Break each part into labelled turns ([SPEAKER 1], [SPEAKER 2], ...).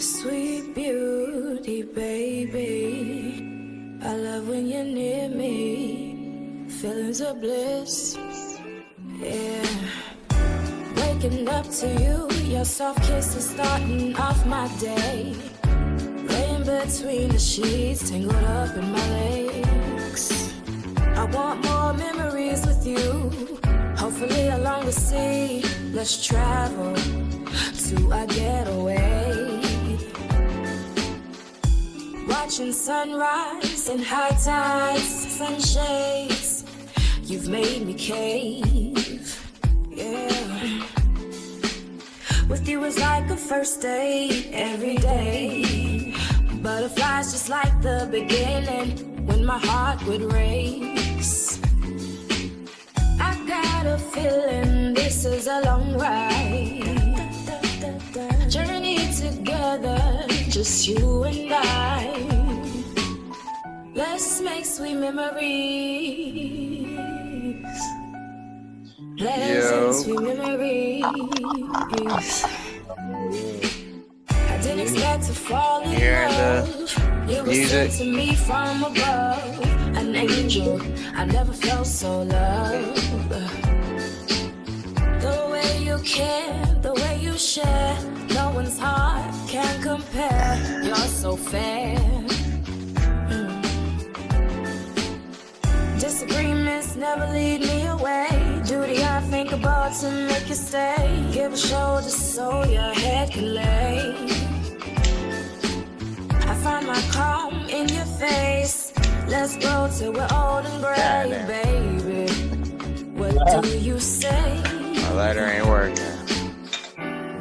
[SPEAKER 1] Sweet beauty, baby. I love when you're near me. Feelings of bliss. Yeah. Waking up to you, your soft kiss is starting off my day. Laying between the sheets, tangled up in my legs. I want more memories with you. Hopefully along the sea, let's travel to a getaway. Watching sunrise and high tides, sunshades. You've made me cave, yeah. With you is like a first date every day. Butterflies just like the beginning when my heart would race. I got a feeling this is a long ride. Journey together, just you and I. Let's make sweet memories. Let's
[SPEAKER 2] Yo.
[SPEAKER 1] make sweet memories. I didn't expect to fall in
[SPEAKER 2] the
[SPEAKER 1] love. Were
[SPEAKER 2] music.
[SPEAKER 1] sent to me from above, an angel. I never felt so loved. The way you care, the way you share, no one's heart can compare. You're so fair. Disagreements never lead me away. Duty I think about to make you stay. Give a shoulder so your head can lay. I find my calm in your face. Let's go till we're old and gray, baby. What do you say?
[SPEAKER 2] My letter ain't working.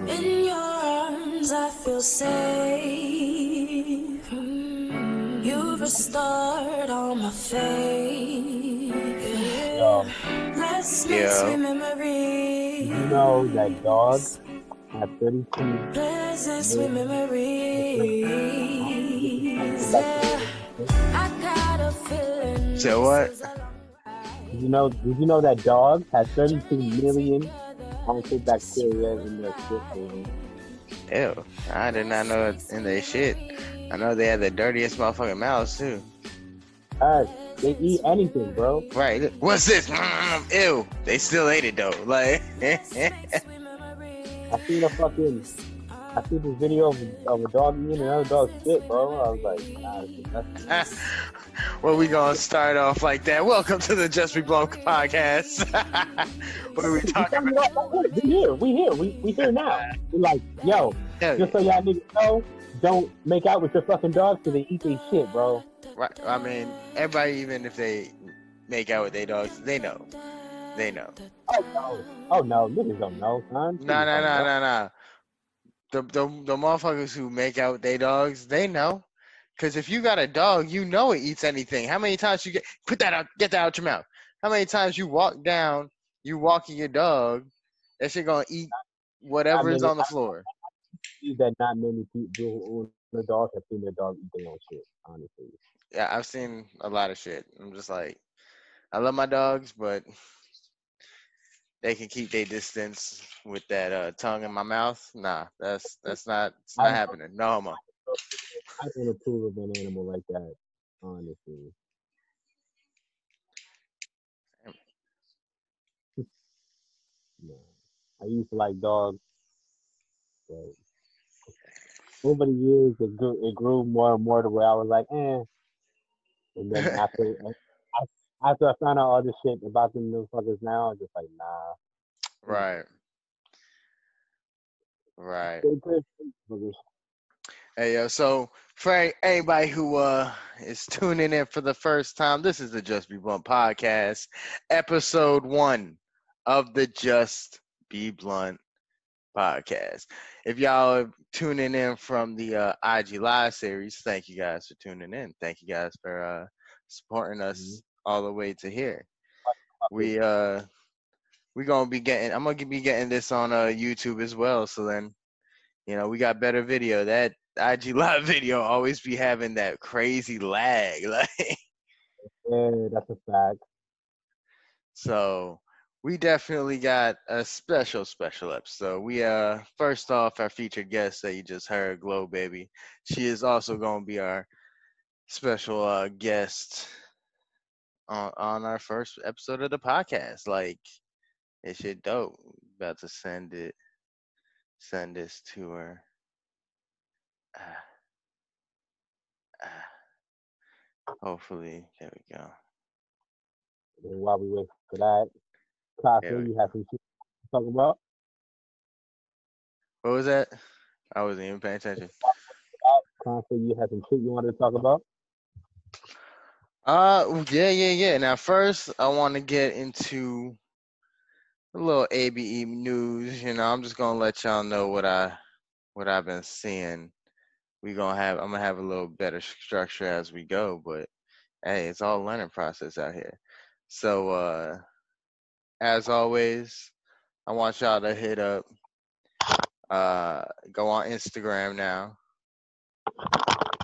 [SPEAKER 1] In your arms, I feel safe. Mm, You've restored all my faith.
[SPEAKER 3] Yo,
[SPEAKER 1] Let's make
[SPEAKER 2] Yo.
[SPEAKER 1] sweet memories.
[SPEAKER 3] you know that dog had 32
[SPEAKER 1] Pleasant sweet memories. Yeah. I got a feeling.
[SPEAKER 2] So what?
[SPEAKER 1] this is a long ride.
[SPEAKER 3] Did you know? Did you know that dogs has 32 million harmful bacteria in their shit? man?
[SPEAKER 2] Ew. I did not know it in their shit. I know they have the dirtiest motherfucking mouths too.
[SPEAKER 3] They eat anything, bro.
[SPEAKER 2] Right. What's this? Mm, ew. They still ate it though. Like
[SPEAKER 3] I seen a fucking, I seen this video of, of a dog eating another dog's shit, bro. I was like, nah,
[SPEAKER 2] well, we gonna start off like that. Welcome to the Just Be Blown podcast. what are we talking about?
[SPEAKER 3] We here, we here, we, we here now. We're like, yo, just so y'all niggas know, don't make out with your fucking dogs because they eat their shit, bro.
[SPEAKER 2] Right. I mean, everybody, even if they make out with their dogs, they know. They know.
[SPEAKER 3] Oh no, oh no, niggas don't know, son.
[SPEAKER 2] No, no, no, no, no. The, the the motherfuckers who make out with their dogs, they know. Cause if you got a dog, you know it eats anything. How many times you get put that out, get that out your mouth? How many times you walk down, you walking your dog, that shit gonna eat whatever is
[SPEAKER 3] mean,
[SPEAKER 2] on the floor.
[SPEAKER 3] See that not many people who own the dogs have seen their dog eat their own shit, honestly.
[SPEAKER 2] Yeah, I've seen a lot of shit. I'm just like, I love my dogs, but they can keep their distance with that uh, tongue in my mouth. Nah, that's that's not it's not
[SPEAKER 3] I-
[SPEAKER 2] happening. No homo.
[SPEAKER 3] I don't approve of an animal like that, honestly. No. I used to like dogs, but over the years it grew, it grew more and more to where I was like, eh. And then after I- after I found out all this shit about them motherfuckers now, I'm just like, nah.
[SPEAKER 2] Right. Right.
[SPEAKER 3] They play motherfuckers.
[SPEAKER 2] Hey yo, so for anybody who uh is tuning in for the first time, this is the Just Be Blunt podcast, episode one of the Just Be Blunt podcast. If y'all are tuning in from the uh, IG Live series, thank you guys for tuning in. Thank you guys for uh supporting us
[SPEAKER 3] Mhm.
[SPEAKER 2] all the way to here. We uh we gonna be getting I'm gonna be getting this on uh YouTube as well. So then, you know, we got better video. That IG live video always be having that crazy lag. Like
[SPEAKER 3] Yeah, that's a fact.
[SPEAKER 2] so we definitely got a special special episode. We uh first off our featured guest that you just heard, Glow Baby. She is also gonna be our special uh guest on on our first episode of the podcast. Like it shit dope. About to send it send this to her. Ah. Ah. Hopefully, there we go.
[SPEAKER 4] While we wait for that,
[SPEAKER 2] Yeah.
[SPEAKER 4] you have some shit to talk about?
[SPEAKER 2] What was that? I wasn't even paying attention.
[SPEAKER 4] Casa, you have some shit you wanted to talk about?
[SPEAKER 2] Uh, yeah, yeah, yeah. Now, first, I want to get into a little ABE news. You know, I'm just gonna let y'all know what I what I've been seeing. We gonna have I'm gonna have a little better structure as we go, but hey, it's all learning process out here. So, uh, as always, I want y'all to hit up, uh, go on Instagram now,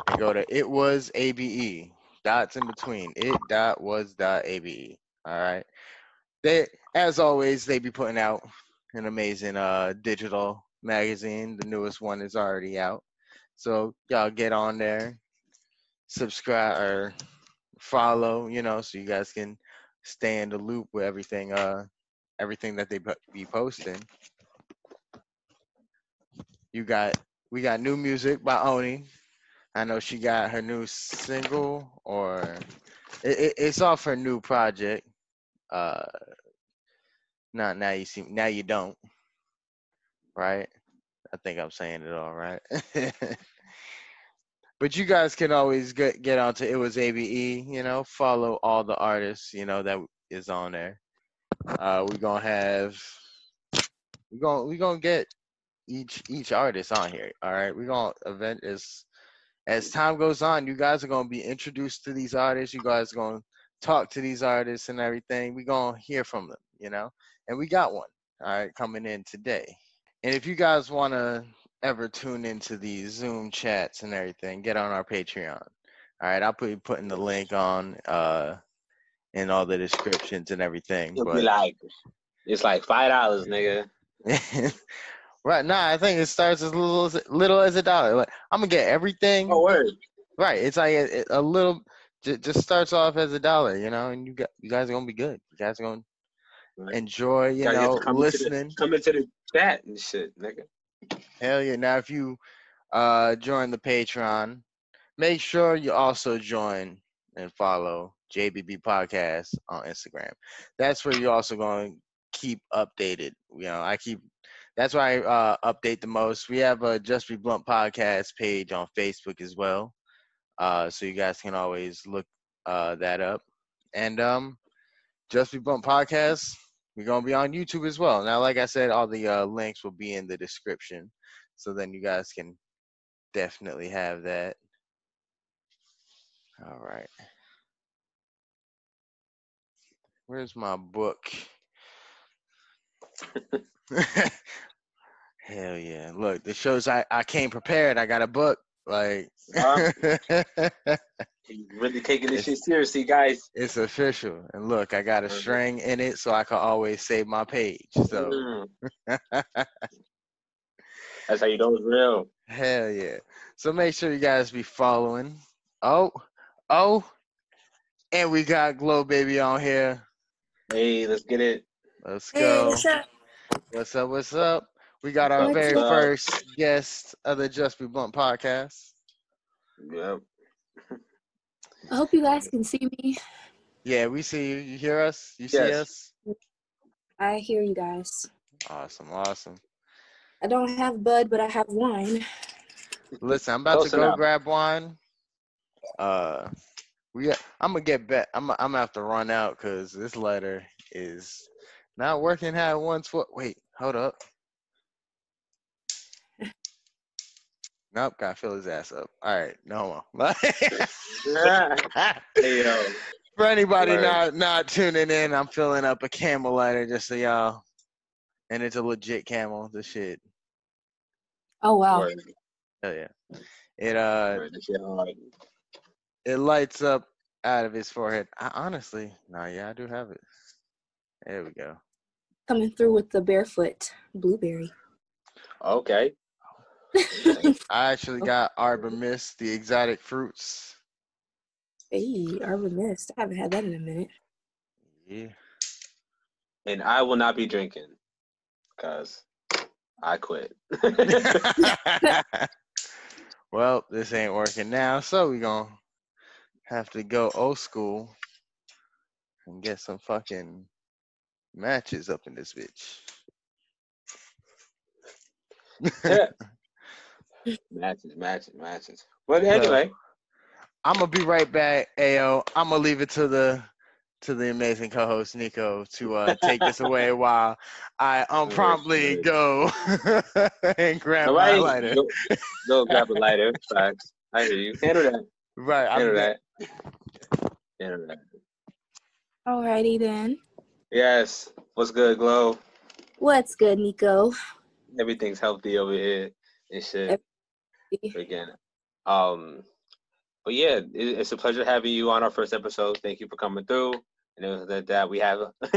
[SPEAKER 2] and go to it was ABE dots in between it dot was dot abe all right? They as always they be putting out an amazing uh digital magazine. The newest one is already out. So y'all get on there subscribe or follow you know so you guys can stay in the loop with everything uh everything that they be posting you got we got new music by oni I know she got her new single, or it, it, it's off her new project. Uh, not now you see, now you don't, right? I think I'm saying it all right. but you guys can always get get onto it was ABE. You know, follow all the artists. You know that is on there. Uh, we're gonna have we're gonna we're gonna get each each artist on here. All right, we're gonna event is as time goes on, you guys are gonna be introduced to these artists. You guys are gonna talk to these artists and everything. We're gonna hear from them, you know. And we got one, all right, coming in today. And if you guys wanna ever tune into these Zoom chats and everything, get on our Patreon. All right, I'll be putting the link on uh in all the descriptions and everything.
[SPEAKER 3] It'll
[SPEAKER 2] But
[SPEAKER 3] be like it's like five dollars, nigga.
[SPEAKER 2] right now, I think it starts as little as little as a dollar. Like I'm gonna get everything.
[SPEAKER 3] Oh word.
[SPEAKER 2] Right. It's like a, a little. ju- Just starts off as a dollar, you know, and you got you guys are gonna be good. You guys are gonna
[SPEAKER 3] Right.
[SPEAKER 2] enjoy, you
[SPEAKER 3] Gotta
[SPEAKER 2] know,
[SPEAKER 3] come into the-
[SPEAKER 2] listening.
[SPEAKER 3] Come into the chat and shit, nigga.
[SPEAKER 2] Hell yeah! Now, if you uh join the Patreon, make sure you also join and follow JBB Podcast on Instagram. That's where you're also going to keep updated. You know, I keep. That's why I uh, update the most. We have a Just Be Blunt podcast page on Facebook as well, uh, so you guys can always look uh, that up. And um, Just Be Blunt podcast. We're gonna be on YouTube as well. Now, like I said, all the uh, links will be in the description, so then you guys can definitely have that. All right. Where's my book? Hell yeah. Look, this shows I, I came prepared. I got a book. Like
[SPEAKER 3] Huh? Really taking this shit seriously, guys.
[SPEAKER 2] it's official. And look, I got a string in it so I can always save my page. So
[SPEAKER 3] Mm. That's how you know it's real.
[SPEAKER 2] hell yeah. So make sure you guys be following. Oh, oh, and we got Glow Baby on here.
[SPEAKER 3] Hey, let's get it.
[SPEAKER 2] Let's
[SPEAKER 1] Hey,
[SPEAKER 2] go.
[SPEAKER 1] what's up?
[SPEAKER 2] What's up? What's up? We got our
[SPEAKER 1] What's
[SPEAKER 2] very
[SPEAKER 3] up?
[SPEAKER 2] first guest of the Just Be Blunt podcast.
[SPEAKER 3] Yep.
[SPEAKER 1] I hope you guys can see me.
[SPEAKER 2] Yeah, we see you. You hear us? You see us?
[SPEAKER 1] I hear you guys.
[SPEAKER 2] Awesome, awesome.
[SPEAKER 1] I don't have bud, but I have wine.
[SPEAKER 2] Listen, I'm about
[SPEAKER 3] Close
[SPEAKER 2] to go
[SPEAKER 3] enough.
[SPEAKER 2] grab wine. Uh, we. I'm gonna get back. I'm. I'm gonna have to run out because this letter is not working how it once was. Wait, hold up. Nope, gotta fill his ass up. All right, no more.
[SPEAKER 3] hey yo.
[SPEAKER 2] For anybody
[SPEAKER 3] Word.
[SPEAKER 2] not not tuning in, I'm filling up a camel lighter just so y'all, and it's a legit camel. The shit,
[SPEAKER 1] Oh wow.
[SPEAKER 3] Word.
[SPEAKER 2] hell yeah. It uh,
[SPEAKER 3] Word. This shit hard.
[SPEAKER 2] it lights up out of his forehead. I honestly, no, yeah, I do have it. There we go.
[SPEAKER 5] coming through with the barefoot blueberry.
[SPEAKER 3] Okay.
[SPEAKER 2] I actually oh. got Arbor Mist, the exotic fruits.
[SPEAKER 5] hey, Arbor Mist. I haven't had that in a minute.
[SPEAKER 2] Yeah.
[SPEAKER 3] And I will not be drinking because I quit.
[SPEAKER 2] well, this ain't working now, so we gonna have to go old school and get some fucking matches up in this bitch.
[SPEAKER 3] Yeah. matches, matches, matches. But anyway,
[SPEAKER 2] I'm gonna be right back, Ayo. I'm gonna leave it to the to the amazing co-host Nico to uh, take this away while I unpromptly
[SPEAKER 3] good.
[SPEAKER 2] go and grab my lighter.
[SPEAKER 3] go, go grab a lighter. Facts. I hear you. Handle that.
[SPEAKER 2] Right, I'm
[SPEAKER 3] that. Handle that.
[SPEAKER 5] Alrighty then.
[SPEAKER 3] Yes. What's good, Glow?
[SPEAKER 5] What's good, Nico?
[SPEAKER 3] Everything's healthy over here and shit. Again. Um but yeah, it, it's a pleasure having you on our first episode. Thank you for coming through. And that, we have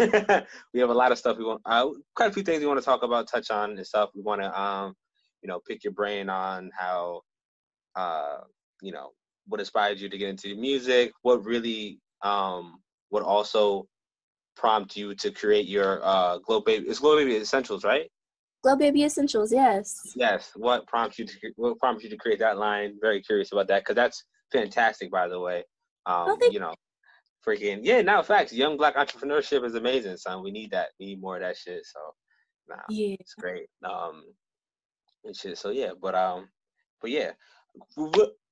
[SPEAKER 3] we have a lot of stuff we want uh, quite a few things we want to talk about, touch on and stuff. We want to um, you know, pick your brain on how uh, you know, what inspired you to get into music, what really um would also prompt you to create your uh Glow Baby it's Glow Baby Essentials, right?
[SPEAKER 5] Glow Baby Essentials, yes.
[SPEAKER 3] Yes. What prompts you to what prompts you to create that line? Very curious about that because that's fantastic, by the way. Um,
[SPEAKER 5] thank
[SPEAKER 3] you know, freaking yeah. Now, facts. Young black entrepreneurship is amazing, son. We need that. We need more of that shit. So, nah,
[SPEAKER 5] Yeah.
[SPEAKER 3] it's great. Um, and shit. So yeah, but um, but yeah,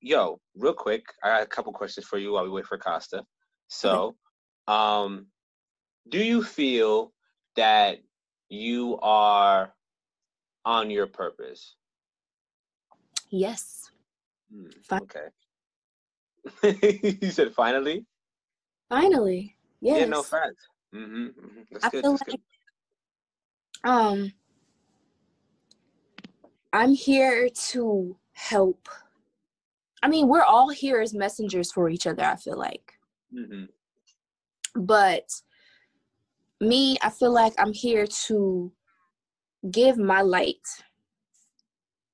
[SPEAKER 3] yo, real quick, I got a couple questions for you while we wait for Costa. So, um, do you feel that you are on your purpose?
[SPEAKER 5] Yes.
[SPEAKER 3] Hmm, okay. you said finally.
[SPEAKER 5] Finally. Yes.
[SPEAKER 3] Yeah, no facts. Mm-hmm, hmm That's
[SPEAKER 5] I
[SPEAKER 3] good.
[SPEAKER 5] feel
[SPEAKER 3] That's
[SPEAKER 5] like
[SPEAKER 3] good.
[SPEAKER 5] um I'm here to help. I mean, we're all here as messengers for each other, I feel like.
[SPEAKER 3] Mm-hmm.
[SPEAKER 5] But me, I feel like I'm here to give my light.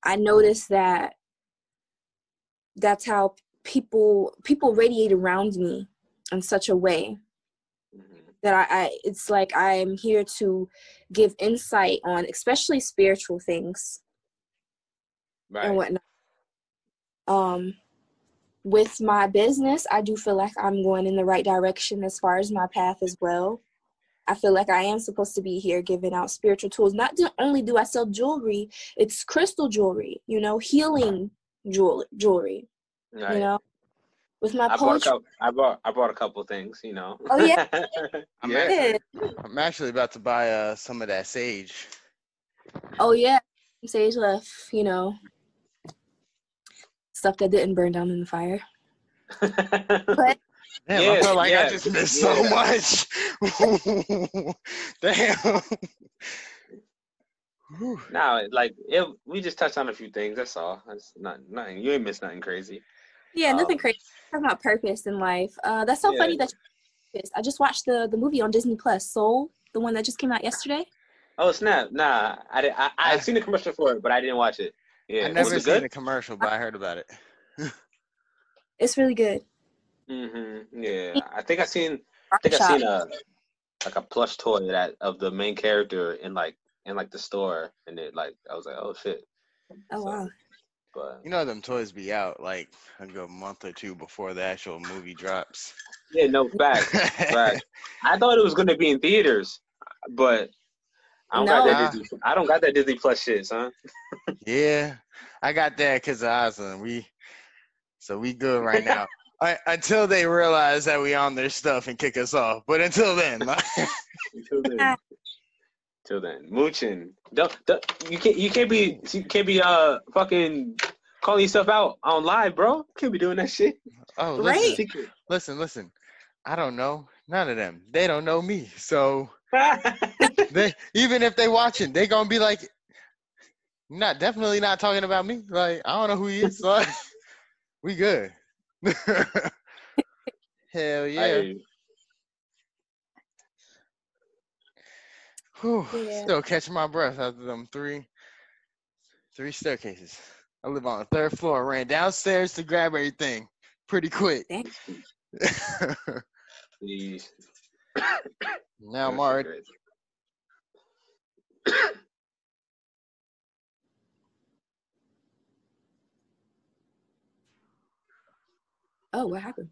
[SPEAKER 5] I notice that that's how people people radiate around me in such a way
[SPEAKER 3] hmm
[SPEAKER 5] that I, I it's like I'm here to give insight on especially spiritual things
[SPEAKER 3] Right.
[SPEAKER 5] and whatnot. Um, with my business, I do feel like I'm going in the right direction as far as my path as well. I feel like I am supposed to be here giving out spiritual tools. Not do, only do I sell jewelry, it's crystal jewelry, you know, healing jewel, jewelry,
[SPEAKER 3] Right.
[SPEAKER 5] you know. With my
[SPEAKER 3] I bought couple. I bought. I bought a couple things. You know.
[SPEAKER 5] Oh, yeah?
[SPEAKER 2] I'm,
[SPEAKER 3] yeah.
[SPEAKER 2] actually, I'm actually about to buy uh, some of that sage.
[SPEAKER 5] oh yeah, sage left, you know, stuff that didn't burn down in the fire. But
[SPEAKER 2] Damn, I feel like I just missed
[SPEAKER 3] yeah.
[SPEAKER 2] so much. Damn. Whew.
[SPEAKER 3] no, like it, we just touched on a few things. That's all. That's not nothing. You ain't missed nothing crazy.
[SPEAKER 5] Yeah, nothing
[SPEAKER 3] Um,
[SPEAKER 5] crazy. Talking about purpose in life. Uh, that's so
[SPEAKER 3] Yeah.
[SPEAKER 5] funny that you I just watched the the movie on Disney Plus, Soul, the one that just came out yesterday.
[SPEAKER 3] Oh snap! Nah, I did, I I
[SPEAKER 2] I-
[SPEAKER 3] seen the commercial for it, but I didn't watch it. Yeah,
[SPEAKER 2] I
[SPEAKER 3] was
[SPEAKER 2] never seen
[SPEAKER 3] good?
[SPEAKER 2] the commercial, but I heard about it.
[SPEAKER 5] It's really good.
[SPEAKER 3] Mm-hmm. Yeah, I think I seen. I think I seen a like a plush toy that of the main character in like in like the store, and it like I was like, oh shit.
[SPEAKER 5] Oh
[SPEAKER 3] so-
[SPEAKER 5] wow.
[SPEAKER 3] But
[SPEAKER 2] You know them toys be out like a good month or two before the actual movie drops.
[SPEAKER 3] yeah, no fact. fact. I thought it was gonna be in theaters, but I don't got that Disney. I don't got that Disney Plus shit, son.
[SPEAKER 2] yeah, I got that because of Aslan. We so we good right now. I, until they realize that we on their stuff and kick us off. But until then,
[SPEAKER 3] Until then. Till then, mooching. Don't, don't you can't you can't be you can't be uh fucking calling yourself out on live, bro. You can't be doing that shit.
[SPEAKER 2] oh,
[SPEAKER 5] Right.
[SPEAKER 2] listen,
[SPEAKER 3] Secret.
[SPEAKER 2] listen, listen. I don't know. None of them. They don't know me. So they even if they watching, they gonna be like, not definitely not talking about me. Like I don't know who he is. Like we good. Hell yeah.
[SPEAKER 3] I-
[SPEAKER 2] Whew, yeah. Still catching my breath after them three, three staircases. I live on the third floor. I ran downstairs to grab everything pretty quick.
[SPEAKER 3] Please.
[SPEAKER 2] now I'm
[SPEAKER 5] oh, what happened?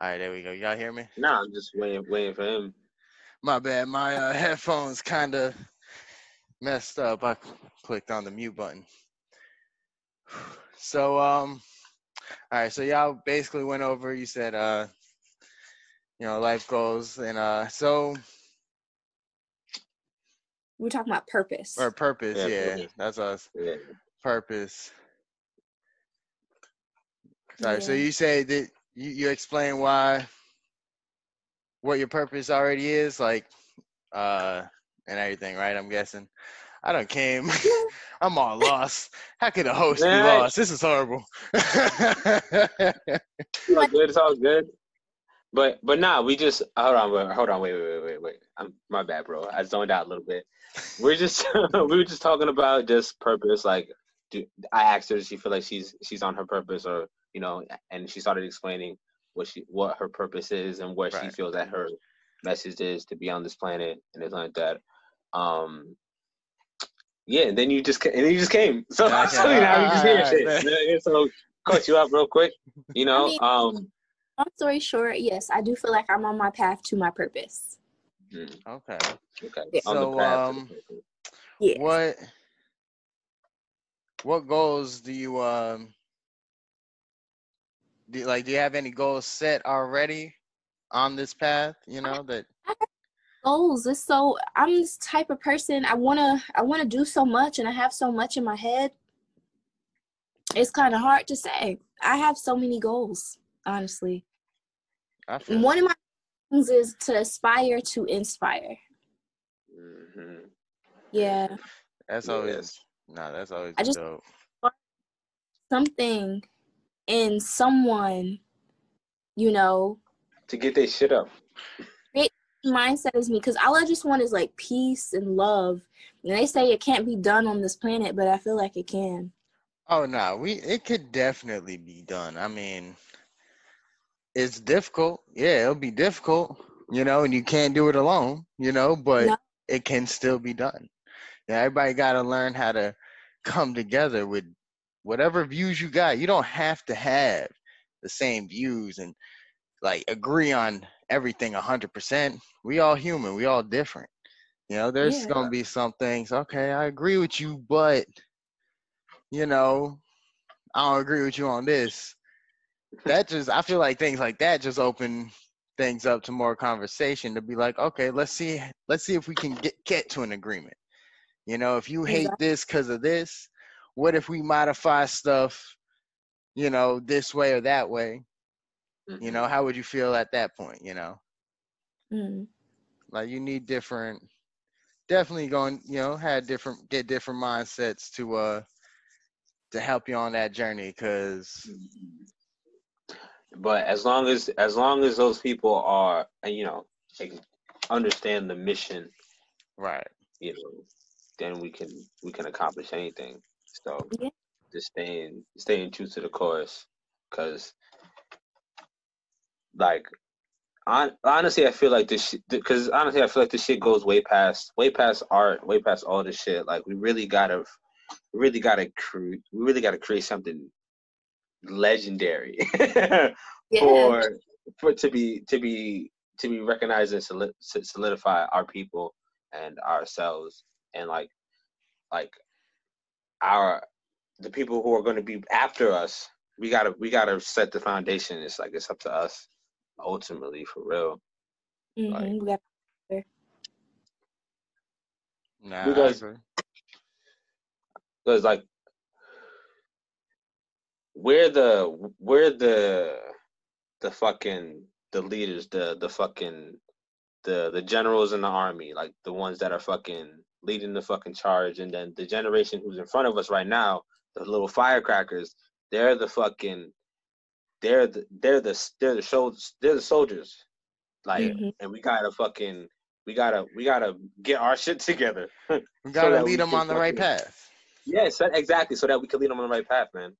[SPEAKER 2] All right, there we go. Y'all hear me?
[SPEAKER 3] Nah, I'm just waiting, waiting for him.
[SPEAKER 2] My bad. My uh, headphones kind of messed up. I clicked on the mute button. So, um, all right. So y'all basically went over. You said, uh, you know, life goals, and uh, so
[SPEAKER 5] we're talking about purpose.
[SPEAKER 2] Or purpose, yeah. yeah. That's us. Yeah. Purpose. Sorry. Yeah. So you say that you, you explain why what your purpose already is, like uh and everything, right? I'm guessing. I don't came. I'm all lost. How could a host Man. be lost? This is horrible.
[SPEAKER 3] it's all good. It's all good. But but nah, we just hold on, wait, hold on, wait, wait, wait, wait, wait. I'm my bad, bro. I zoned out a little bit. We're just we were just talking about just purpose. Like, do, I asked her, does she feel like she's she's on her purpose, or you know, and she started explaining what she what her purpose is and what right. she feels that her message is to be on this planet and it's like that. Um, yeah, and then you just and then you just came. So, okay. so now you just hear shit. So cut you up real quick. You know. I mean, um.
[SPEAKER 5] Long story short, yes, I do feel like I'm on my path to my purpose.
[SPEAKER 2] Mm. Okay. Okay. So um, yes. what what goals do you um do like do you have any goals set already on this path you know that
[SPEAKER 5] goals. It's so i'm this type of person i want to i want to do so much and i have so much in my head. It's kind of hard to say. I have so many goals honestly. One of my things is to aspire to inspire. Mm-hmm. yeah.
[SPEAKER 2] That's always no nah, that's always I just dope.
[SPEAKER 5] something in someone, you know,
[SPEAKER 3] to get their shit up.
[SPEAKER 5] It, mindset is me because all I just want is like peace and love. And they say it can't be done on this planet, but I feel like it can.
[SPEAKER 2] Oh no, we it could definitely be done. I mean, it's difficult. Yeah, it'll be difficult, you know, and you can't do it alone, you know, but no. it can still be done. Yeah, everybody got to learn how to come together with whatever views you got. You don't have to have the same views and like agree on everything hundred percent. We all human. We all different. You know, there's yeah. gonna be some things. Okay, I agree with you, but you know, I don't agree with you on this. That just I feel like things like that just open things up to more conversation to be like, okay, let's see, let's see if we can get get to an agreement. You know, if you hate exactly. this because of this, what if we modify stuff, you know, this way or that way? Mm-hmm. You know, mm-hmm. how would you feel at that point, you know? Mm-hmm. Like you need different definitely going, you know, had different get different mindsets to uh to help you on that journey cuz
[SPEAKER 3] but as long as as long as those people are you know understand the mission
[SPEAKER 2] right
[SPEAKER 3] you know then we can we can accomplish anything so yeah. just staying staying true to the course, because like on, honestly, I feel like this because honestly, I feel like this shit goes way past way past art, way past all this shit. Like we really gotta, really gotta create, we really gotta create something legendary yeah. for for to be to be to be recognized and solidify our people and ourselves and like like our the people who are going to be after us we gotta we gotta set the foundation. It's like it's up to us ultimately for real. Mm-hmm. like, nah, because because like we're the we're the the fucking the leaders the the fucking the the generals in the army like the ones that are fucking leading the fucking charge, and then the generation who's in front of us right now, the little firecrackers, they're the fucking, they're the they're the they're the soldiers, they're the soldiers, like, mm-hmm. and we gotta fucking we gotta we gotta get our shit together.
[SPEAKER 2] we gotta lead them on the right path.
[SPEAKER 3] Yes, exactly. So that we can lead them on the right path, man,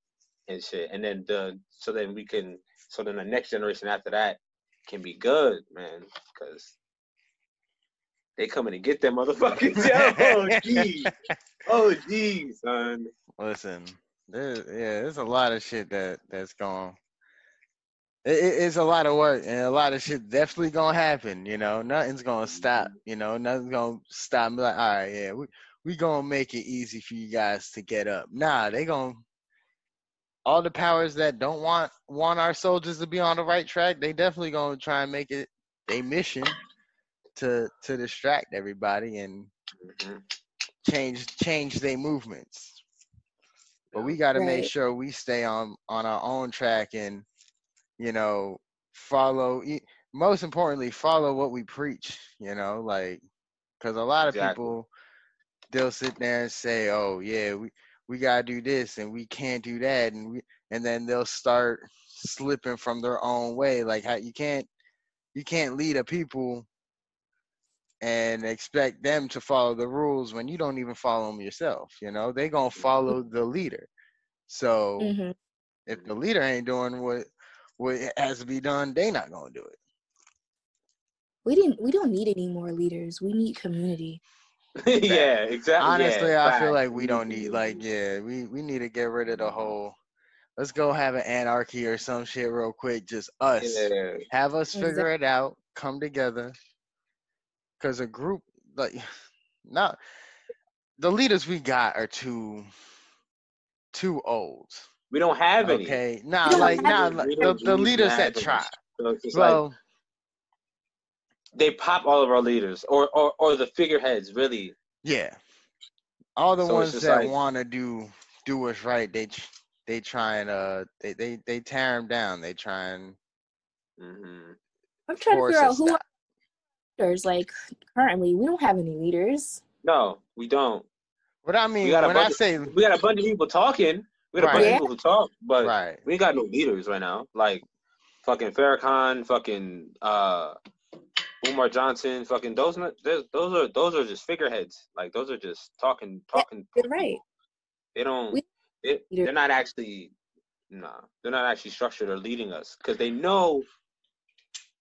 [SPEAKER 3] and shit. And then the so then we can so then the next generation after that can be good, man, because they coming to get them motherfuckers. oh geez, oh geez, son.
[SPEAKER 2] Listen, there, yeah, there's a lot of shit that that's going. It, it's a lot of work and a lot of shit definitely gonna happen. You know, nothing's gonna stop. You know, nothing's gonna stop. Me like, all right, yeah, we we gonna make it easy for you guys to get up. Nah, they gonna all the powers that don't want want our soldiers to be on the right track. They definitely gonna try and make it a mission to to distract everybody and mm-hmm. change change their movements. But we got to right. make sure we stay on on our own track and you know follow. Most importantly, follow what we preach. You know, like because a lot of exactly. people they'll sit there and say, "Oh yeah, we we gotta do this and we can't do that," and we and then they'll start slipping from their own way. Like how you can't you can't lead a people and expect them to follow the rules when you don't even follow them yourself. You know, they gonna follow the leader. So mm-hmm. if the leader ain't doing what what has to be done, they not gonna do it.
[SPEAKER 5] We didn't. We don't need any more leaders. We need community.
[SPEAKER 3] yeah, exactly.
[SPEAKER 2] Honestly,
[SPEAKER 3] yeah,
[SPEAKER 2] I feel like we don't need like yeah, we we need to get rid of the whole. Let's go have an anarchy or some shit real quick. Just us. Yeah. Have us figure exactly. it out. Come together because a group like not the leaders we got are too too old.
[SPEAKER 3] We don't have any.
[SPEAKER 2] Okay, nah, like nah, like, the, the leaders that try. So well, like,
[SPEAKER 3] they pop all of our leaders, or or or the figureheads, really.
[SPEAKER 2] Yeah, all the so ones that like, want to do do what's right, they they try and uh they they they tear them down. They try and.
[SPEAKER 5] Mm-hmm. I'm trying to figure out who leaders. Like currently, we don't have any leaders.
[SPEAKER 3] No, we don't.
[SPEAKER 2] What I mean, when I say
[SPEAKER 3] we got a bunch of people talking, we got right. a bunch of people to talk, but right. we ain't got no leaders right now. Like fucking Farrakhan, fucking uh Umar Johnson, fucking those those are those are just figureheads. Like those are just talking talking.
[SPEAKER 5] Yeah, you're right.
[SPEAKER 3] They don't. We, they, they're not actually. Nah, they're not actually structured or leading us because they know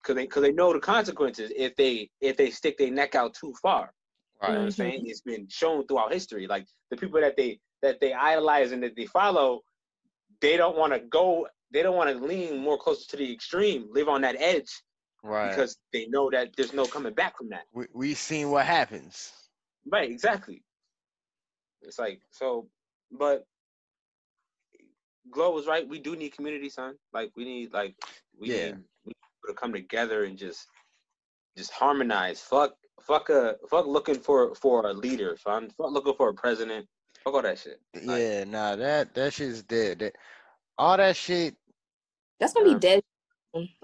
[SPEAKER 3] because they because they know the consequences if they if they stick their neck out too far. Right. You know what I'm saying? It's been shown throughout history. Like the people that they that they idolize and that they follow, they don't want to go. They don't want to lean more closer to the extreme, live on that edge, right? Because they know that there's no coming back from that.
[SPEAKER 2] We we seen what happens.
[SPEAKER 3] Right. Exactly. It's like so, but Glow was right. We do need community, son. Like we need like we yeah. need to come together and just just harmonize. Fuck fuck a fuck looking for for a leader, fam. Fuck looking for a president. Fuck all that shit.
[SPEAKER 2] Like, yeah, nah, that that shit's dead. That, all that shit.
[SPEAKER 5] That's gonna uh, be dead.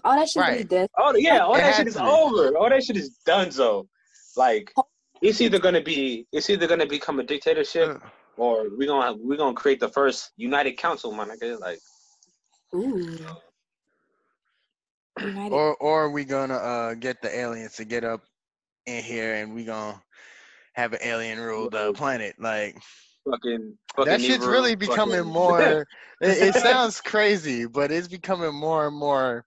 [SPEAKER 5] All that shit right. is dead.
[SPEAKER 3] Oh yeah, all it that shit is over. All that shit is done. So, like, it's either gonna be it's either gonna become a dictatorship or we gonna we gonna create the first united council, man. I like. Ooh.
[SPEAKER 2] United. Or or are we gonna uh, get the aliens to get up in here and we gonna have an alien rule the planet? Like
[SPEAKER 3] fucking, fucking
[SPEAKER 2] that shit's really becoming fucking. more. it, it sounds crazy, but it's becoming more and more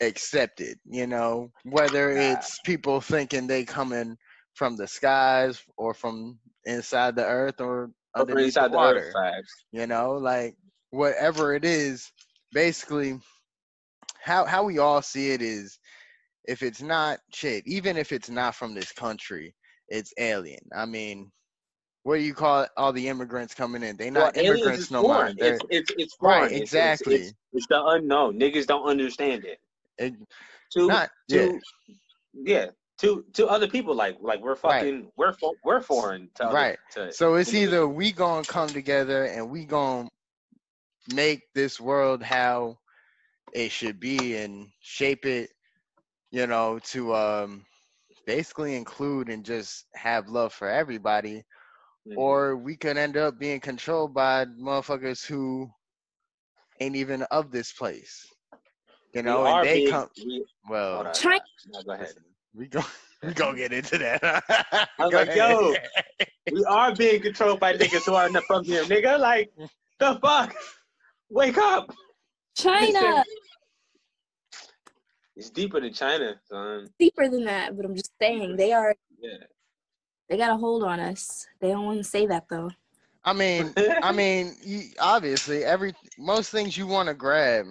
[SPEAKER 2] accepted. You know, whether it's people thinking they coming from the skies or from inside the earth or underneath the water. The earth, you know, like whatever it is, basically how how we all see it is if it's not shit, even if it's not from this country, it's alien. I mean, what do you call it? all the immigrants coming in? They not well, immigrants no more.
[SPEAKER 3] It's, it's it's foreign.
[SPEAKER 2] Right, exactly.
[SPEAKER 3] It's, it's, it's, the unknown. Niggas don't understand it.
[SPEAKER 2] it to, not,
[SPEAKER 3] to, yeah. yeah. To to other people like like we're fucking right. we're we're foreign to
[SPEAKER 2] right.
[SPEAKER 3] Other,
[SPEAKER 2] to, so it's either we gonna come together and we gonna make this world how it should be and shape it, you know, to um, basically include and just have love for everybody. Mm-hmm. Or we could end up being controlled by motherfuckers who ain't even of this place. You know, and they come. We, well,
[SPEAKER 5] China.
[SPEAKER 3] No, go ahead.
[SPEAKER 2] we go we gonna get into that.
[SPEAKER 3] I was like, yo, we are being controlled by niggas who are not from here, nigga. Like, the fuck? Wake up.
[SPEAKER 5] China.
[SPEAKER 3] It's deeper than China, son.
[SPEAKER 5] Deeper than that, but I'm just saying they are.
[SPEAKER 3] Yeah.
[SPEAKER 5] They got a hold on us. They don't want to say that though.
[SPEAKER 2] I mean, I mean, you, obviously, every most things you want to grab,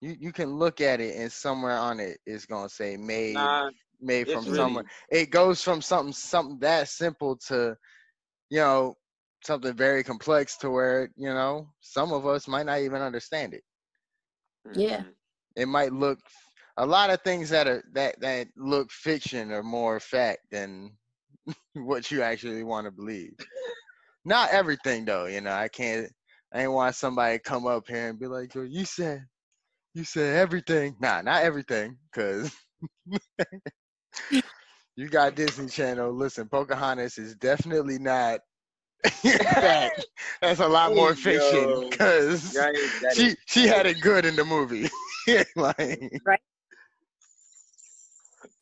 [SPEAKER 2] you you can look at it and somewhere on it is gonna say made
[SPEAKER 3] Nah,
[SPEAKER 2] made
[SPEAKER 3] it's
[SPEAKER 2] from
[SPEAKER 3] really-
[SPEAKER 2] somewhere. It goes from something something that simple to, you know, something very complex to where you know some of us might not even understand it.
[SPEAKER 5] Yeah.
[SPEAKER 3] mhm.
[SPEAKER 2] It might look a lot of things that are that that look fiction are more fact than what you actually want to believe. Not everything though, you know. I can't. I ain't want somebody come up here and be like, "Yo, you said, you said everything." Nah, not everything, cause you got Disney Channel. Listen, Pocahontas is definitely not fact. That's a lot more
[SPEAKER 3] Hey,
[SPEAKER 2] fiction, cause
[SPEAKER 3] That is-
[SPEAKER 2] she
[SPEAKER 3] is-
[SPEAKER 2] she had it good in the movie. like,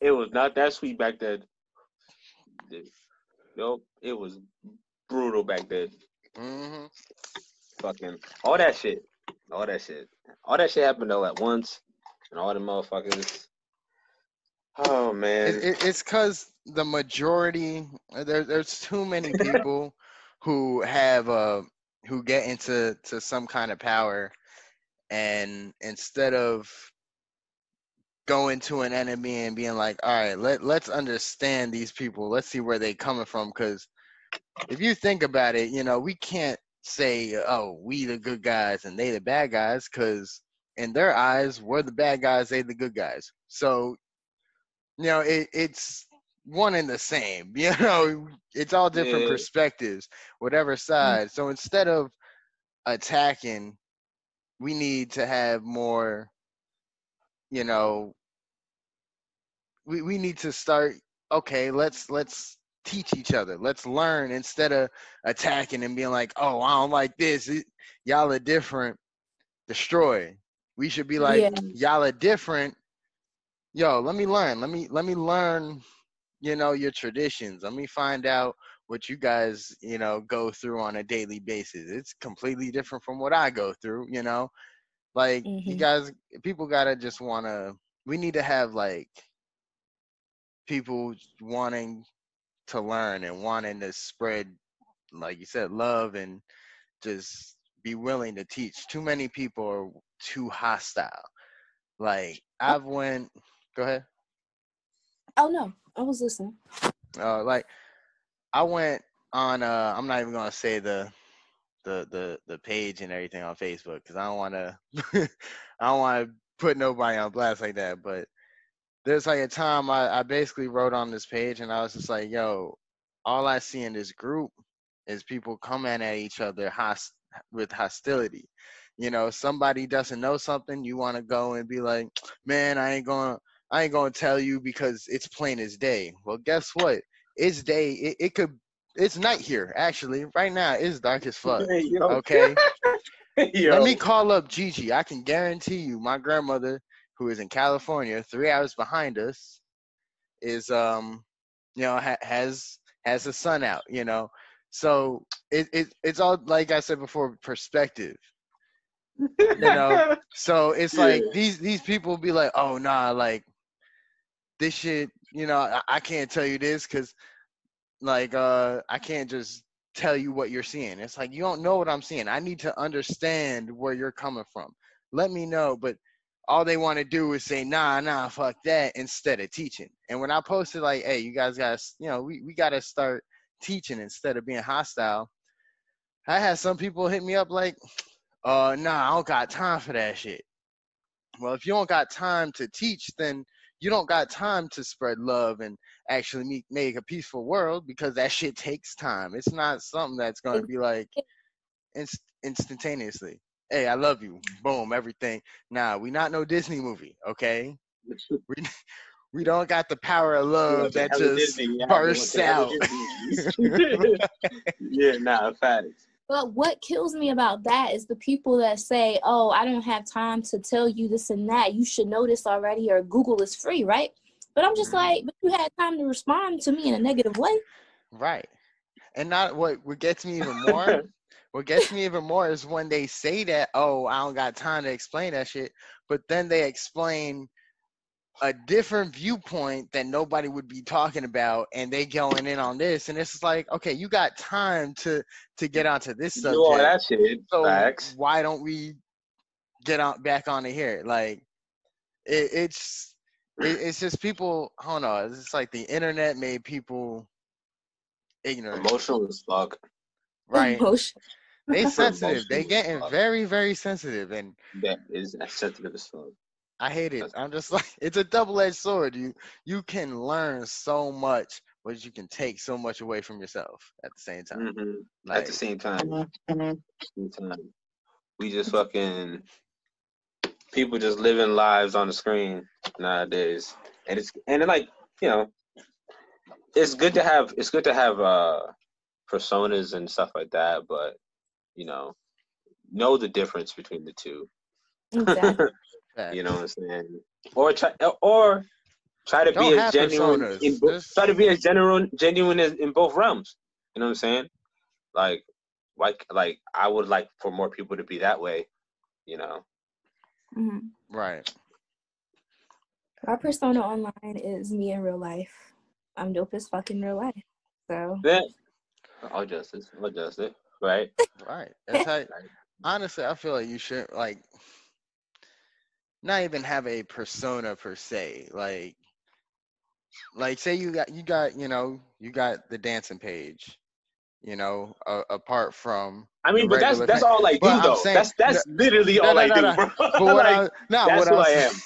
[SPEAKER 3] it was not that sweet back then. Nope, it was brutal back then.
[SPEAKER 2] mhm.
[SPEAKER 3] Fucking all that shit, all that shit, all that shit happened all at once, and all the motherfuckers. Oh man,
[SPEAKER 2] It, it, it's because the majority there, there's too many people who have uh who get into to some kind of power, and instead of going to an enemy and being like, all right, let let's understand these people, let's see where they coming from, because if you think about it, you know we can't say, oh, we the good guys and they the bad guys, because in their eyes, we're the bad guys, they the good guys. So you know it, it's one and the same you know it's all different
[SPEAKER 3] Yeah.
[SPEAKER 2] perspectives whatever mm-hmm. side. So instead of attacking we need to have more you know we, we need to start okay let's let's teach each other. Let's learn instead of attacking and being like oh i don't like this. It, y'all are different. Destroy. We should be like
[SPEAKER 5] Yeah.
[SPEAKER 2] y'all are different. Yo let me learn. Let me let me learn you know your traditions. Let me find out what you guys you know go through on a daily basis. It's completely different from what i go through you know? Like you
[SPEAKER 5] Mhm.
[SPEAKER 2] guys people gotta just want to we need to have like people wanting to learn and wanting to spread like you said love and just be willing to teach. Too many people are too hostile. Like i've went go ahead.
[SPEAKER 5] Oh no, I was listening.
[SPEAKER 2] uh, like I went on. Uh, I'm not even gonna say the the the the page and everything on Facebook because I don't want to. I don't want to put nobody on blast like that. But there's like a time I, I basically wrote on this page and I was just like, "Yo, all I see in this group is people coming at each other host with hostility." You know, somebody doesn't know something, you want to go and be like, "Man, I ain't gonna." I ain't gonna tell you because it's plain as day. Well, guess what? It's day. It, it could. It's night here. Actually, right now it's dark as fuck.
[SPEAKER 3] Hey.
[SPEAKER 2] Okay.
[SPEAKER 3] yo.
[SPEAKER 2] Let me call up Gigi. I can guarantee you, my grandmother, who is in California, three hours behind us, is um, you know, ha- has has the sun out. You know, so it, it it's all like I said before, perspective. You know, so it's like
[SPEAKER 3] Yeah.
[SPEAKER 2] these these people be like, oh nah, like this shit, you know, I, I can't tell you this because like uh I can't just tell you what you're seeing. It's like you don't know what I'm seeing. I need to understand where you're coming from. Let me know. But all they want to do is say, nah, nah, fuck that, instead of teaching. And when I posted like, hey, you guys gotta, you know, we, we gotta start teaching instead of being hostile. I had some people hit me up like, uh, nah, I don't got time for that shit. Well, if you don't got time to teach, then you don't got time to spread love and actually make, make a peaceful world because that shit takes time. It's not something that's going to be like inst- instantaneously. Hey, I love you. Boom, everything. Nah, we not no Disney movie, okay? We we don't got the power of love that just
[SPEAKER 3] Disney, yeah,
[SPEAKER 2] bursts out.
[SPEAKER 3] Disney. yeah, nah, facts.
[SPEAKER 5] But what kills me about that is the people that say, "Oh, I don't have time to tell you this and that. You should know this already." Or Google is free, right? But I'm just mm-hmm. like, but you had time to respond to me in a negative way.
[SPEAKER 2] Right. And not what what gets me even more. what gets me even more is when they say that, oh, I don't got time to explain that shit, but then they explain a different viewpoint that nobody would be talking about and they going in on this and it's like okay you got time to to get onto this subject
[SPEAKER 3] Do all that shit.
[SPEAKER 2] so
[SPEAKER 3] Facts.
[SPEAKER 2] why don't we get on back on it here like it, it's it, it's just people i don't know it's like the internet made people ignorant
[SPEAKER 3] Emotional as fuck.
[SPEAKER 2] right
[SPEAKER 5] Emotion.
[SPEAKER 2] they sensitive they
[SPEAKER 3] Emotional
[SPEAKER 2] getting
[SPEAKER 3] fuck.
[SPEAKER 2] very very sensitive and
[SPEAKER 3] That is sensitive as fuck.
[SPEAKER 2] I hate it. I'm just like it's a double-edged sword. You you can learn so much, but you can take so much away from yourself at the same time.
[SPEAKER 3] hmm
[SPEAKER 2] Like
[SPEAKER 3] At the same time, same time, we just fucking people just living lives on the screen nowadays, and it's and it like you know, it's good to have it's good to have uh personas and stuff like that, but you know, know the difference between the two.
[SPEAKER 5] Exactly.
[SPEAKER 2] Facts.
[SPEAKER 3] You know what I'm saying? Or try or try to
[SPEAKER 2] Don't
[SPEAKER 3] be as genuine
[SPEAKER 2] personas.
[SPEAKER 3] in bo-
[SPEAKER 2] Just-
[SPEAKER 3] try to be as genuine genuine as, in both realms. You know what I'm saying? Like like like I would like for more people to be that way, you know.
[SPEAKER 5] Mhm.
[SPEAKER 2] Right.
[SPEAKER 5] My persona online is me in real life. I'm dope as fuck in real life. So
[SPEAKER 3] Then I'll justice. I'll justice. Right?
[SPEAKER 2] Right. That's how honestly I feel like you should like not even have a persona per se. Like like say you got you got, you know, you got the dancing page, you know, uh, apart from
[SPEAKER 3] I mean, but that's that's all I do
[SPEAKER 2] But
[SPEAKER 3] though.
[SPEAKER 2] saying-
[SPEAKER 3] that's that's literally
[SPEAKER 2] no,
[SPEAKER 3] all
[SPEAKER 2] no,
[SPEAKER 3] I
[SPEAKER 2] no,
[SPEAKER 3] do, bro.
[SPEAKER 2] but what
[SPEAKER 3] Like,
[SPEAKER 2] I no,
[SPEAKER 3] that's
[SPEAKER 2] what I'm
[SPEAKER 3] I am.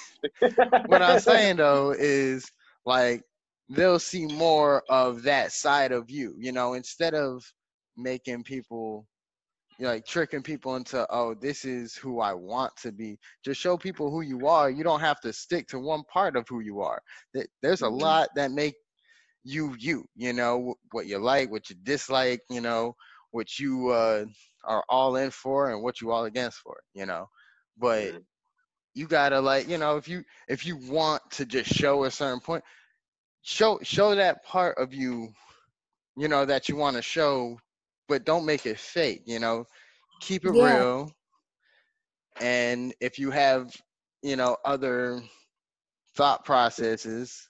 [SPEAKER 2] what I'm saying though is like they'll see more of that side of you, you know, instead of making people you know, like tricking people into oh this is who I want to be. Just show people who you are. You don't have to stick to one part of who you are. There's a
[SPEAKER 3] Mhm.
[SPEAKER 2] lot that make you you. You know what you like, what you dislike. You know what you uh, are all in for and what you all against for. You know, but you gotta like you know if you if you want to just show a certain point show show that part of you you know that you want to show but don't make it fake you know keep it
[SPEAKER 5] Yeah.
[SPEAKER 2] real and if you have you know other thought processes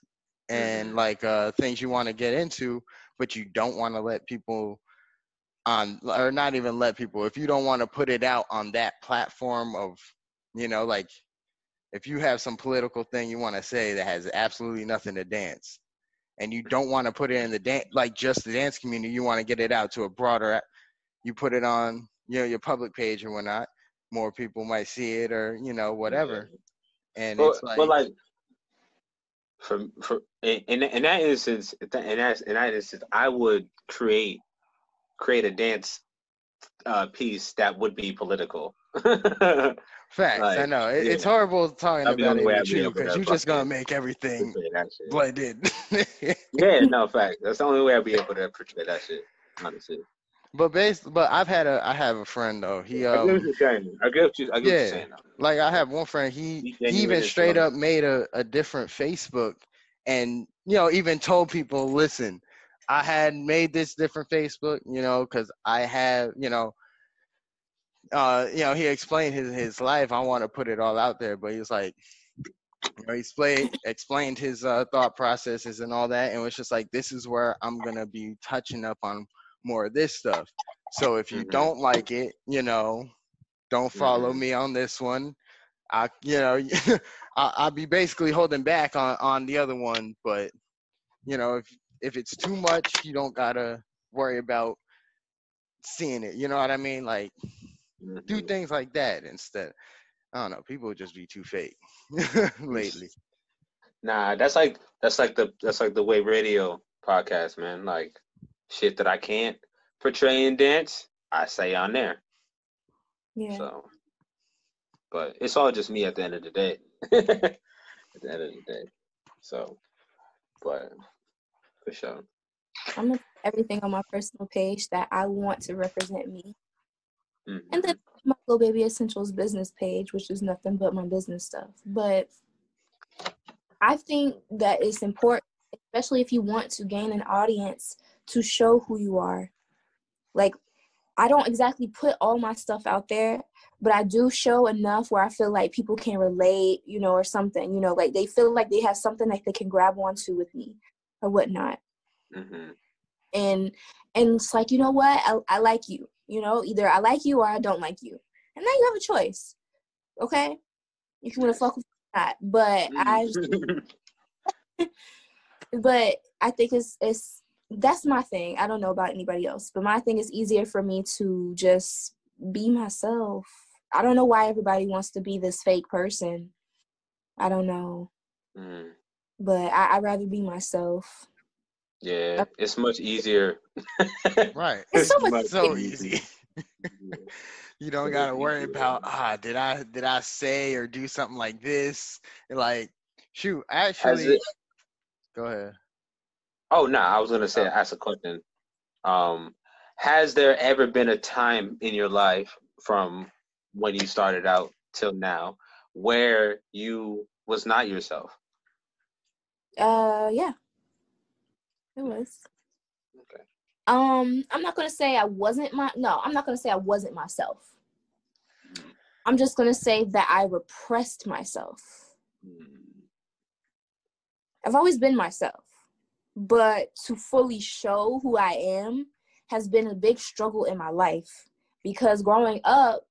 [SPEAKER 2] and
[SPEAKER 3] Mhm.
[SPEAKER 2] like uh things you want to get into but you don't want to let people on or not even let people if you don't want to put it out on that platform of you know like if you have some political thing you want to say that has absolutely nothing to dance and you don't want to put it in the dance like just the dance community you want to get it out to a broader you put it on you know your public page or whatnot more people might see it or you know whatever. And
[SPEAKER 3] But,
[SPEAKER 2] it's like,
[SPEAKER 3] but like for for in in, in that instance, in that in that instance, I would create create a dance uh, piece that would be political.
[SPEAKER 2] facts i know it, it's horrible talking
[SPEAKER 3] That'd
[SPEAKER 2] about it with you because you're just gonna make everything
[SPEAKER 3] portray that shit.
[SPEAKER 2] blended
[SPEAKER 3] Yeah, no fact. That's the only way I'd be able to portray that shit. Honestly,
[SPEAKER 2] but based but i've had a i have a friend though he
[SPEAKER 3] I get what
[SPEAKER 2] um
[SPEAKER 3] you're saying. I get what you. I get
[SPEAKER 2] yeah.
[SPEAKER 3] saying.
[SPEAKER 2] like I have one friend, he
[SPEAKER 3] Be
[SPEAKER 2] he even straight up made a, a different Facebook and you know even told people, listen, I had made this different Facebook, you know, because I have, you know, uh, you know, he explained his his life. I want to put it all out there, but he was like, you know, he explained explained his uh, thought processes and all that, and was just like, this is where I'm gonna be touching up on more of this stuff. So if you
[SPEAKER 3] Mhm.
[SPEAKER 2] don't like it, you know, don't follow
[SPEAKER 3] Mhm.
[SPEAKER 2] me on this one. I, you know, I, I'll be basically holding back on on the other one, but you know, if if it's too much, you don't gotta worry about seeing it. You know what I mean? Like do
[SPEAKER 3] Mhm.
[SPEAKER 2] things like that instead. I don't know. People just be too fake lately.
[SPEAKER 3] Nah, that's like that's like the that's like the way radio podcast, man. Like shit that I can't portray and dance, I say on there.
[SPEAKER 5] yeah.
[SPEAKER 3] So, but it's all just me at the end of the day. at the end of the day. So, but for sure.
[SPEAKER 5] I'm gonna put everything on my personal page that I want to represent me.
[SPEAKER 3] Mhm.
[SPEAKER 5] And then my little baby essentials business page, which is nothing but my business stuff. But I think that it's important, especially if you want to gain an audience, to show who you are. Like, I don't exactly put all my stuff out there, but I do show enough where I feel like people can relate, you know, or something, you know, like they feel like they have something that they can grab onto with me or whatnot. Mm-hmm. And and it's like, you know what, I, I like you, you know, either I like you or I don't like you, and now you have a choice, okay? If you want to fuck with that, but I, but I think it's it's that's my thing. I don't know about anybody else, but my thing is easier for me to just be myself. I don't know why everybody wants to be this fake person. I don't know. Mm. But I, I'd rather be myself.
[SPEAKER 3] Yeah, it's much easier.
[SPEAKER 2] right. It's so much so easy. you don't gotta worry about ah did I did I say or do something like this? Like shoot, actually it, go ahead.
[SPEAKER 3] Oh no, nah, I was gonna say oh. ask a question. Um has there ever been a time in your life from when you started out till now where you was not yourself?
[SPEAKER 5] Uh yeah. It was. Okay. Um, I'm not gonna say I wasn't my no, I'm not gonna say I wasn't myself. I'm just gonna say that I repressed myself. Mm. I've always been myself, but to fully show who I am has been a big struggle in my life because growing up,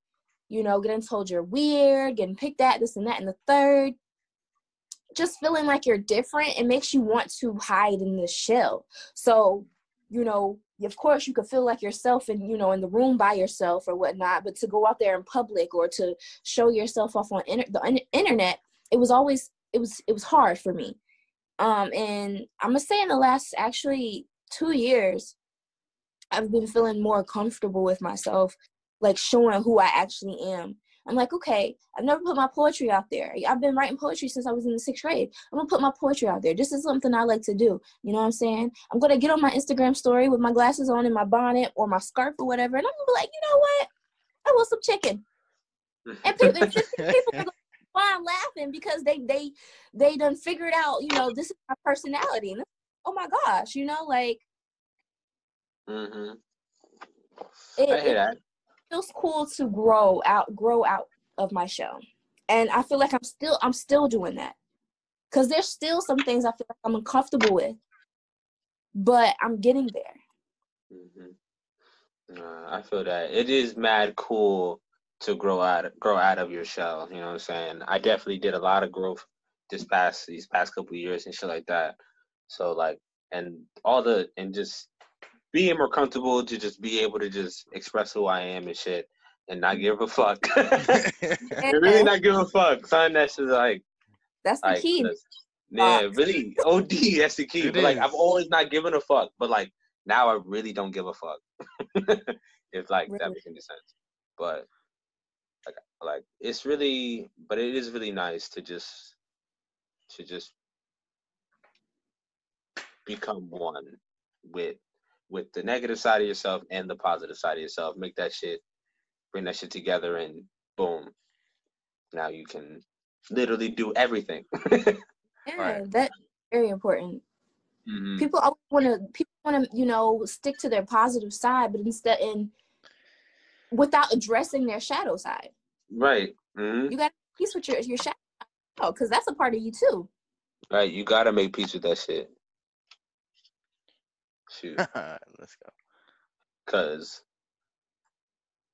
[SPEAKER 5] you know, getting told you're weird, getting picked at, this and that, and the third, just feeling like you're different, it makes you want to hide in this shell. So, you know, of course you could feel like yourself and you know in the room by yourself or whatnot but to go out there in public or to show yourself off on inter- the internet it was always it was it was hard for me um and i'm gonna say in the last actually two years i've been feeling more comfortable with myself like showing who i actually am I'm like, okay, I've never put my poetry out there. I've been writing poetry since I was in the sixth grade. I'm gonna put my poetry out there. This is something I like to do. You know what I'm saying? I'm gonna get on my Instagram story with my glasses on and my bonnet or my scarf or whatever, and I'm gonna be like, you know what? I want some chicken. And people, people are why I'm laughing because they they they done figured out, you know, this is my personality. And oh my gosh, you know, like mm-hmm. It, I hear that feels cool to grow out grow out of my show and i feel like i'm still i'm still doing that. Because there's still some things i feel like i'm uncomfortable with but i'm getting there.
[SPEAKER 3] Mm-hmm. uh, i feel that. It is mad cool to grow out grow out of your shell you know what i'm saying? I definitely did a lot of growth this past these past couple years and shit like that. So like and all the and just being more comfortable to just be able to just express who I am and shit and not give a fuck. really not give a fuck. Son, that's just like
[SPEAKER 5] that's the
[SPEAKER 3] like,
[SPEAKER 5] key.
[SPEAKER 3] yeah, really. OD, that's the key. but like I've always not given a fuck. But like now I really don't give a fuck. if like really? that makes any sense. But like like it's really but it is really nice to just to just become one with with the negative side of yourself and the positive side of yourself. Make that shit, bring that shit together, and boom, now you can literally do everything.
[SPEAKER 5] yeah, right. that's very important. Mm-hmm. People always want to people want to you know stick to their positive side, but instead in without addressing their shadow side.
[SPEAKER 3] Right. Mm-hmm.
[SPEAKER 5] You got to peace with your your shadow because that's a part of you too.
[SPEAKER 3] Right. You got to make peace with that shit. Shoot. Let's go. Cause,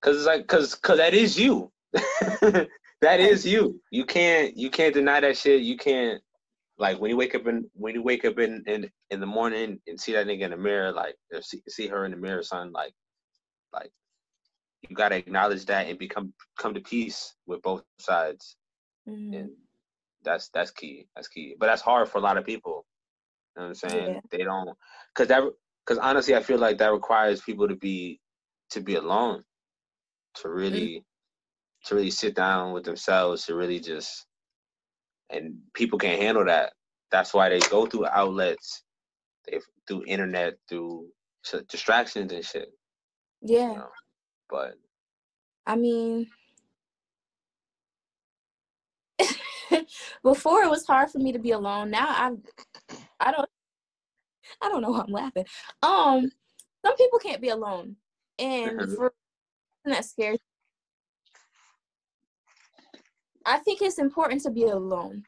[SPEAKER 3] cause like, cause, cause that is you. that is you. You can't, you can't deny that shit. You can't, like, when you wake up in, when you wake up in, in, in the morning and see that nigga in the mirror, like, see, see her in the mirror, son, like, like, you gotta acknowledge that and become, come to peace with both sides. Mm-hmm. And that's, that's key. That's key. But that's hard for a lot of people. You know what I'm saying? Yeah. They don't, cause that, because honestly, I feel like that requires people to be to be alone, to really mm-hmm. to really sit down with themselves, to really just and people can't handle that. That's why they go through outlets, they through internet, through distractions and shit.
[SPEAKER 5] Yeah. You know?
[SPEAKER 3] But
[SPEAKER 5] I mean, before it was hard for me to be alone. Now I'm I don't I don't know why I'm laughing. Um some people can't be alone. And for that scares I think it's important to be alone.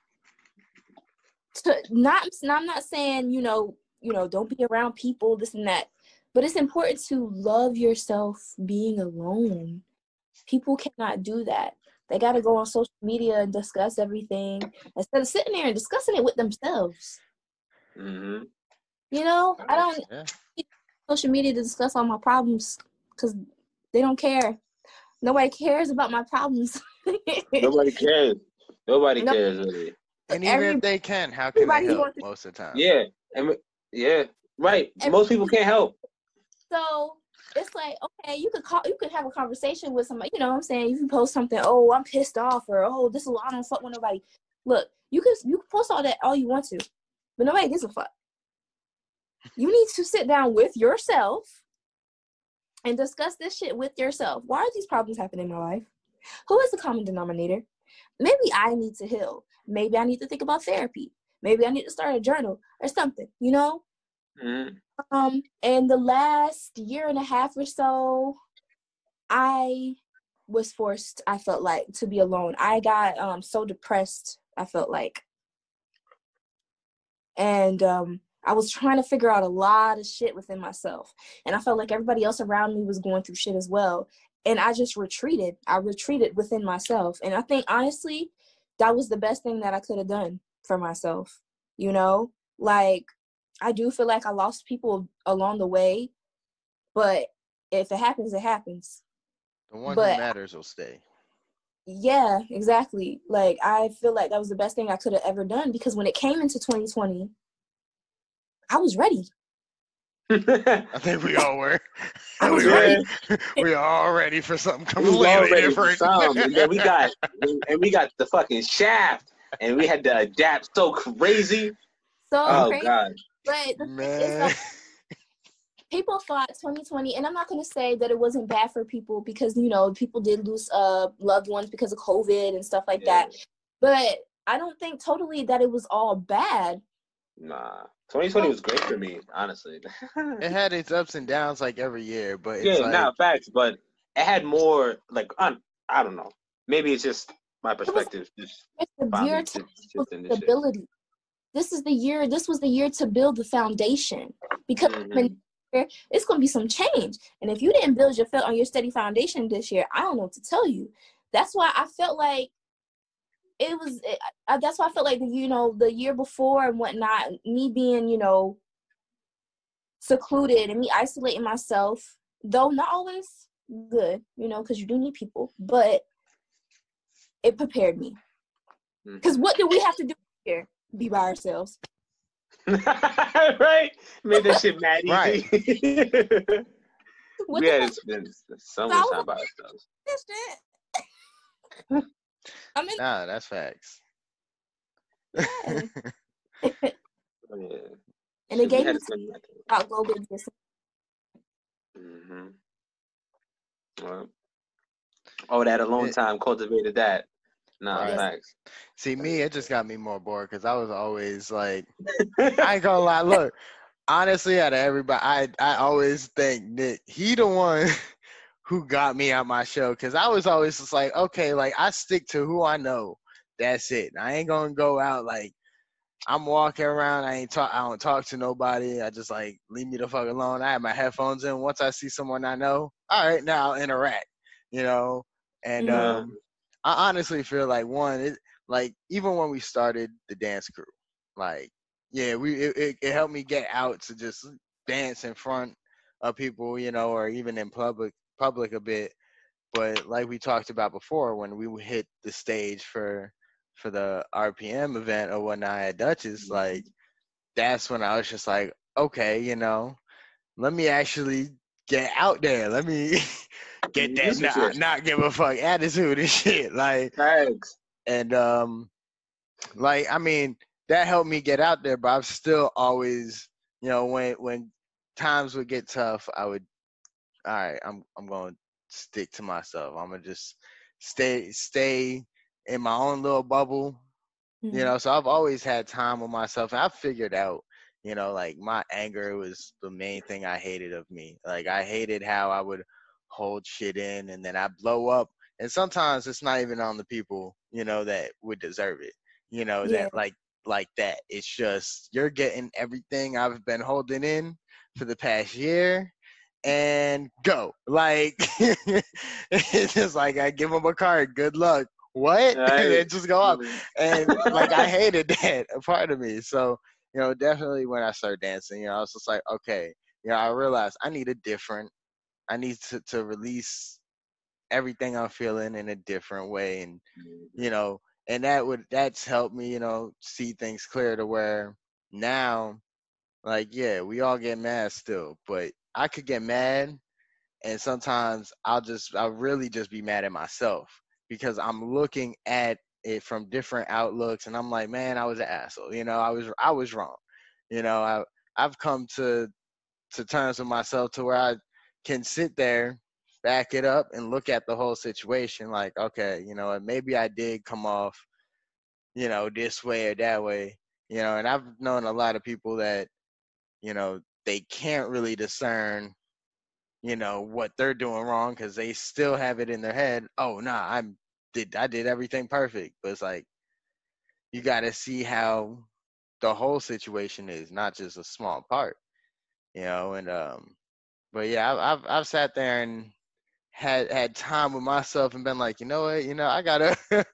[SPEAKER 5] To not I'm not saying, you know, you know, don't be around people, this and that. But it's important to love yourself being alone. People cannot do that. They got to go on social media and discuss everything instead of sitting there and discussing it with themselves.
[SPEAKER 3] hmm
[SPEAKER 5] You know, I don't
[SPEAKER 2] Yeah.
[SPEAKER 5] social media to discuss all my problems because they don't care. Nobody cares about my problems.
[SPEAKER 3] Nobody cares. Nobody
[SPEAKER 5] No.
[SPEAKER 3] cares really.
[SPEAKER 2] And even
[SPEAKER 5] Every-
[SPEAKER 2] if they can, how can they help
[SPEAKER 5] going through-
[SPEAKER 2] most of the time?
[SPEAKER 3] Yeah, and yeah, right.
[SPEAKER 5] And-
[SPEAKER 3] Most people can't help.
[SPEAKER 5] So it's like, okay, you could call, you could have a conversation with somebody. You know what I'm saying? You can post something. Oh, I'm pissed off, or oh, this is I don't fuck with nobody. Look, you can you can post all that all you want to, but nobody gives a fuck. You need to sit down with yourself and discuss this shit with yourself. Why are these problems happening in my life? Who is the common denominator? Maybe I need to heal. Maybe I need to think about therapy. Maybe I need to start a journal or something. You know,
[SPEAKER 3] Mhm.
[SPEAKER 5] um, in the last year and a half or so, I was forced, I felt like, to be alone. I got um so depressed, I felt like. And um I was trying to figure out a lot of shit within myself. And I felt like everybody else around me was going through shit as well. And I just retreated. I retreated within myself. And I think honestly, that was the best thing that I could have done for myself. You know? Like I do feel like I lost people along the way, but if it happens, it happens.
[SPEAKER 2] The one
[SPEAKER 5] But-
[SPEAKER 2] who matters will stay.
[SPEAKER 5] Yeah, exactly. Like I feel like that was the best thing I could have ever done because when it came into 2020, I was ready.
[SPEAKER 2] I think we all were.
[SPEAKER 5] I was
[SPEAKER 2] we,
[SPEAKER 3] ready.
[SPEAKER 2] were we all ready for something
[SPEAKER 3] We was
[SPEAKER 2] completely
[SPEAKER 3] all ready for
[SPEAKER 2] different.
[SPEAKER 3] some, and then we got and we got the fucking shaft, and we had to adapt so crazy.
[SPEAKER 5] So
[SPEAKER 3] Oh
[SPEAKER 5] crazy.
[SPEAKER 3] god.
[SPEAKER 5] But the thing is, like, people thought 2020, and I'm not going to say that it wasn't bad for people because you know people did lose uh loved ones because of COVID and stuff like that. But I don't think totally that it was all bad.
[SPEAKER 3] Nah. 2020 was great for me, honestly.
[SPEAKER 2] It had its ups and downs like every year, but it's
[SPEAKER 3] yeah,
[SPEAKER 2] like
[SPEAKER 3] not facts, but it had more like I, I don't know. Maybe it's just my perspective. Just
[SPEAKER 5] It's the year to
[SPEAKER 3] shifting this
[SPEAKER 5] stability. This is the year. This was the year to build the foundation because
[SPEAKER 3] Mhm.
[SPEAKER 5] when it's going to be some change. And if you didn't build your foot on your steady foundation this year, I don't know what to tell you. That's why I felt like it was. It, I, that's why I felt like you know the year before and whatnot. Me being you know secluded and me isolating myself, though not always good, you know, because you do need people, but it prepared me.
[SPEAKER 3] Mm.
[SPEAKER 5] Because what do we have to do here? Be by ourselves.
[SPEAKER 3] right? Made that shit mad easy.
[SPEAKER 5] What
[SPEAKER 3] we
[SPEAKER 5] the
[SPEAKER 3] had
[SPEAKER 5] fuck
[SPEAKER 3] to spend so
[SPEAKER 5] So
[SPEAKER 3] much time by ourselves.
[SPEAKER 5] is this shit? I mean,
[SPEAKER 2] nah, that's facts.
[SPEAKER 5] Yeah.
[SPEAKER 3] Yeah.
[SPEAKER 5] and
[SPEAKER 3] Shit,
[SPEAKER 5] it
[SPEAKER 3] we
[SPEAKER 5] gave
[SPEAKER 3] had
[SPEAKER 5] me
[SPEAKER 3] to spend that
[SPEAKER 5] about go business.
[SPEAKER 3] hmm Well, oh, that a
[SPEAKER 2] long
[SPEAKER 3] time cultivated that. Nah,
[SPEAKER 2] Right.
[SPEAKER 3] facts.
[SPEAKER 2] See, me, it just got me more bored because I was always like, I ain't gonna lie. Look, honestly, out of everybody, I I always think Nick, he the one who got me out my show because I was always just like, okay, like I stick to who I know. That's it. I ain't gonna go out like I'm walking around. I ain't talk. I don't talk to nobody. I just like leave me the fuck alone. I have my headphones in. Once I see someone I know, all right, now I'll interact. You know, and
[SPEAKER 5] Mhm.
[SPEAKER 2] um, I honestly feel like one, it like even when we started the dance crew, like yeah, we it, it, it helped me get out to just dance in front of people, you know, or even in public public a bit. But like we talked about before, when we hit the stage for for the RPM event or whatnot at Dutchess, like that's when I was just like, okay, you know, let me actually get out there. Let me get that not, not give a fuck attitude and shit. Like
[SPEAKER 3] Facts.
[SPEAKER 2] and um like i mean that helped me get out there but i'm still always you know when when times would get tough i would all right i'm i'm going to stick to myself i'm to just stay stay in my own little bubble You mm-hmm. know, so I've always had time with myself. And I've figured out, you know, like my anger was the main thing I hated of me. Like I hated how I would hold shit in and then I blow up. And sometimes it's not even on the people, you know, that would deserve it. You know,
[SPEAKER 5] Yeah.
[SPEAKER 2] that like like that. It's just you're getting everything I've been holding in for the past year and go. Like it's just like I give them a card, good luck. What? and then just go up. And like I hated that a part of me. So, you know, definitely when I started dancing, you know, I was just like, okay, you know, I realized I need a different I need to, to release everything I'm feeling in a different way and you know, and that would that's helped me, you know, see things clear to where now like yeah, we all get mad still, but I could get mad and sometimes I'll just I'll really just be mad at myself because I'm looking at it from different outlooks and I'm like, man, I was an asshole. You know, I was I was wrong. You know, I I've come to to terms with myself to where I can sit there, back it up and look at the whole situation like, okay, you know, maybe I did come off, you know, this way or that way. You know, and I've known a lot of people that, you know, they can't really discern you know what they're doing wrong because they still have it in their head oh nah i'm did i did everything perfect. But it's like you got to see how the whole situation is not just a small part you know and um but yeah I've, I've i've sat there and had had time with myself and been like you know what? You know i gotta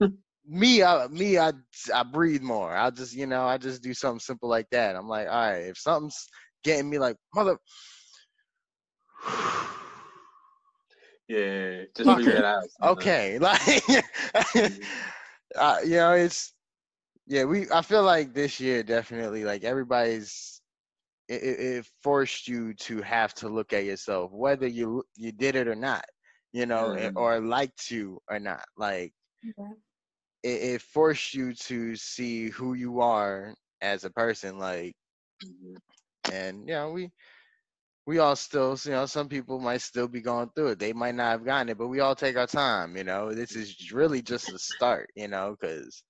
[SPEAKER 2] me I, me i i breathe more i just you know i just do something simple like that i'm like all right if something's getting me like mother
[SPEAKER 3] Yeah, just figure it out.
[SPEAKER 2] okay like uh, you know it's yeah we i feel like this year definitely like everybody's it, it, it forced you to have to look at yourself whether you you did it or not you know
[SPEAKER 3] Mhm.
[SPEAKER 2] or liked you or not like
[SPEAKER 5] Yeah.
[SPEAKER 2] It, it forced you to see who you are as a person like
[SPEAKER 3] Mhm.
[SPEAKER 2] and you know we we all still you know some people might still be going through it they might not have gotten it but we all take our time you know this is really just a start you know because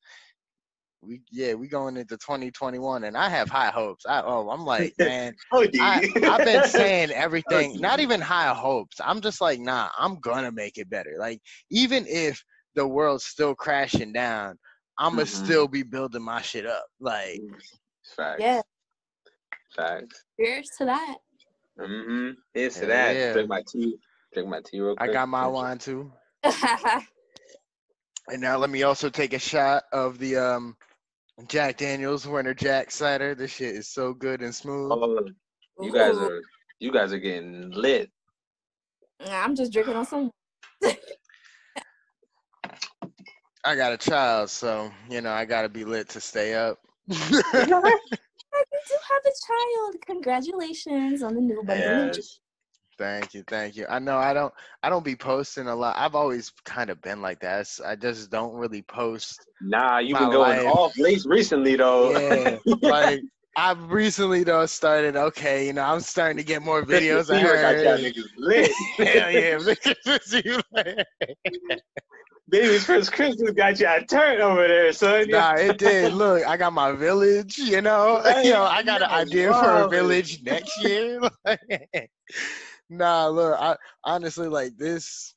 [SPEAKER 2] we yeah we going into 2021 and i have high hopes i oh i'm like man
[SPEAKER 3] Oh.
[SPEAKER 2] I, i've been saying everything
[SPEAKER 3] dude.
[SPEAKER 2] not even high hopes i'm just like nah i'm gonna make it better like even if the world's still crashing down i'ma
[SPEAKER 3] Mhm.
[SPEAKER 2] still be building my shit up like
[SPEAKER 3] Facts.
[SPEAKER 5] Yeah.
[SPEAKER 3] Facts.
[SPEAKER 5] Cheers to that.
[SPEAKER 3] Mm-hmm. Here's to
[SPEAKER 2] Hell
[SPEAKER 3] that.
[SPEAKER 2] yeah.
[SPEAKER 3] Drink my tea. Drink my tea real quick.
[SPEAKER 2] i got my wine too And now let me also take a shot of the um Jack Daniels Winter Jack cider. This shit is so good and smooth.
[SPEAKER 3] Oh, you guys
[SPEAKER 5] Ooh.
[SPEAKER 3] are you guys are getting lit.
[SPEAKER 5] I'm just drinking on some.
[SPEAKER 2] I got a child, so you know I gotta be lit to stay up.
[SPEAKER 5] You do have a child. Congratulations on the new bundle.
[SPEAKER 3] Yes.
[SPEAKER 2] thank you, thank you. I know I don't I don't be posting a lot. I've always kind of been like that. I just don't really post.
[SPEAKER 3] Nah, you've
[SPEAKER 2] My
[SPEAKER 3] been going
[SPEAKER 2] life.
[SPEAKER 3] off late recently though.
[SPEAKER 2] Yeah, like I've recently though started. Okay, you know I'm starting to get more videos. I
[SPEAKER 3] Fever got y'all
[SPEAKER 2] heard.
[SPEAKER 3] niggas lit.
[SPEAKER 2] Hell yeah.
[SPEAKER 3] Baby's first Christmas got y'all turned over there, son.
[SPEAKER 2] Nah, it did. Look, I got my village, you know. you know, I got an idea for a village next year. nah, look, I honestly like this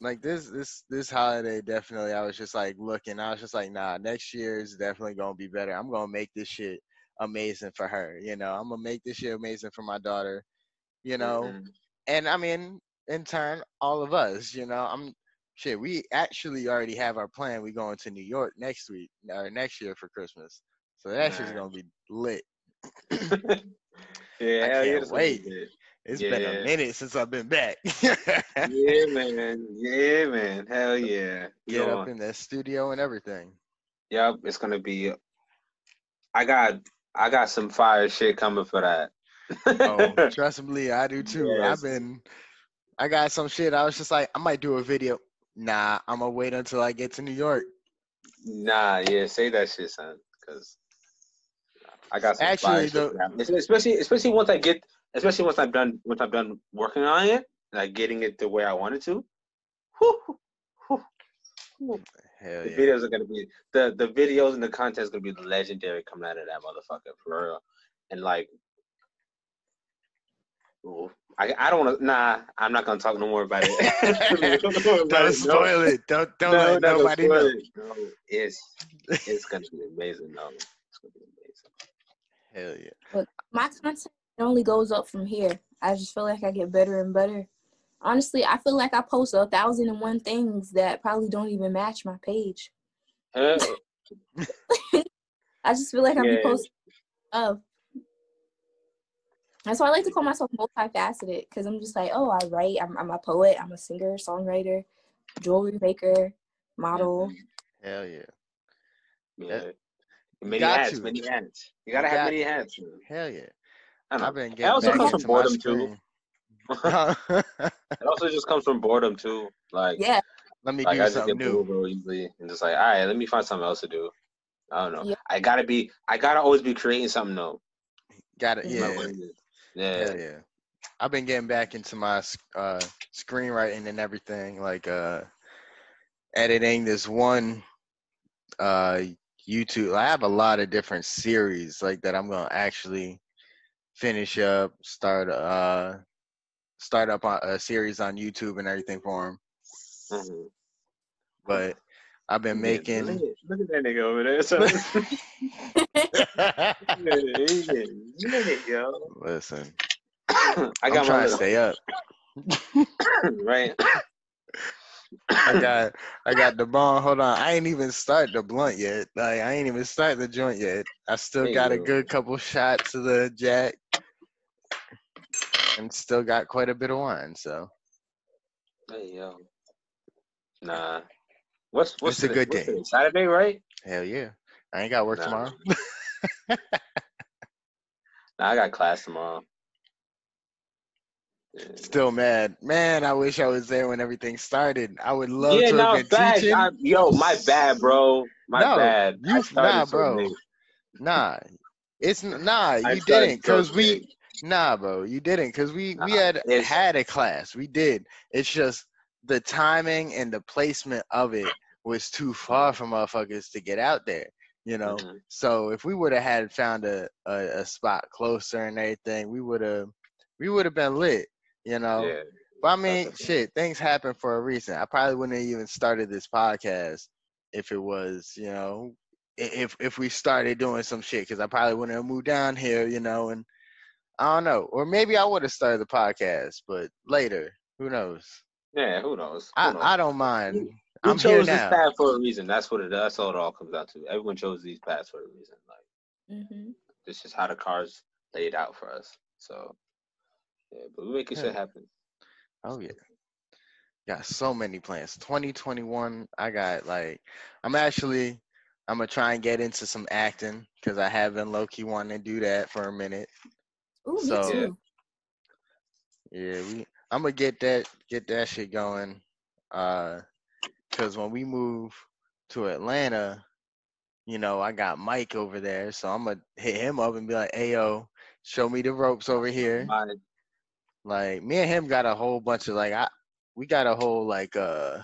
[SPEAKER 2] like this this this holiday definitely I was just like looking. I was just like, nah, next year is definitely gonna be better. I'm gonna make this shit amazing for her, you know. I'm gonna make this shit amazing for my daughter, you know.
[SPEAKER 3] Mhm.
[SPEAKER 2] And I mean, in turn, all of us, you know, I'm shit, we actually already have our plan. We going to New York next week or next year for Christmas. So that shit's gonna be lit.
[SPEAKER 3] yeah,
[SPEAKER 2] I
[SPEAKER 3] hell yeah,
[SPEAKER 2] can't
[SPEAKER 3] that's
[SPEAKER 2] wait.
[SPEAKER 3] what we did.
[SPEAKER 2] It's been a minute since I've been back.
[SPEAKER 3] Yeah, man. Yeah, man. Hell yeah.
[SPEAKER 2] Get up in that studio and everything.
[SPEAKER 3] Yep, it's gonna be. I got I got some fire shit coming for that.
[SPEAKER 2] Oh, trust me, I do too.
[SPEAKER 3] Yes.
[SPEAKER 2] I've been, I got some shit. I was just like, I might do a video. Nah, I'm gonna wait until I get to New York.
[SPEAKER 3] nah, yeah, say that shit, son, because I got some
[SPEAKER 2] Actually, the-
[SPEAKER 3] for that. Es- especially especially once I get especially once I'm done once I'm done working on it, like getting it the way I wanted to. Whew, whew.
[SPEAKER 2] Hell
[SPEAKER 3] The
[SPEAKER 2] yeah.
[SPEAKER 3] videos are gonna be the the videos and the content is gonna be legendary coming out of that motherfucker for real. And like, ooh, I I don't want to. Nah, I'm not gonna talk no more about it.
[SPEAKER 2] Don't spoil it. Don't don't
[SPEAKER 3] No,
[SPEAKER 2] let
[SPEAKER 3] not
[SPEAKER 2] nobody know.
[SPEAKER 3] it. No, it's it's gonna be amazing. though. it's gonna be amazing.
[SPEAKER 2] Hell yeah.
[SPEAKER 5] My content only goes up from here. I just feel like I get better and better. Honestly, I feel like I post a thousand and one things that probably don't even match my page.
[SPEAKER 3] Huh?
[SPEAKER 5] I just feel like I be
[SPEAKER 3] Yeah.
[SPEAKER 5] posting stuff. That's why I like to call myself multifaceted because I'm just like, oh, I write, I'm, I'm a poet, I'm a singer, songwriter, jewelry maker, model. Mm-hmm.
[SPEAKER 2] Hell yeah.
[SPEAKER 3] Yeah.
[SPEAKER 2] Yeah.
[SPEAKER 3] Many
[SPEAKER 2] got
[SPEAKER 3] hats,
[SPEAKER 2] to.
[SPEAKER 3] many hats. You gotta
[SPEAKER 2] You
[SPEAKER 3] have
[SPEAKER 2] got
[SPEAKER 3] many hats. man.
[SPEAKER 2] Hell yeah.
[SPEAKER 3] I,
[SPEAKER 2] I've
[SPEAKER 3] know.
[SPEAKER 2] been
[SPEAKER 3] It
[SPEAKER 2] getting
[SPEAKER 3] also
[SPEAKER 2] back
[SPEAKER 3] comes from boredom too.
[SPEAKER 2] screen.
[SPEAKER 3] It also just comes from boredom too. Like,
[SPEAKER 5] Yeah,
[SPEAKER 2] Let me
[SPEAKER 3] like
[SPEAKER 2] do
[SPEAKER 3] I
[SPEAKER 2] something
[SPEAKER 3] get
[SPEAKER 2] new.
[SPEAKER 3] real easily and just like, all right, let me find something else to do. I don't know.
[SPEAKER 5] Yeah.
[SPEAKER 3] I gotta be. I gotta always be creating something though.
[SPEAKER 2] Got it.
[SPEAKER 5] No
[SPEAKER 3] No
[SPEAKER 2] Yeah.
[SPEAKER 3] Matter what it is. Yeah.
[SPEAKER 2] Hell yeah. I've been getting back into my uh, screenwriting and everything, like uh, editing this one uh, YouTube. I have a lot of different series like that. I'm gonna actually finish up, start uh, start up on a series on YouTube and everything for them.
[SPEAKER 3] Mhm.
[SPEAKER 2] But I've been making.
[SPEAKER 3] Look at, look at that nigga over there. So.
[SPEAKER 2] Listen,
[SPEAKER 3] I
[SPEAKER 2] I'm
[SPEAKER 3] got my
[SPEAKER 2] trying to stay up.
[SPEAKER 3] right.
[SPEAKER 2] I got I got the bong. Hold on, I ain't even start the blunt yet. Like I ain't even start the joint yet. I still
[SPEAKER 3] There
[SPEAKER 2] got a good couple shots of the jack, and still got quite a bit of wine. So
[SPEAKER 3] Hey yo. Nah. What's what's
[SPEAKER 2] It's a good day.
[SPEAKER 3] today? Saturday, right?
[SPEAKER 2] hell yeah, I ain't got work
[SPEAKER 3] Nah.
[SPEAKER 2] tomorrow.
[SPEAKER 3] Nah, I got class tomorrow. Yeah.
[SPEAKER 2] Still mad, man. I wish I was there when everything started. I would love
[SPEAKER 3] yeah,
[SPEAKER 2] to
[SPEAKER 3] no,
[SPEAKER 2] have been teaching.
[SPEAKER 3] I, yo, my bad, bro. My
[SPEAKER 2] No,
[SPEAKER 3] bad.
[SPEAKER 2] You- nah, bro.
[SPEAKER 3] late.
[SPEAKER 2] Nah, it's nah. You
[SPEAKER 3] started
[SPEAKER 2] didn't, cause we
[SPEAKER 3] late.
[SPEAKER 2] Nah, bro, you didn't, cause we we had had a class. We did. It's just the timing and the placement of it was too far from motherfuckers to get out there. You know.
[SPEAKER 3] Mhm.
[SPEAKER 2] So if we would have had found a, a a spot closer and everything, we would have we would have been lit. You know.
[SPEAKER 3] Yeah.
[SPEAKER 2] But I mean, shit, things happen for a reason. I probably wouldn't have even started this podcast if it was, you know, if if we started doing some shit, because I probably wouldn't have moved down here, you know, and I don't know, or maybe I would have started the podcast, but later, who knows?
[SPEAKER 3] Yeah, who knows? Who knows?
[SPEAKER 2] I I don't mind.
[SPEAKER 3] We
[SPEAKER 2] I'm here
[SPEAKER 3] chose this
[SPEAKER 2] now.
[SPEAKER 3] path for a reason. That's what it. That's all it all comes down to. Everyone chose these paths for a reason. Like
[SPEAKER 5] hmm
[SPEAKER 3] this is how the cards laid out for us. So yeah, but we making shit happen.
[SPEAKER 2] Oh yeah. Got so many plans. 2021, I got like I'm actually I'm gonna try and get into some acting because I have been low key wanting to do that for a minute.
[SPEAKER 5] Ooh, me too.
[SPEAKER 2] Yeah, we I'm gonna get that get that shit going. Uh cause when we move to Atlanta, you know, I got Mike over there, so I'm gonna hit him up and be like, hey yo, show me the ropes over here. Like me and him got a whole bunch of like I we got a whole like uh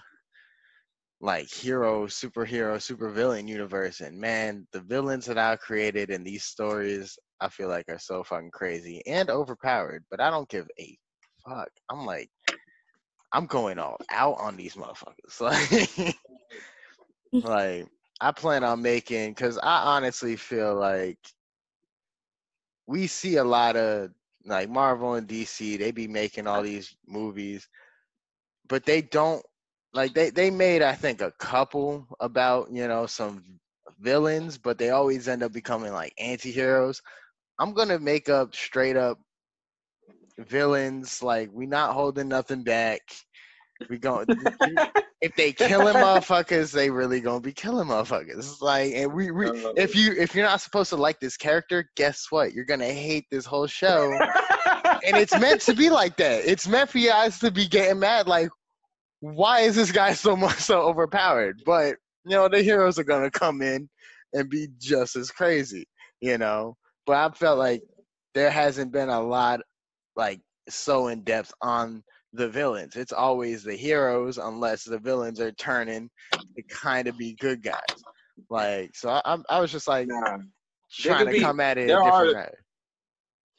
[SPEAKER 2] like hero, superhero, supervillain universe and man, the villains that I created in these stories I feel like are so fucking crazy and overpowered, but I don't give a fuck. I'm like I'm going all out on these motherfuckers. Like like I plan on making cuz I honestly feel like we see a lot of like Marvel and DC, they be making all these movies, but they don't like they they made I think a couple about you know some villains, but they always end up becoming like anti-heroes. I'm gonna make up straight up villains. Like we not holding nothing back. We going if they killing motherfuckers, they really gonna be killing motherfuckers. Like, and we, we if you if you're not supposed to like this character, guess what? You're gonna hate this whole show, and it's meant to be like that. It's meant for you guys to be getting mad. Like, why is this guy so much so overpowered? But you know, the heroes are gonna come in and be just as crazy. You know, but I felt like there hasn't been a lot like so in depth on the villains. It's always the heroes unless the villains are turning to kind of be good guys. Like so, I, I was just like
[SPEAKER 3] Nah.
[SPEAKER 2] trying to
[SPEAKER 3] be-
[SPEAKER 2] come at it a
[SPEAKER 3] there
[SPEAKER 2] different
[SPEAKER 3] are-
[SPEAKER 2] way.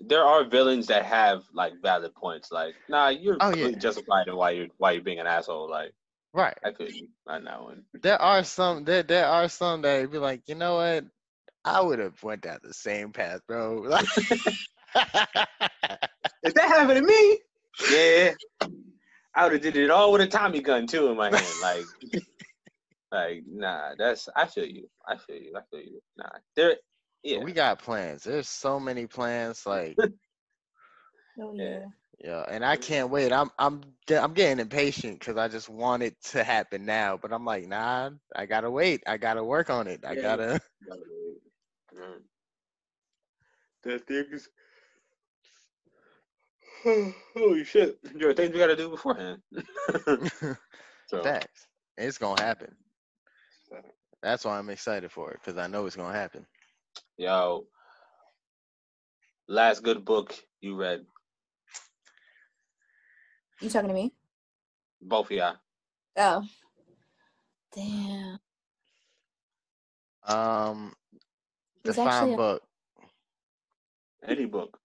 [SPEAKER 3] there are villains that have like valid points. Like, nah, you're
[SPEAKER 2] Oh, yeah.
[SPEAKER 3] justified in why you're why you're being an asshole. Like,
[SPEAKER 2] Right.
[SPEAKER 3] I you on that one.
[SPEAKER 2] There are some. There there are some that be like, you know what? I would have went down the same path, bro.
[SPEAKER 3] If that happened to me, yeah, I would have did it all with a Tommy gun too in my hand. Like, like nah, that's I feel you. I feel you. I feel you. Nah, there. Yeah,
[SPEAKER 2] we got plans. There's so many plans. Like,
[SPEAKER 5] Oh
[SPEAKER 3] Yeah.
[SPEAKER 5] yeah.
[SPEAKER 2] yeah, and I can't wait. I'm I'm I'm getting impatient because I just want it to happen now. But I'm like, nah, I gotta wait. I gotta work on it. I
[SPEAKER 3] Yeah.
[SPEAKER 2] gotta.
[SPEAKER 3] Mm. That things. Holy shit! There are things we gotta do beforehand. so,
[SPEAKER 2] Facts. It's gonna happen. That's why I'm excited for it because I know it's gonna happen.
[SPEAKER 3] yo, last good book you read,
[SPEAKER 5] You talking to me?
[SPEAKER 3] both of y'all.
[SPEAKER 5] Oh. Damn.
[SPEAKER 2] Um,
[SPEAKER 5] It's
[SPEAKER 2] define
[SPEAKER 5] actually a-
[SPEAKER 2] book
[SPEAKER 3] Any book.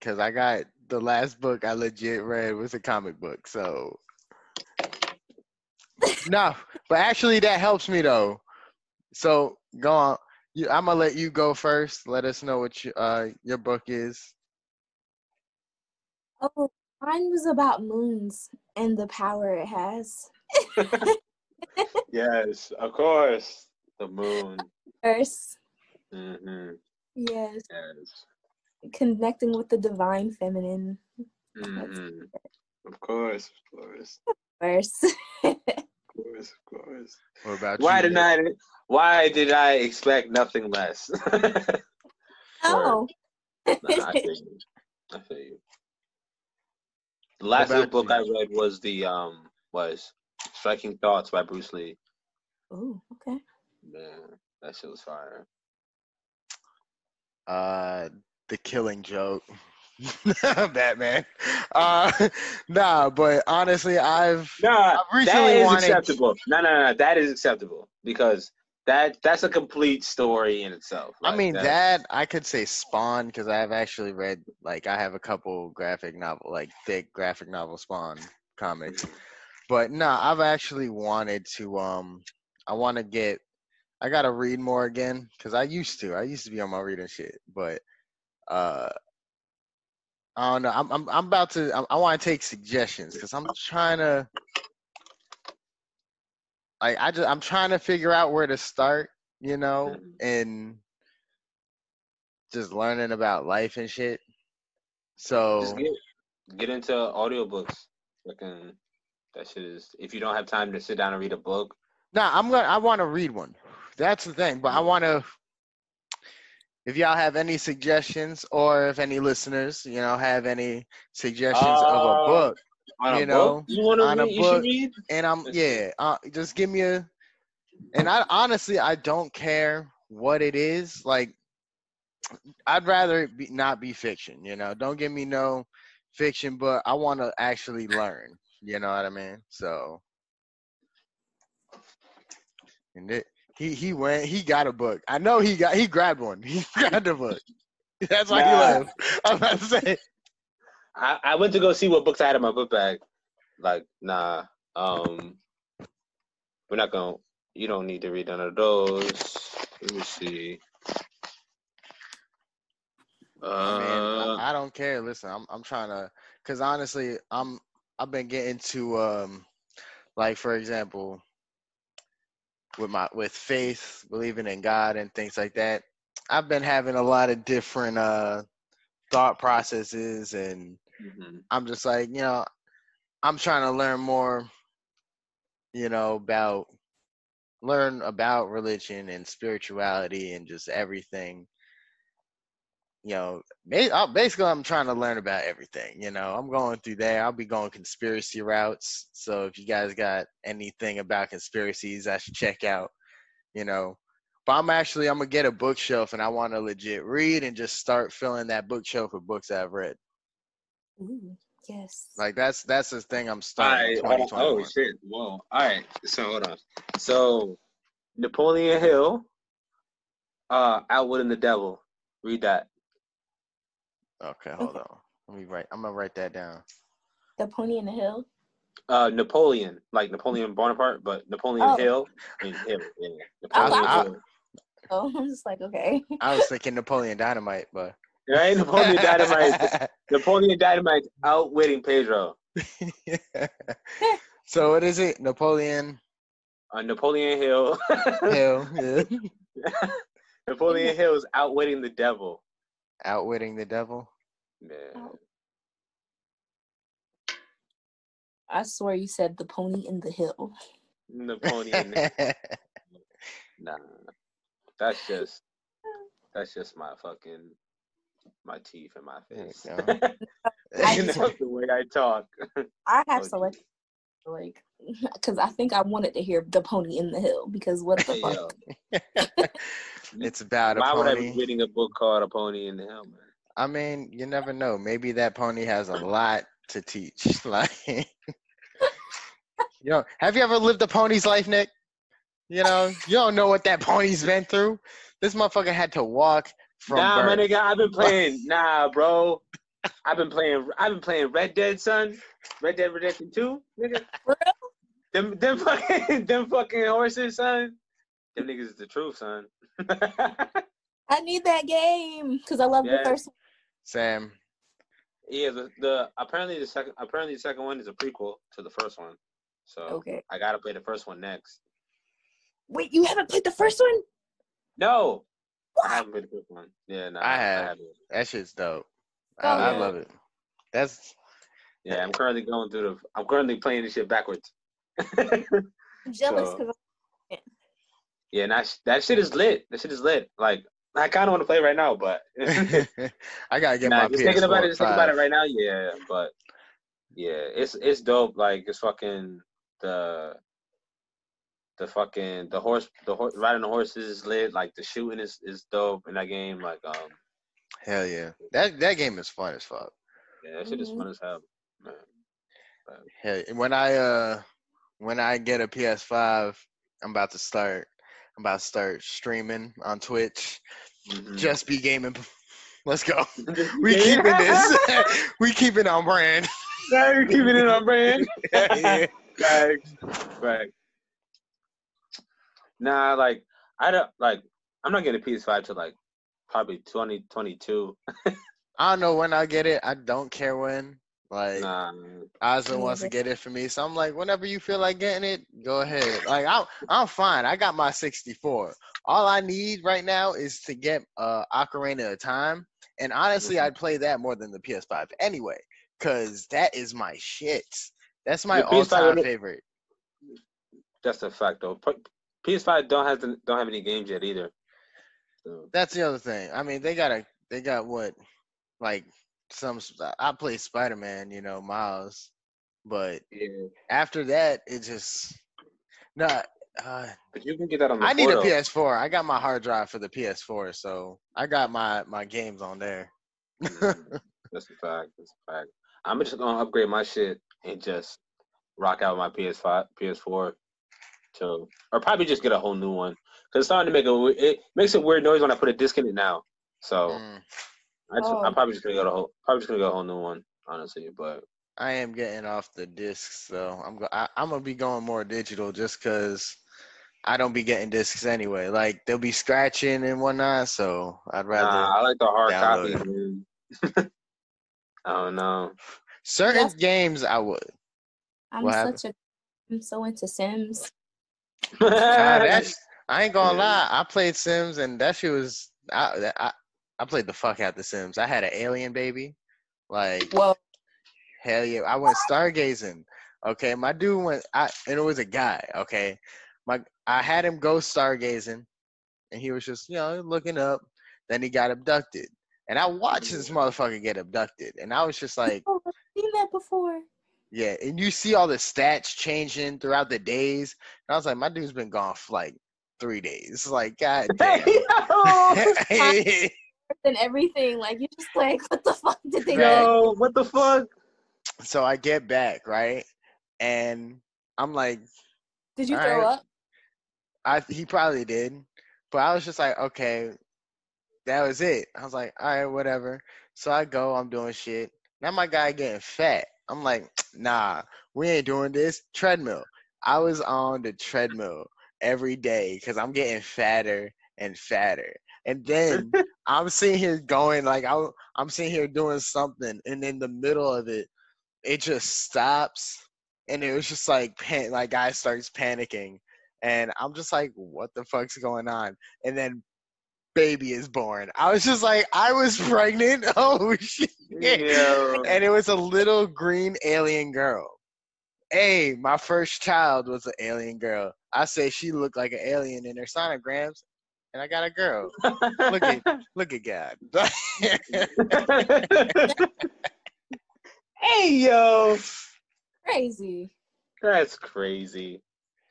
[SPEAKER 2] because I got the last book I legit read was a comic book. So no, but actually that helps me though. So go on. You, I'm gonna let you go first. Let us know what you, uh, your book is.
[SPEAKER 5] Oh, mine was about moons and the power it has.
[SPEAKER 3] Yes, of course. The moon.
[SPEAKER 5] First,
[SPEAKER 3] hmm
[SPEAKER 5] yes,
[SPEAKER 3] Yes.
[SPEAKER 5] Connecting with the divine feminine.
[SPEAKER 3] hmm Of course, of course,
[SPEAKER 5] First.
[SPEAKER 3] of course, of course.
[SPEAKER 2] What about
[SPEAKER 3] Why
[SPEAKER 2] you?
[SPEAKER 3] did I? Why did I expect nothing less?
[SPEAKER 5] oh.
[SPEAKER 3] Nah, I feel you. I feel you. The last
[SPEAKER 2] about
[SPEAKER 3] good book
[SPEAKER 2] you?
[SPEAKER 3] I read was the um was Striking Thoughts by Bruce Lee.
[SPEAKER 5] Oh, okay.
[SPEAKER 3] Man, that shit was fire.
[SPEAKER 2] uh the killing joke. Batman. Uh nah but honestly i've
[SPEAKER 3] Nah,
[SPEAKER 2] recently
[SPEAKER 3] that is
[SPEAKER 2] wanted-
[SPEAKER 3] acceptable. No, no, no, that is acceptable because that that's a complete story in itself.
[SPEAKER 2] i mean that i could say spawn because i've actually read like i have a couple graphic novel like thick graphic novel spawn comics. But nah i've actually wanted to um i want to get i gotta read more again because i used to. I used to be on my reading shit but uh I don't know. I'm I'm, I'm about to. I, I want to take suggestions because I'm trying to. Like I just I'm trying to figure out where to start, you know,
[SPEAKER 3] Mhm.
[SPEAKER 2] and just learning about life and shit. So
[SPEAKER 3] Just get get into audiobooks. Fucking that shit is. If you don't have time to sit down and read a book,
[SPEAKER 2] nah, I'm gonna. I want to read one. That's the thing. But I want to. If y'all have any suggestions, or if any listeners, you know, have any suggestions of a
[SPEAKER 3] Uh,
[SPEAKER 2] book,
[SPEAKER 3] a
[SPEAKER 2] You
[SPEAKER 3] book,
[SPEAKER 2] know,
[SPEAKER 3] you want to
[SPEAKER 2] on a
[SPEAKER 3] read, you
[SPEAKER 2] book.
[SPEAKER 3] read.
[SPEAKER 2] and I'm yeah, uh, just give me a. And I honestly, I don't care what it is. Like, I'd rather it be, not be fiction. You know, don't give me no fiction, but I want to actually learn. You know what I mean? So, and it, he he went. He got a book. I know he got. He grabbed one. He grabbed a book. That's why he left. I'm about to say.
[SPEAKER 3] I, I went to go see what books I had in my book bag. Like, nah, um, we're not gonna. You don't need to read none of those. Let me see.
[SPEAKER 2] I
[SPEAKER 3] Uh,
[SPEAKER 2] mean, I, I don't care. Listen, I'm I'm trying to, cause honestly, I'm I've been getting to um, like for example, with my with faith, believing in God and things like that. I've been having a lot of different uh thought processes, and
[SPEAKER 3] mhm.
[SPEAKER 2] I'm just like, you know, I'm trying to learn more, you know, about learn about religion and spirituality and just everything. You know, basically, I'm trying to learn about everything. You know, I'm going through there. I'll be going conspiracy routes. So if you guys got anything about conspiracies, I should check out. You know, but I'm actually I'm gonna get a bookshelf and I want to legit read and just start filling that bookshelf with books I've read.
[SPEAKER 5] Ooh. Yes.
[SPEAKER 2] Like that's that's the thing I'm
[SPEAKER 3] All
[SPEAKER 2] starting.
[SPEAKER 3] right, hold on.
[SPEAKER 2] 2021.
[SPEAKER 3] Oh shit! Whoa! All right, so hold on. So Napoleon Hill, uh, Outwitting the Devil. Read that.
[SPEAKER 2] Okay, hold on. Let me write. I'm gonna write that down.
[SPEAKER 5] the Pony in the Hill.
[SPEAKER 3] Uh, Napoleon, like Napoleon Bonaparte, but Napoleon
[SPEAKER 5] Oh.
[SPEAKER 3] Hill. I mean, Hill. Yeah.
[SPEAKER 5] I-
[SPEAKER 3] Napoleon
[SPEAKER 2] I-
[SPEAKER 3] Hill.
[SPEAKER 5] Oh, I'm just like, okay.
[SPEAKER 2] I was thinking Napoleon Dynamite, but
[SPEAKER 3] Right? Napoleon Dynamite. Napoleon Dynamite outwitting Pedro.
[SPEAKER 2] so what is it? Napoleon
[SPEAKER 3] Uh, Napoleon Hill.
[SPEAKER 2] Hill yeah.
[SPEAKER 3] Napoleon Hill is outwitting the devil.
[SPEAKER 2] outwitting the devil.
[SPEAKER 3] Yeah.
[SPEAKER 5] Oh. I swear you said the Pony in the Hill.
[SPEAKER 3] Napoleon. nah, nah, nah. That's just that's just my fucking my teeth and my
[SPEAKER 2] There you
[SPEAKER 3] face.
[SPEAKER 2] go.
[SPEAKER 5] I
[SPEAKER 3] That's the way I talk.
[SPEAKER 5] I have
[SPEAKER 3] Oh,
[SPEAKER 5] selected like because I think I wanted to hear the Pony in the Hill because what the fuck?
[SPEAKER 2] it's about a
[SPEAKER 3] why would I be reading a book called A Pony in the Hill, man?
[SPEAKER 2] I mean, you never know. Maybe that pony has a lot to teach. Like, you know, have you ever lived a pony's life, Nick? You know, you don't know what that pony's been through. This motherfucker had to walk from
[SPEAKER 3] nah, my nigga, I've been playing. Nah, bro. I've been playing. I've been playing Red Dead, son. Red Dead Redemption Two, nigga.
[SPEAKER 5] For
[SPEAKER 3] Them, them fucking, them fucking horses, son. Them niggas is the truth, son.
[SPEAKER 5] I need that game because I love
[SPEAKER 3] Yeah.
[SPEAKER 5] the first one.
[SPEAKER 2] Sam,
[SPEAKER 3] yeah, the, the apparently the second apparently the second one is a prequel to the first one. So
[SPEAKER 5] Okay.
[SPEAKER 3] I gotta play the first one next.
[SPEAKER 5] Wait, you haven't played the first one?
[SPEAKER 3] No, I haven't played the first one. Yeah, no,
[SPEAKER 2] I have.
[SPEAKER 3] haven't.
[SPEAKER 2] that shit's dope.
[SPEAKER 5] Oh,
[SPEAKER 2] I, I love it. That's
[SPEAKER 3] Yeah, I'm currently going through the. I'm currently playing this shit backwards.
[SPEAKER 5] I'm jealous
[SPEAKER 3] So-
[SPEAKER 5] because
[SPEAKER 3] yeah, and that that shit is lit. That shit is lit. Like I kind of want to play right now, but
[SPEAKER 2] I gotta get
[SPEAKER 3] nah,
[SPEAKER 2] my
[SPEAKER 3] just
[SPEAKER 2] PS4
[SPEAKER 3] thinking about it. Just thinking about it right now. Yeah, but yeah, it's it's dope. Like it's fucking the the fucking the horse the horse riding the horses is lit. Like the shooting is is dope in that game. Like um
[SPEAKER 2] Hell yeah, that that game is fun as fuck.
[SPEAKER 3] yeah, that shit is fun as hell. Man.
[SPEAKER 2] Hell, when I uh when I get a PS5, I'm about to start. I'm about to start streaming on Twitch.
[SPEAKER 3] Mhm.
[SPEAKER 2] Just be gaming. Let's go. We
[SPEAKER 3] yeah.
[SPEAKER 2] keeping this. we keeping on brand.
[SPEAKER 3] Yeah, we keeping it on brand.
[SPEAKER 2] yeah.
[SPEAKER 3] Facts. Facts. Nah, like I don't like. I'm not getting a PS5 till like probably 2022.
[SPEAKER 2] I don't know when I get it. I don't care when. Like
[SPEAKER 3] Nah,
[SPEAKER 2] Ozzy wants to get it for me, so I'm like, whenever you feel like getting it, go ahead. Like I'm, I'm fine. I got my 64. All I need right now is to get uh Ocarina of Time, and honestly,
[SPEAKER 3] Mhm.
[SPEAKER 2] I'd play that more than the PS5 anyway, cause that is my shit. That's my all-time
[SPEAKER 3] would-
[SPEAKER 2] favorite.
[SPEAKER 3] that's a fact though. PS5 don't have to, don't have any games yet either. So,
[SPEAKER 2] That's the other thing. I mean, they got a, they got what, like some. I play Spider Man, you know, Miles, but
[SPEAKER 3] yeah,
[SPEAKER 2] after that, it just no. Uh,
[SPEAKER 3] but you can get that on the.
[SPEAKER 2] I need a. PS4. I got my hard drive for the PS4, so I got my my games on there.
[SPEAKER 3] Mhm. That's a fact. That's a fact. I'm just gonna upgrade my shit and just rock out my PS5, PS4, to or probably just get a whole new one because it's starting to make a it makes a weird noise when I put a disc in it now. So
[SPEAKER 2] Mm,
[SPEAKER 3] I just,
[SPEAKER 5] Oh.
[SPEAKER 3] I'm probably just gonna go to whole probably just gonna go a whole new one honestly. But
[SPEAKER 2] I am getting off the discs, so I'm go- I, I'm gonna be going more digital just because I don't be getting discs anyway. Like they'll be scratching and whatnot, so I'd rather
[SPEAKER 3] nah, I like the hard
[SPEAKER 2] copy.
[SPEAKER 3] copies. Man. I don't know.
[SPEAKER 2] certain
[SPEAKER 5] Yes.
[SPEAKER 2] games I would.
[SPEAKER 5] I'm
[SPEAKER 2] What happened?
[SPEAKER 5] such a I'm so into Sims.
[SPEAKER 2] God, I ain't gonna lie. I played Sims and that shit was I, I I played the fuck out the Sims. I had an alien baby, like
[SPEAKER 5] Well,
[SPEAKER 2] hell yeah. I went stargazing. Okay, my dude went. I and it was a guy. Okay, my I had him go stargazing, and he was just you know looking up. Then he got abducted, and I watched this motherfucker get abducted, and I was just like,
[SPEAKER 5] oh, I've seen that before.
[SPEAKER 2] yeah. And you see all the stats changing throughout the days, and I was like, my dude's been gone for like three days. Like, god damn.
[SPEAKER 5] And everything, like you just like, what the fuck did they do?
[SPEAKER 3] Yo, what the fuck?
[SPEAKER 2] so I get back right, and I'm like,
[SPEAKER 5] Did you throw
[SPEAKER 2] right.
[SPEAKER 5] up?
[SPEAKER 2] I he probably did, but I was just like, okay, that was it. I was like, all right, whatever. So I go, I'm doing shit. Now my guy getting fat. I'm like, nah, we ain't doing this treadmill. I was on the treadmill every day because I'm getting fatter and fatter. And then I'm sitting here going like I, I'm sitting here doing something, and in the middle of it, it just stops, and it was just like pan- like guy starts panicking, and I'm just like, what the fuck's going on? And then baby is born. I was just like, I was pregnant. Oh shit!
[SPEAKER 3] Yo.
[SPEAKER 2] And it was a little green alien girl. Hey, my first child was an alien girl. I say she looked like an alien in her sonograms, and I got a girl. Look at look at God.
[SPEAKER 3] hey yo,
[SPEAKER 5] Crazy.
[SPEAKER 3] that's crazy.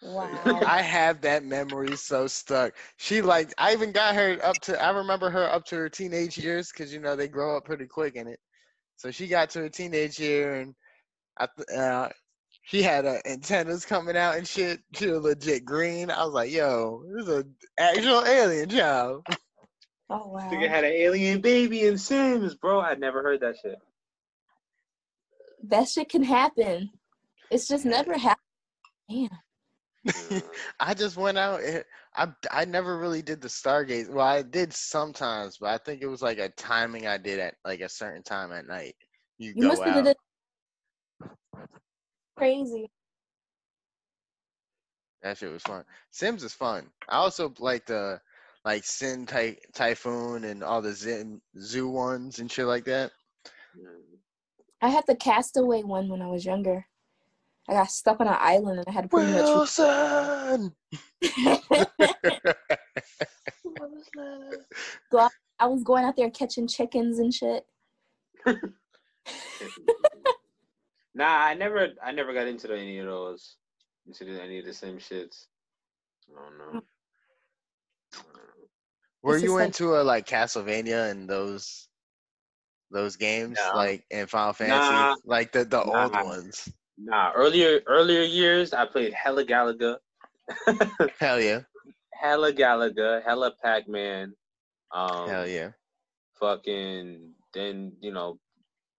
[SPEAKER 5] Wow.
[SPEAKER 2] I have that memory so stuck. She like I even got her up to I remember her up to her teenage years because you know they grow up pretty quick in it. So she got to her teenage year and I th- uh, she had uh, antennas coming out and shit. She was legit green. I was like, yo, this is an actual alien child.
[SPEAKER 5] oh wow.
[SPEAKER 3] Nigga had an alien baby in Sims, bro. I never heard that shit.
[SPEAKER 5] That shit can happen. It's just never happened. Damn.
[SPEAKER 2] I just went out. And I I never really did the Stargaze. Well, I did sometimes, but I think it was like a timing I did at like a certain time at night. You,
[SPEAKER 5] You
[SPEAKER 2] go
[SPEAKER 5] must have did it crazy.
[SPEAKER 2] That shit was fun. Sims is fun. I also like the like Sin Ty- Typhoon and all the Zim, zoo ones and shit like that.
[SPEAKER 5] I had the castaway one when I was younger. I got stuck on an island and I had to pretty much
[SPEAKER 2] Wilson.
[SPEAKER 5] I was going out there catching chickens and shit.
[SPEAKER 3] Nah, I never, I never got into any of those, into any of the same shits. I don't know.
[SPEAKER 2] Were
[SPEAKER 5] It's
[SPEAKER 2] you
[SPEAKER 5] just like-
[SPEAKER 2] into a like Castlevania and those those games
[SPEAKER 3] No.
[SPEAKER 2] like in Final Fantasy,
[SPEAKER 3] Nah.
[SPEAKER 2] like the the old ones?
[SPEAKER 3] Nah, earlier, earlier years, I played hella Galaga,
[SPEAKER 2] Hell yeah,
[SPEAKER 3] hella Galaga, hella Pac Man, um,
[SPEAKER 2] hell yeah.
[SPEAKER 3] fucking, then you know,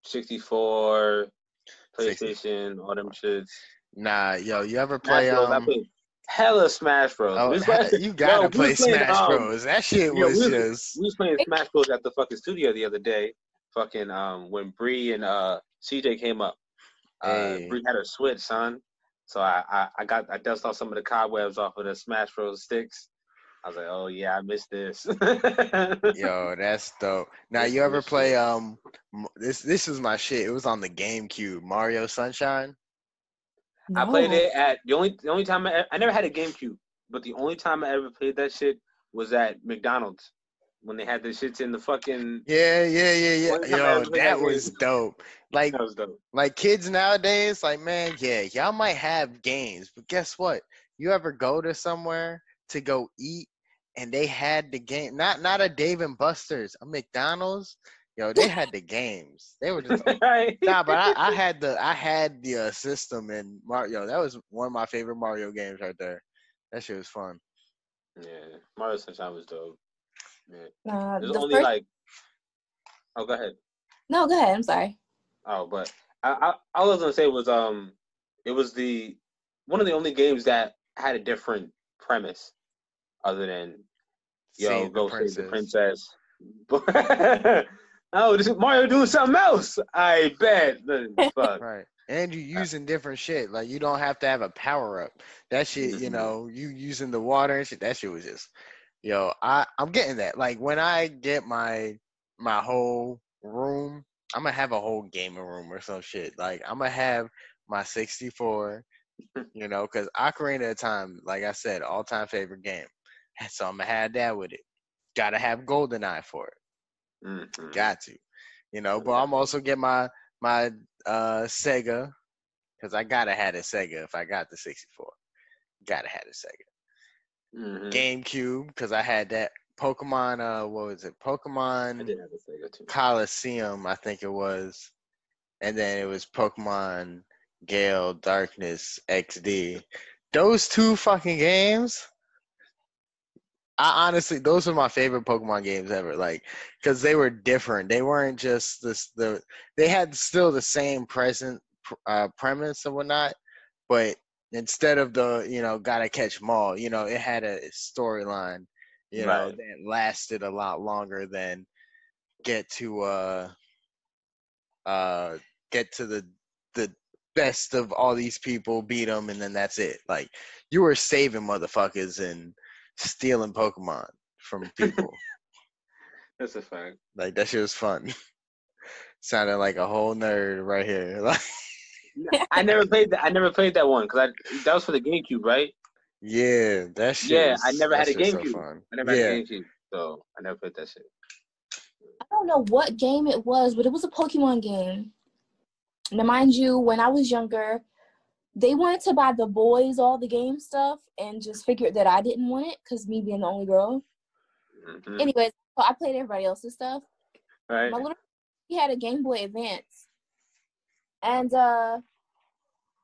[SPEAKER 3] sixty four,
[SPEAKER 2] 60.
[SPEAKER 3] PlayStation, all them shits.
[SPEAKER 2] Nah, yo, you ever
[SPEAKER 3] Smash
[SPEAKER 2] play.
[SPEAKER 3] I
[SPEAKER 2] um?
[SPEAKER 3] hella Smash Bros.
[SPEAKER 2] Oh,
[SPEAKER 3] We was
[SPEAKER 2] ha-
[SPEAKER 3] playing-
[SPEAKER 2] you gotta
[SPEAKER 3] we
[SPEAKER 2] play
[SPEAKER 3] playing,
[SPEAKER 2] Smash
[SPEAKER 3] um,
[SPEAKER 2] Bros. That shit
[SPEAKER 3] yo,
[SPEAKER 2] was
[SPEAKER 3] we was-
[SPEAKER 2] just
[SPEAKER 3] We was playing Smash Bros at the fucking studio the other day. Fucking um when Bree and uh CJ came up. Uh
[SPEAKER 2] Hey.
[SPEAKER 3] Bree had her switch, son. So I, I I got I dusted off some of the cobwebs off of the Smash Bros sticks. I was like, oh yeah, I missed this.
[SPEAKER 2] Yo, that's dope. Now
[SPEAKER 3] That's
[SPEAKER 2] you ever play
[SPEAKER 3] shit.
[SPEAKER 2] um this this is my shit. It was on the GameCube, Mario Sunshine.
[SPEAKER 3] I played it at the only the only time I, I never had a GameCube, but the only time I ever played that shit was at McDonald's when they had the shits in the fucking.
[SPEAKER 2] Yeah, yeah, yeah, yeah.
[SPEAKER 3] One time I
[SPEAKER 2] Yo, that
[SPEAKER 3] that
[SPEAKER 2] was
[SPEAKER 3] game.
[SPEAKER 2] dope. Like
[SPEAKER 3] That was dope.
[SPEAKER 2] like kids nowadays, like man, yeah, y'all might have games, but guess what? You ever go to somewhere to go eat and they had the game not not a Dave and Buster's, a McDonald's. Yo, they had the games. They were just
[SPEAKER 3] Right?
[SPEAKER 2] nah, but I, I had the I had the uh, system and Mario. That was one of my favorite Mario games right there. That shit was fun.
[SPEAKER 3] Yeah, Mario Sunshine was dope. Yeah,
[SPEAKER 5] Nah,
[SPEAKER 3] there's
[SPEAKER 5] the
[SPEAKER 3] only
[SPEAKER 5] first-
[SPEAKER 3] like. Oh, go ahead.
[SPEAKER 5] no, go ahead. I'm sorry.
[SPEAKER 3] Oh, but I, I all I was gonna say was um, it was the one of the only games that had a different premise, other than yo go save the
[SPEAKER 2] princess.
[SPEAKER 3] oh, this is Mario doing something else. I bet. Fuck.
[SPEAKER 2] Right. And you're using different shit. Like you don't have to have a power up. That shit, you
[SPEAKER 3] Mhm.
[SPEAKER 2] know, you using the water and shit, that shit was just yo, I, I'm getting that. Like when I get my my whole room, I'm gonna have a whole gaming room or some shit. Like I'm gonna have my 64, you know, because Ocarina of Time, like I said, all time favorite game. So I'm gonna have that with it. Gotta have GoldenEye for it.
[SPEAKER 3] Mhm.
[SPEAKER 2] Got to, you know. But I'm also get my my uh Sega because I gotta have a Sega if I got the 64. Gotta have a Sega.
[SPEAKER 3] Mhm.
[SPEAKER 2] GameCube because I had that Pokemon. Uh, what was it? Pokemon
[SPEAKER 3] did have a Sega too.
[SPEAKER 2] Colosseum, I think it was. and then it was Pokemon Gale Darkness XD. Those two fucking games. I honestly, those are my favorite Pokemon games ever. Like, because they were different. They weren't just this. The they had still the same present uh, premise and whatnot, but instead of the you know gotta catch them all, you know, it had a storyline. You know,
[SPEAKER 3] Right.
[SPEAKER 2] that lasted a lot longer than get to uh uh get to the the best of all these people, beat them, and then that's it. Like you were saving motherfuckers and stealing Pokemon from people.
[SPEAKER 3] That's a fact.
[SPEAKER 2] like that shit was fun. Sounded like a whole nerd right here.
[SPEAKER 3] I never played that. I never played that one because I that was for the GameCube, right?
[SPEAKER 2] yeah, that shit.
[SPEAKER 3] Yeah,
[SPEAKER 2] was-
[SPEAKER 3] I never had a
[SPEAKER 2] shit's so
[SPEAKER 3] GameCube. I never
[SPEAKER 2] yeah.
[SPEAKER 3] had a GameCube, so I never played that shit.
[SPEAKER 5] I don't know what game it was, but it was a Pokemon game. Now, mind you, when I was younger, they wanted to buy the boys all the game stuff and just figured that I didn't want it because me being the only girl.
[SPEAKER 3] Mhm.
[SPEAKER 5] Anyways, so I played everybody else's stuff.
[SPEAKER 3] Right?
[SPEAKER 5] My little he had a Game Boy Advance, and uh,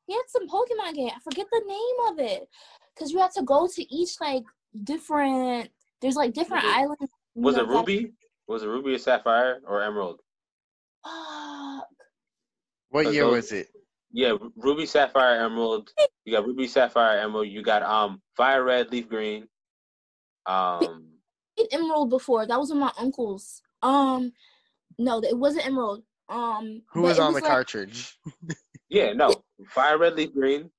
[SPEAKER 5] he had some Pokemon game. I forget the name of it, because you had to go to each like different. There's like different
[SPEAKER 3] Was
[SPEAKER 5] islands. you
[SPEAKER 3] Was
[SPEAKER 5] know,
[SPEAKER 3] it
[SPEAKER 5] gotta-
[SPEAKER 3] Ruby? Was it Ruby or Sapphire or Emerald?
[SPEAKER 5] Fuck.
[SPEAKER 2] What year
[SPEAKER 3] those-
[SPEAKER 2] was it?
[SPEAKER 3] Yeah, Ruby, Sapphire, Emerald. You got Ruby, Sapphire, Emerald. You got um Fire Red, Leaf Green. Um,
[SPEAKER 5] did Emerald before. That was with my uncles. Um, no, it wasn't Emerald. Um,
[SPEAKER 2] Who was
[SPEAKER 5] it
[SPEAKER 2] on the
[SPEAKER 5] like-
[SPEAKER 2] cartridge?
[SPEAKER 3] yeah, no, Fire Red, Leaf Green.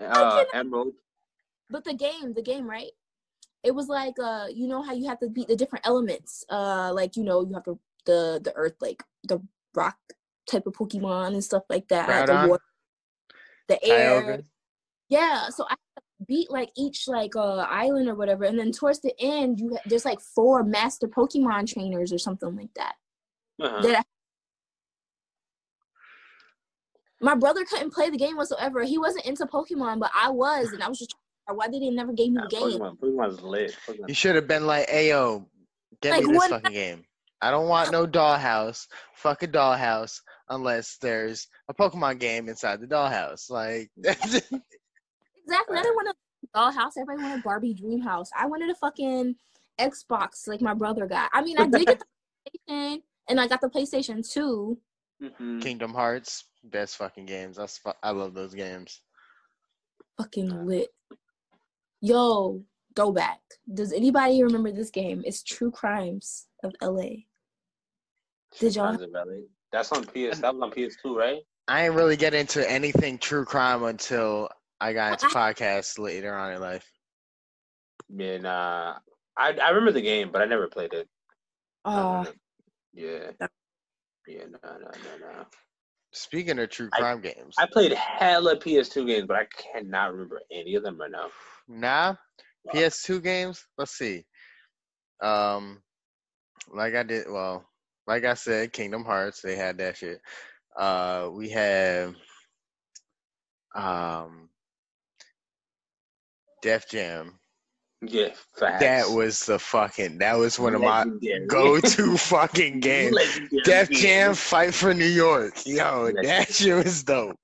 [SPEAKER 3] Uh, Emerald.
[SPEAKER 5] But the game, the game, right? It was like uh, you know how you have to beat the different elements. Uh, like you know you have to the the earth, like the rock type of Pokemon and stuff like that. The
[SPEAKER 2] Groudon?
[SPEAKER 5] Water, the air.
[SPEAKER 2] Kyogre?
[SPEAKER 5] Yeah, so I beat like each like uh island or whatever, and then towards the end, you there's like four master Pokemon trainers or something like that.
[SPEAKER 3] Uh-huh.
[SPEAKER 5] That I- my brother couldn't play the game whatsoever. He wasn't into Pokemon, but I was, and I was just why they didn't never gave me
[SPEAKER 3] Nah,
[SPEAKER 5] the game.
[SPEAKER 3] Pokemon, Pokemon's lit.
[SPEAKER 2] You should have been like, "Ayo, get
[SPEAKER 5] Like,
[SPEAKER 2] me this
[SPEAKER 5] what-
[SPEAKER 2] fucking game. I don't want no dollhouse. Fuck a dollhouse unless there's a Pokemon game inside the dollhouse." Like, that's.
[SPEAKER 5] Exactly. I didn't want a dollhouse. Everybody wanted Barbie Dream House. I wanted a fucking Xbox like my brother got. I mean, I did get the PlayStation, and I got the PlayStation 2.
[SPEAKER 3] Mhm.
[SPEAKER 2] Kingdom Hearts, best fucking games. That's fu- I love those games.
[SPEAKER 5] Fucking lit. Yo, go back. Does anybody remember this game? It's True Crimes of LA. Did y'all-
[SPEAKER 3] Crimes of LA. That's on PS. That was on PS2, right?
[SPEAKER 2] I ain't really get into anything true crime until I got into podcasts later on in life.
[SPEAKER 3] Yeah, nah. I I remember the game, but I never played it.
[SPEAKER 5] Oh,
[SPEAKER 3] Yeah. Yeah, no, no, no, no.
[SPEAKER 2] Speaking of true
[SPEAKER 3] I-
[SPEAKER 2] crime games,
[SPEAKER 3] I played hella PS2 games, but I cannot remember any of them right now.
[SPEAKER 2] Nah, PS2 games. Let's see. Um, like I did. Well, like I said, Kingdom Hearts. They had that shit. Uh, we have um, Def Jam.
[SPEAKER 3] Yeah, facts.
[SPEAKER 2] That was the fucking. That was one of my go-to fucking games.
[SPEAKER 3] Legendary
[SPEAKER 2] Def
[SPEAKER 3] game.
[SPEAKER 2] Jam Fight for New York. Yo, that shit was dope.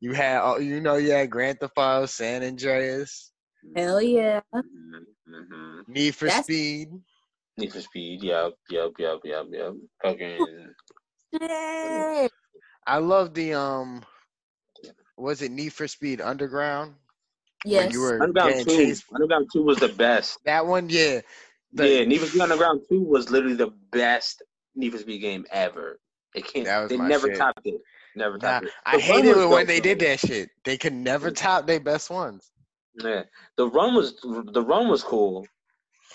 [SPEAKER 2] You had, all you know, you had Grand Theft Auto, San Andreas,
[SPEAKER 5] hell yeah.
[SPEAKER 3] Mm-hmm.
[SPEAKER 2] Need for
[SPEAKER 5] That's-
[SPEAKER 2] Speed.
[SPEAKER 3] Need for Speed. Yep, yep, yep, yep, yep. Fucking.
[SPEAKER 5] Shit.
[SPEAKER 2] I love the um, was it Need for Speed Underground? Where
[SPEAKER 5] Yes.
[SPEAKER 2] you were
[SPEAKER 3] Underground 2.
[SPEAKER 2] chased.
[SPEAKER 3] Underground 2 was the best.
[SPEAKER 2] That one, yeah. The-
[SPEAKER 3] yeah, Need for Speed Underground 2 was literally the best Need for Speed game ever. It can't.
[SPEAKER 2] That was
[SPEAKER 3] they
[SPEAKER 2] my
[SPEAKER 3] never
[SPEAKER 2] shit.
[SPEAKER 3] topped it. Never
[SPEAKER 2] Nah,
[SPEAKER 3] topped it.
[SPEAKER 2] I
[SPEAKER 3] The run
[SPEAKER 2] hated it when
[SPEAKER 3] dope,
[SPEAKER 2] they did that shit. They could never top their best ones.
[SPEAKER 3] Yeah, the run was the run was cool.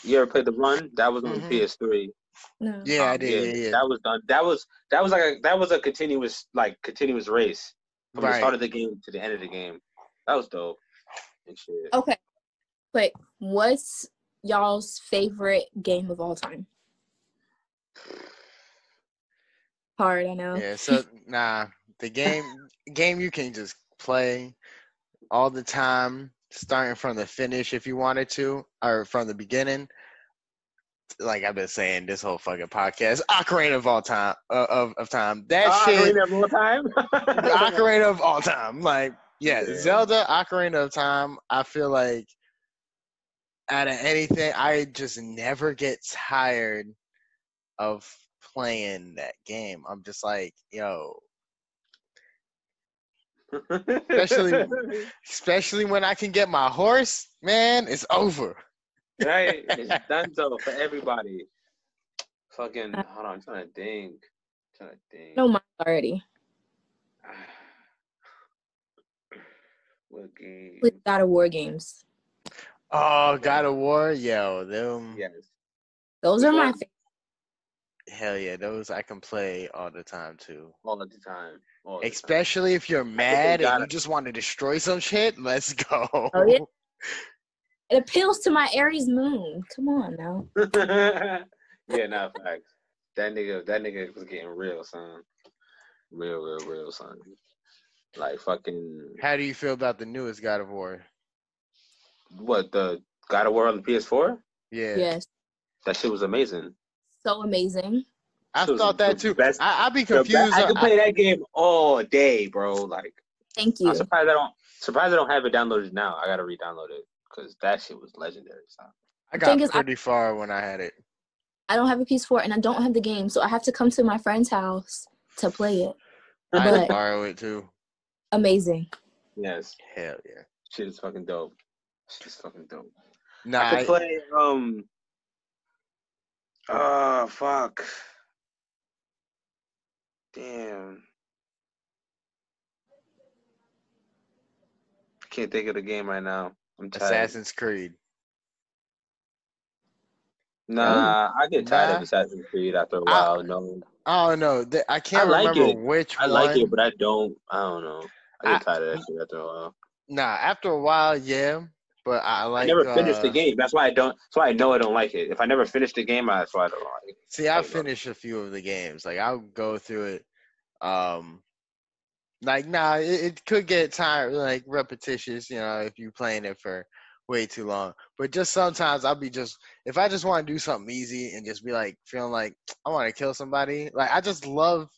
[SPEAKER 3] You ever played the run? That was on
[SPEAKER 2] Mhm.
[SPEAKER 3] PS3.
[SPEAKER 5] No.
[SPEAKER 2] Yeah, I
[SPEAKER 3] Um,
[SPEAKER 2] did. Yeah, yeah.
[SPEAKER 3] That was done. That was that was like a that was a continuous like continuous race from the start of the game to the end of the game. That was dope. And shit.
[SPEAKER 5] Okay. Quick. What's y'all's favorite game of all time? Hard, I know.
[SPEAKER 2] Yeah, so nah, the game game you can just play all the time, starting from the finish if you wanted to, or from the beginning. like I've been saying this whole fucking podcast, Ocarina of all time uh, of of time. That shit,
[SPEAKER 3] Ocarina of all time.
[SPEAKER 2] Ocarina of all time. Like yeah,
[SPEAKER 3] Yeah.
[SPEAKER 2] Zelda, Ocarina of Time. I feel like out of anything, I just never get tired of playing that game. I'm just like, yo, Especially- especially when I can get my horse, man, it's over.
[SPEAKER 3] right? It's done so for everybody. Fucking uh, hold on, I'm trying to think. trying to think.
[SPEAKER 5] No, mine already.
[SPEAKER 3] What game?
[SPEAKER 5] With God of War games.
[SPEAKER 2] Oh, God of War, yo, them.
[SPEAKER 3] Yes.
[SPEAKER 5] Those are my favorite.
[SPEAKER 2] Hell yeah, those I can play all the time too.
[SPEAKER 3] All the time. All the time.
[SPEAKER 2] Especially if you're mad and you just want to destroy some shit. Let's go.
[SPEAKER 5] Oh, yeah. It appeals to my Aries moon. Come on now.
[SPEAKER 3] yeah, not facts. That nigga, that nigga was getting real, son. Real, real, real, son. Like fucking
[SPEAKER 2] How do you feel about the newest God of War?
[SPEAKER 3] what the God of War on the PS4?
[SPEAKER 2] Yeah,
[SPEAKER 5] Yes.
[SPEAKER 3] That shit was amazing.
[SPEAKER 5] So amazing.
[SPEAKER 2] I
[SPEAKER 3] It
[SPEAKER 2] thought that too.
[SPEAKER 3] best-
[SPEAKER 2] I, I'd be confused.
[SPEAKER 3] best- I could
[SPEAKER 2] on-
[SPEAKER 3] play that game all day, bro. Like
[SPEAKER 5] Thank you.
[SPEAKER 3] I'm surprised I don't surprised I don't have it downloaded now. I gotta re-download it because that shit was legendary, son.
[SPEAKER 2] I
[SPEAKER 5] thing
[SPEAKER 2] got
[SPEAKER 5] is, I-
[SPEAKER 2] pretty far when I had it.
[SPEAKER 5] I don't have a PS4 and I don't have the game, so I have to come to my friend's house to play it.
[SPEAKER 2] I had
[SPEAKER 5] But-
[SPEAKER 2] borrow it too.
[SPEAKER 5] Amazing.
[SPEAKER 3] Yes,
[SPEAKER 2] Hell yeah.
[SPEAKER 3] shit is fucking dope. Shit is fucking dope.
[SPEAKER 2] Nah,
[SPEAKER 3] I
[SPEAKER 2] I,
[SPEAKER 3] could play um. Oh fuck. Damn. I Can't think of the game right now. I'm tired.
[SPEAKER 2] Assassin's Creed.
[SPEAKER 3] Nah, I get tired
[SPEAKER 2] Nah.
[SPEAKER 3] of Assassin's Creed after a while. no,
[SPEAKER 2] I don't know. I can't
[SPEAKER 3] like
[SPEAKER 2] remember
[SPEAKER 3] it.
[SPEAKER 2] which
[SPEAKER 3] I
[SPEAKER 2] one.
[SPEAKER 3] like it, but I don't. I don't know. I get
[SPEAKER 2] I-
[SPEAKER 3] tired of that shit after a while.
[SPEAKER 2] Nah, after a while, yeah. But I like.
[SPEAKER 3] I never finished the
[SPEAKER 2] uh,
[SPEAKER 3] game. That's why I don't. That's why I know I don't like it. If I never finish the game, that's why I don't like it.
[SPEAKER 2] See, I
[SPEAKER 3] go.
[SPEAKER 2] a few of the games. Like I'll go through it. Um, like nah, it, it could get tired, like repetitious. You know, if you playing it for way too long. But just sometimes I'll be just if I just want to do something easy and just be like feeling like I want to kill somebody. Like I just love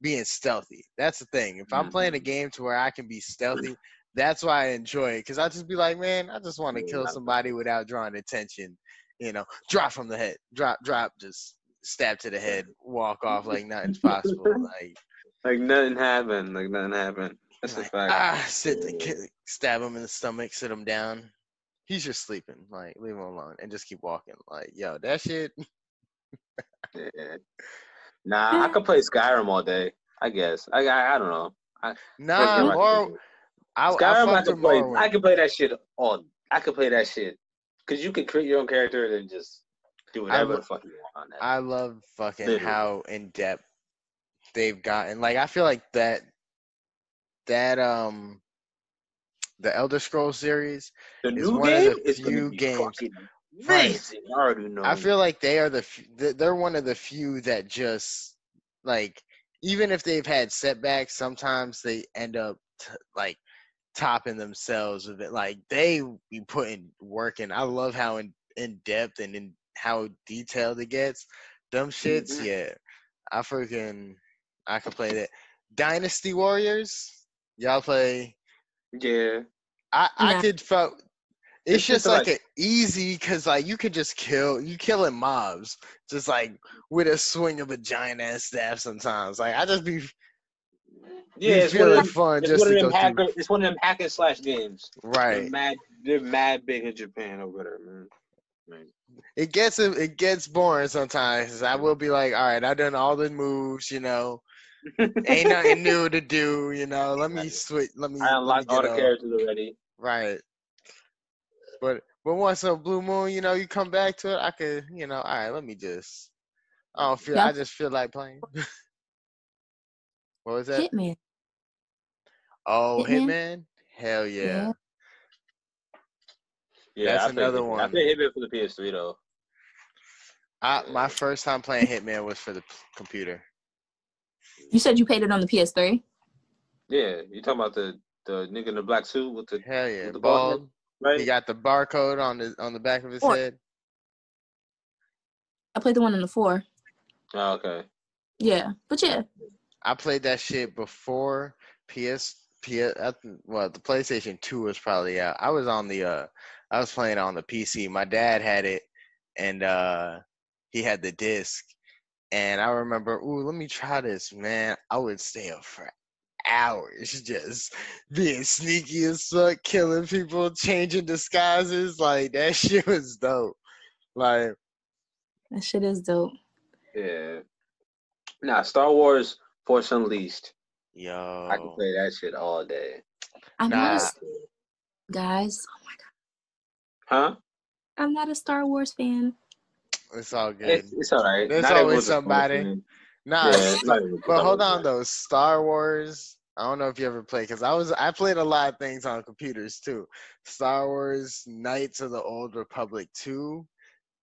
[SPEAKER 2] being stealthy. That's the thing. If I'm playing a
[SPEAKER 3] Mhm.
[SPEAKER 2] game to where I can be stealthy, that's why I enjoy it. Cause I just be like, man, I just want to kill somebody without drawing attention. You know, drop from the head, drop, drop, just stab to the head, walk off like nothing's possible. Like,
[SPEAKER 3] Like nothing happened. Like nothing happened. That's
[SPEAKER 2] like,
[SPEAKER 3] fact.
[SPEAKER 2] ah, sit, the, stab him in the stomach, sit him down. He's just sleeping. Like, leave him alone and just keep walking. Like, yo, that shit.
[SPEAKER 3] Yeah. Nah, I could play Skyrim all day. I guess. I I, I don't know.
[SPEAKER 2] Nah,
[SPEAKER 3] I
[SPEAKER 2] or
[SPEAKER 3] could-
[SPEAKER 2] I, I
[SPEAKER 3] Skyrim, I,
[SPEAKER 2] fucked
[SPEAKER 3] could play. I play that shit on. I could play that shit because you could create your own character and then just do whatever the fuck you want on that.
[SPEAKER 2] I love fucking
[SPEAKER 3] Literally.
[SPEAKER 2] how in depth they've gotten. Like I feel like that that um the Elder Scrolls series.
[SPEAKER 3] the
[SPEAKER 2] is
[SPEAKER 3] new
[SPEAKER 2] one of
[SPEAKER 3] game
[SPEAKER 2] the
[SPEAKER 3] is gonna
[SPEAKER 2] few games-
[SPEAKER 3] amazing. I already know.
[SPEAKER 2] I feel like they are the f- they're one of the few that just like even if they've had setbacks, sometimes they end up t- like topping themselves with it. Like they be putting work in. I love how in in depth and in how detailed it gets. Them shits,
[SPEAKER 3] Mhm.
[SPEAKER 2] yeah. I freaking I could play that. Dynasty Warriors, y'all play.
[SPEAKER 3] yeah.
[SPEAKER 2] I I
[SPEAKER 5] Nah.
[SPEAKER 2] could felt. It's,
[SPEAKER 3] It's just
[SPEAKER 2] just like
[SPEAKER 3] like-
[SPEAKER 2] an easy because like you could just kill you killing mobs just like with a swing of a giant ass staff sometimes. Like I just be
[SPEAKER 3] Yeah,
[SPEAKER 2] be
[SPEAKER 3] it's one them.
[SPEAKER 2] fun
[SPEAKER 3] It's
[SPEAKER 2] just
[SPEAKER 3] one of
[SPEAKER 2] to
[SPEAKER 3] them
[SPEAKER 2] go
[SPEAKER 3] hacker.
[SPEAKER 2] through.
[SPEAKER 3] It's one of them hack and slash games. They're
[SPEAKER 2] Right.
[SPEAKER 3] mad. They're mad big in Japan over there, man. Man.
[SPEAKER 2] It gets it gets boring sometimes. I will be like, all right, I've done all the moves, you know. Ain't nothing new to do, you know. Let me switch. Let me.
[SPEAKER 3] I
[SPEAKER 2] let me
[SPEAKER 3] unlocked all the
[SPEAKER 2] on.
[SPEAKER 3] characters already.
[SPEAKER 2] Right. But but once a blue moon, you know, you come back to it, I could, you know, all right, let me just I don't feel
[SPEAKER 5] Yeah.
[SPEAKER 2] I just feel like playing. what was that?
[SPEAKER 5] Hitman.
[SPEAKER 2] oh,
[SPEAKER 5] Hitman?
[SPEAKER 2] Hitman? Hell yeah.
[SPEAKER 5] Yeah.
[SPEAKER 3] Yeah,
[SPEAKER 2] That's
[SPEAKER 3] I played
[SPEAKER 2] another
[SPEAKER 3] Hitman. I
[SPEAKER 2] one.
[SPEAKER 3] played Hitman for the PS3 though.
[SPEAKER 2] I, my first time playing Hitman was for the p- computer.
[SPEAKER 5] You said you played it on the PS3?
[SPEAKER 3] Yeah, you talking about the the nigga in the black suit with the
[SPEAKER 2] Hell yeah.
[SPEAKER 3] With the bald?
[SPEAKER 2] Bald.
[SPEAKER 3] right?
[SPEAKER 2] He got the barcode on the on the back of his
[SPEAKER 5] Or-
[SPEAKER 2] head.
[SPEAKER 5] I played the one on the four.
[SPEAKER 3] Oh, okay.
[SPEAKER 5] Yeah, but yeah.
[SPEAKER 2] I played that shit before PS PS. Well, the PlayStation Two was probably out. I was on the uh, I was playing on the PC. My dad had it, and uh, he had the disc. And I remember, ooh, let me try this, man. I would stay up for hours just being sneaky as fuck, killing people, changing disguises. Like that shit was dope. Like
[SPEAKER 5] that shit is dope.
[SPEAKER 3] Yeah. Nah, Star Wars Force Unleashed.
[SPEAKER 2] Yo.
[SPEAKER 3] I can play that shit all day.
[SPEAKER 5] I'm nah. not a, guys. Oh my
[SPEAKER 3] god. Huh?
[SPEAKER 5] I'm not a Star Wars fan.
[SPEAKER 2] It's all good.
[SPEAKER 3] It's, it's all right.
[SPEAKER 2] There's not always somebody. Nah, yeah, but hold on though. Star Wars. I don't know if you ever played because I was I played a lot of things on computers too. Star Wars Knights of the Old Republic 2.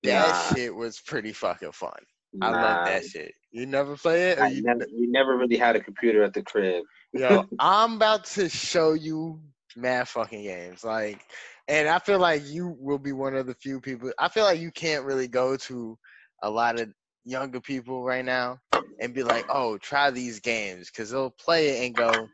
[SPEAKER 2] That nah. shit was pretty fucking fun. Nah. I love that shit. You never play it?
[SPEAKER 3] I you never, we never really had a computer at the crib.
[SPEAKER 2] Yo, I'm about to show you mad fucking games. Like and I feel like you will be one of the few people. I feel like you can't really go to a lot of younger people right now and be like, "Oh, try these games," because they'll play it and go,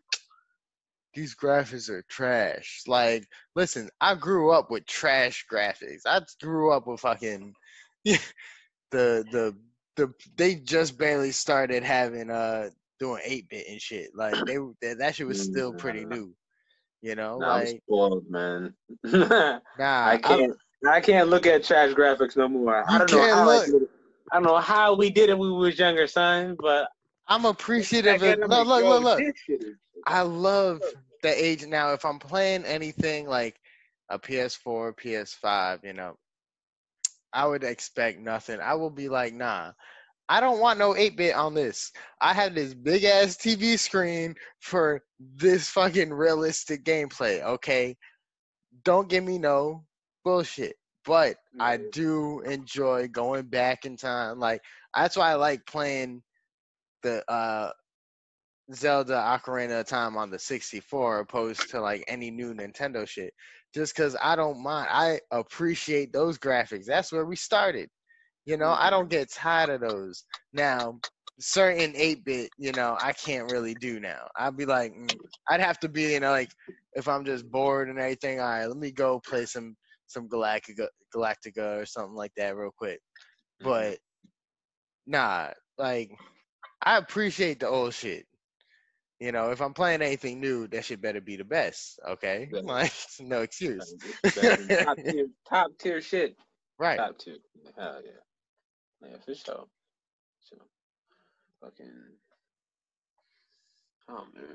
[SPEAKER 2] "These graphics are trash." Like, listen, I grew up with trash graphics. I grew up with fucking the the the. They just barely started having uh doing eight bit and shit. Like they that shit was still pretty new. You know,
[SPEAKER 3] nah, like, I'm spoiled, man. nah, I can't. I'm, I can not look at trash graphics no more. I don't know how. Look. I, don't know how we did it when we was younger, son. But
[SPEAKER 2] I'm appreciative. Of, look, look, look, look. I love the age now. If I'm playing anything like a PS4, PS5, you know, I would expect nothing. I will be like, nah, I don't want no 8 bit on this. I have this big ass TV screen for this fucking realistic gameplay, okay? Don't give me no bullshit. But I do enjoy going back in time. Like, that's why I like playing the uh, Zelda Ocarina of Time on the 64 opposed to like any new Nintendo shit. Just because I don't mind. I appreciate those graphics. That's where we started. You know, I don't get tired of those. Now, certain 8 bit, you know, I can't really do now. I'd be like, mm, I'd have to be, you know, like if I'm just bored and everything, all right, let me go play some some Galactica, Galactica or something like that real quick. Mm-hmm. But nah, like I appreciate the old shit. You know, if I'm playing anything new, that shit better be the best. Okay, yeah. like no excuse.
[SPEAKER 3] top tier, top tier shit.
[SPEAKER 2] Right.
[SPEAKER 3] Top tier. Hell yeah. Yeah, for sure. So, fucking. Oh man.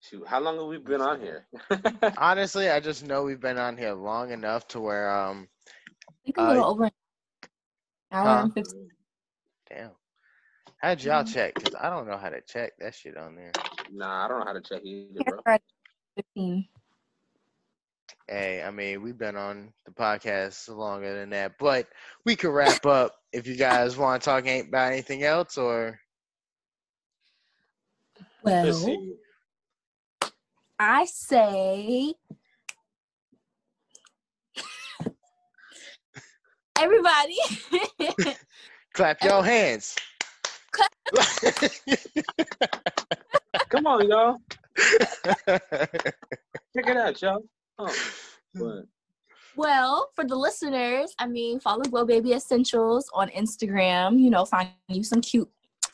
[SPEAKER 3] Shoot, how long have we been on here?
[SPEAKER 2] Honestly, I just know we've been on here long enough to where um.
[SPEAKER 5] I think a little uh, over an hour huh? and fifteen.
[SPEAKER 2] Damn. How'd y'all mm-hmm. check? Cause I don't know how to check that shit on there.
[SPEAKER 3] Nah, I don't know how to check either, bro. Fifteen.
[SPEAKER 2] Hey, I mean, we've been on the podcast longer than that, but we could wrap up if you guys want to talk about anything else or.
[SPEAKER 5] Well, I say. Everybody.
[SPEAKER 2] Clap your hands.
[SPEAKER 3] Come on, y'all. Check it out, y'all. Oh,
[SPEAKER 5] well, for the listeners, I mean, follow Glow Baby Essentials on Instagram. You know, find you some cute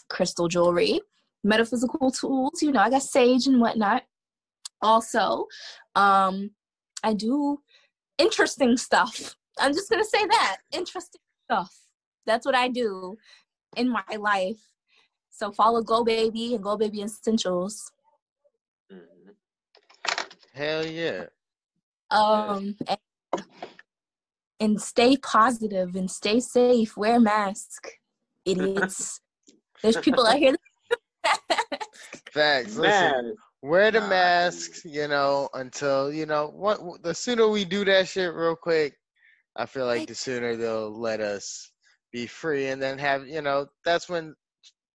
[SPEAKER 5] crystal jewelry, metaphysical tools. You know, I got sage and whatnot. Also, um, I do interesting stuff. I'm just gonna say that interesting stuff. That's what I do in my life. So follow Glow Baby and Glow Baby Essentials.
[SPEAKER 2] Hell yeah.
[SPEAKER 5] Um, and, and stay positive and stay safe. Wear a mask, idiots. There's people out here.
[SPEAKER 2] Facts. Listen, wear the masks, you know, until you know what. The sooner we do that shit real quick, I feel like the sooner they'll let us be free, and then have you know that's when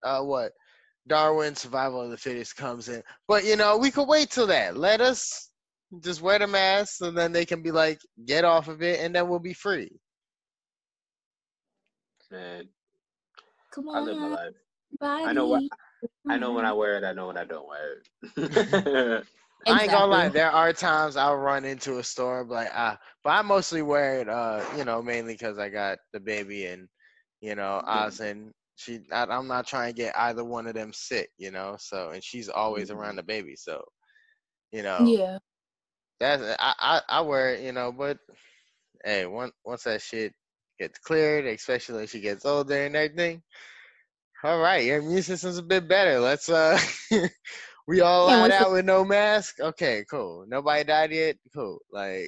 [SPEAKER 2] uh what Darwin survival of the fittest comes in. But you know we could wait till that. Let us just wear the mask, and then they can be like, get off of it, and then we'll be free.
[SPEAKER 3] Man,
[SPEAKER 5] Come
[SPEAKER 3] I live my
[SPEAKER 5] on,
[SPEAKER 3] life. I know what. I know when I wear it. I know when I don't wear it.
[SPEAKER 2] I ain't gonna lie. There are times I'll run into a store and like, ah, but I mostly wear it, uh, you know, mainly because I got the baby and, you know, Oz and she. I, I'm not trying to get either one of them sick, you know. So and she's always around the baby, so, you know,
[SPEAKER 5] Yeah.
[SPEAKER 2] that's I, I I wear it, you know. But hey, once once that shit gets cleared, especially when she gets older and everything. All right, your immune system's a bit better. Let's uh, we all
[SPEAKER 5] Yeah,
[SPEAKER 2] out
[SPEAKER 5] once
[SPEAKER 2] out with no mask. Okay, cool. Nobody died yet. Cool. Like,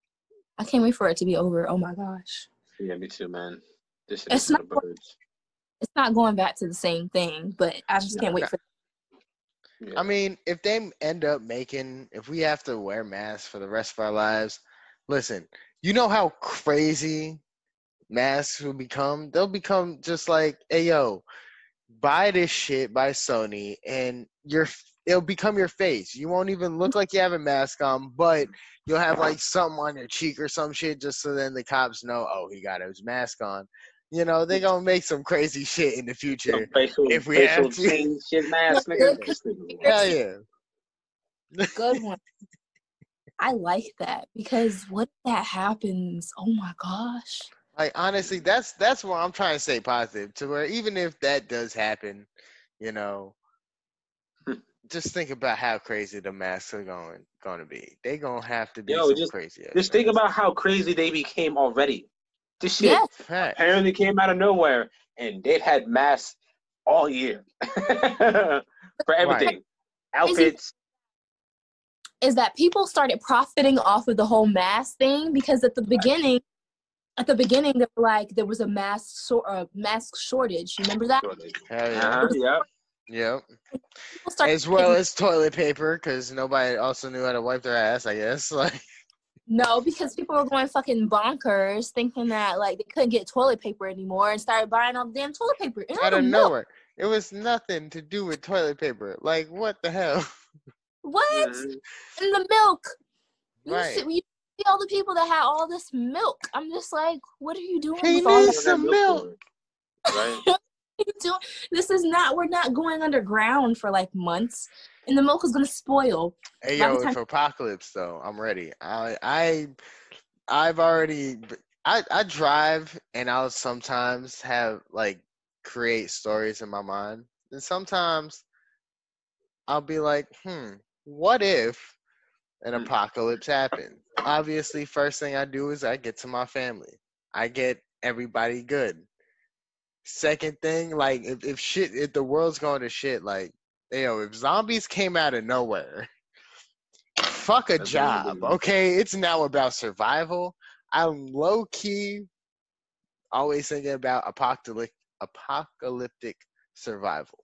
[SPEAKER 5] I can't wait for it to be over. Oh my gosh.
[SPEAKER 3] yeah, me too, man. This shit
[SPEAKER 5] It's
[SPEAKER 3] is for the birds.
[SPEAKER 5] It's not going back to the same thing, but I just can't wait for
[SPEAKER 3] Yeah.
[SPEAKER 2] I mean, if they end up making, if we have to wear masks for the rest of our lives, listen, you know how crazy masks will become? They'll become just like, hey, yo, buy this shit by Sony, and your it'll become your face. You won't even look like you have a mask on, but you'll have like something on your cheek or some shit, just so then the cops know, oh, he got his mask on. You know, they gonna make some crazy shit in the future.
[SPEAKER 3] Facial,
[SPEAKER 2] if we have to.
[SPEAKER 3] shit mask,
[SPEAKER 5] Yeah,
[SPEAKER 3] nigga.
[SPEAKER 5] good.
[SPEAKER 3] This nigga-
[SPEAKER 2] Hell yeah.
[SPEAKER 5] good one. I like that because what if that happens? Oh my gosh.
[SPEAKER 2] Like honestly, that's that's where I'm trying to stay positive. To where even if that does happen, you know, just think about how crazy the masks are going going to be. They gonna have to be
[SPEAKER 3] Yo,
[SPEAKER 2] some
[SPEAKER 3] just-
[SPEAKER 2] crazy.
[SPEAKER 3] Just think about how crazy they became already. This shit
[SPEAKER 5] Yeah.
[SPEAKER 2] Fact.
[SPEAKER 3] apparently came out of nowhere, and they've had masks all year for everything. Outfits.
[SPEAKER 5] Is that people started profiting off of the whole mask thing because at the beginning, at the beginning, they were like there was a mask sort uh, mask shortage. You remember that?
[SPEAKER 2] Hell yeah.
[SPEAKER 3] Uh-huh, yeah.
[SPEAKER 2] Yep. As well as toilet paper, because nobody also knew how to wipe their ass. I guess. Like.
[SPEAKER 5] No, because people were going fucking bonkers, thinking that like they couldn't get toilet paper anymore, and started buying all the damn toilet paper. And
[SPEAKER 2] out
[SPEAKER 5] all
[SPEAKER 2] of
[SPEAKER 5] the milk.
[SPEAKER 2] nowhere. It was nothing to do with toilet paper. Like what the hell?
[SPEAKER 5] What? And the milk. You
[SPEAKER 2] Right.
[SPEAKER 5] see, you see all the people that had all this milk. I'm just like, what are you doing
[SPEAKER 2] He
[SPEAKER 5] with all
[SPEAKER 2] needs
[SPEAKER 5] this?
[SPEAKER 2] some milk.
[SPEAKER 3] Right?
[SPEAKER 5] You doing? This is not. We're not going underground for like months, and the milk is gonna spoil.
[SPEAKER 2] Hey yo,
[SPEAKER 5] time-
[SPEAKER 2] if apocalypse though, I'm ready. I I I've already I I drive and I'll sometimes have like create stories in my mind. And sometimes I'll be like, hmm, what if an
[SPEAKER 3] Hmm.
[SPEAKER 2] apocalypse happened? Obviously, first thing I do is I get to my family. I get everybody good. Second thing, like if, if shit if the world's going to shit, like yo, if zombies came out of nowhere, fuck a
[SPEAKER 3] That's
[SPEAKER 2] job, okay? It's now about survival. I'm low key always thinking about apocalyptic apocalyptic survival.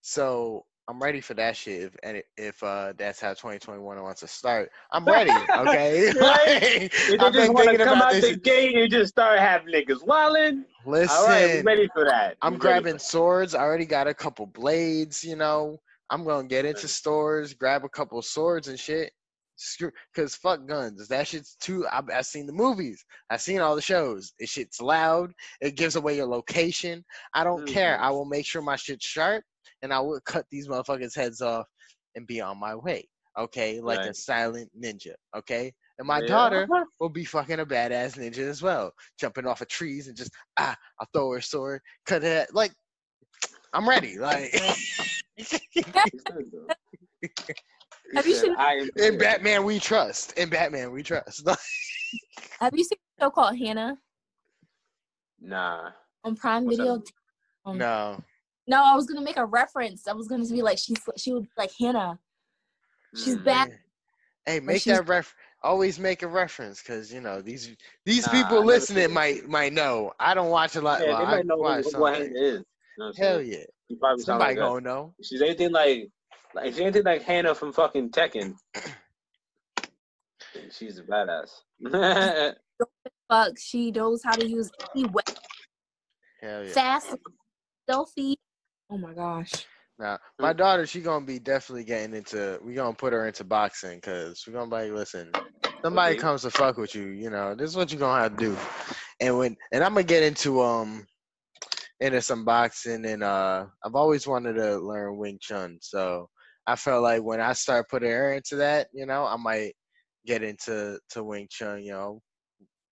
[SPEAKER 2] So I'm ready for that shit. If and if uh, that's how 2021 wants to start, I'm ready. Okay.
[SPEAKER 3] Right? They
[SPEAKER 2] I've
[SPEAKER 3] just
[SPEAKER 2] been
[SPEAKER 3] want to
[SPEAKER 2] thinking
[SPEAKER 3] come out
[SPEAKER 2] this.
[SPEAKER 3] the gate and just start having niggas wilding.
[SPEAKER 2] Listen,
[SPEAKER 3] All right, ready for that.
[SPEAKER 2] I'm grabbing swords. I already got a couple blades. You know, I'm gonna get into stores, grab a couple swords and shit. Screw, cause fuck guns. That shit's too. I've, I've seen the movies. I've seen all the shows. It shit's loud. It gives away your location. I don't care.
[SPEAKER 3] Mhm.
[SPEAKER 2] I will make sure my shit's sharp, and I would cut these motherfuckers' heads off and be on my way. Okay, like a silent ninja. Okay, and my
[SPEAKER 3] Yeah.
[SPEAKER 2] daughter will be fucking a badass ninja as well, jumping off of trees and just ah, I'll throw her sword, cut it. Like, I'm ready. Like,
[SPEAKER 5] Have you seen-
[SPEAKER 2] in Batman we trust. In Batman we trust.
[SPEAKER 5] Have you seen a show called Hannah
[SPEAKER 3] Nah.
[SPEAKER 5] on Prime
[SPEAKER 3] What's
[SPEAKER 5] Video?
[SPEAKER 3] about?
[SPEAKER 5] Um,
[SPEAKER 2] no,
[SPEAKER 5] No, I was gonna make a reference. I was gonna be like, she's she would be like Hannah. She's
[SPEAKER 3] Mm.
[SPEAKER 5] back.
[SPEAKER 2] hey, make that ref. Always make a reference, cause you know these these
[SPEAKER 3] Nah,
[SPEAKER 2] people listening might might know. I don't watch a lot.
[SPEAKER 3] Yeah,
[SPEAKER 2] well,
[SPEAKER 3] they
[SPEAKER 2] I
[SPEAKER 3] might know
[SPEAKER 2] watch
[SPEAKER 3] what, what. Hannah is. You know
[SPEAKER 2] Hell yeah,
[SPEAKER 3] She probably
[SPEAKER 2] somebody
[SPEAKER 3] like
[SPEAKER 2] gonna know.
[SPEAKER 3] She's anything like, like if she's anything like Hannah from fucking Tekken, she's a badass.
[SPEAKER 5] Fuck, she knows how to use any weapon
[SPEAKER 2] Hell yeah.
[SPEAKER 5] fast, stealthy. Oh my gosh.
[SPEAKER 2] Now, my daughter, she gonna be definitely getting into. We gonna put her into boxing because we gonna be like, listen, somebody
[SPEAKER 3] Okay.
[SPEAKER 2] comes to fuck with you, you know, this is what you gonna have to do. and when and I'm gonna get into um into some boxing and uh I've always wanted to learn Wing Chun. So I felt like when I start putting her into that, you know, I might get into to Wing Chun, you know,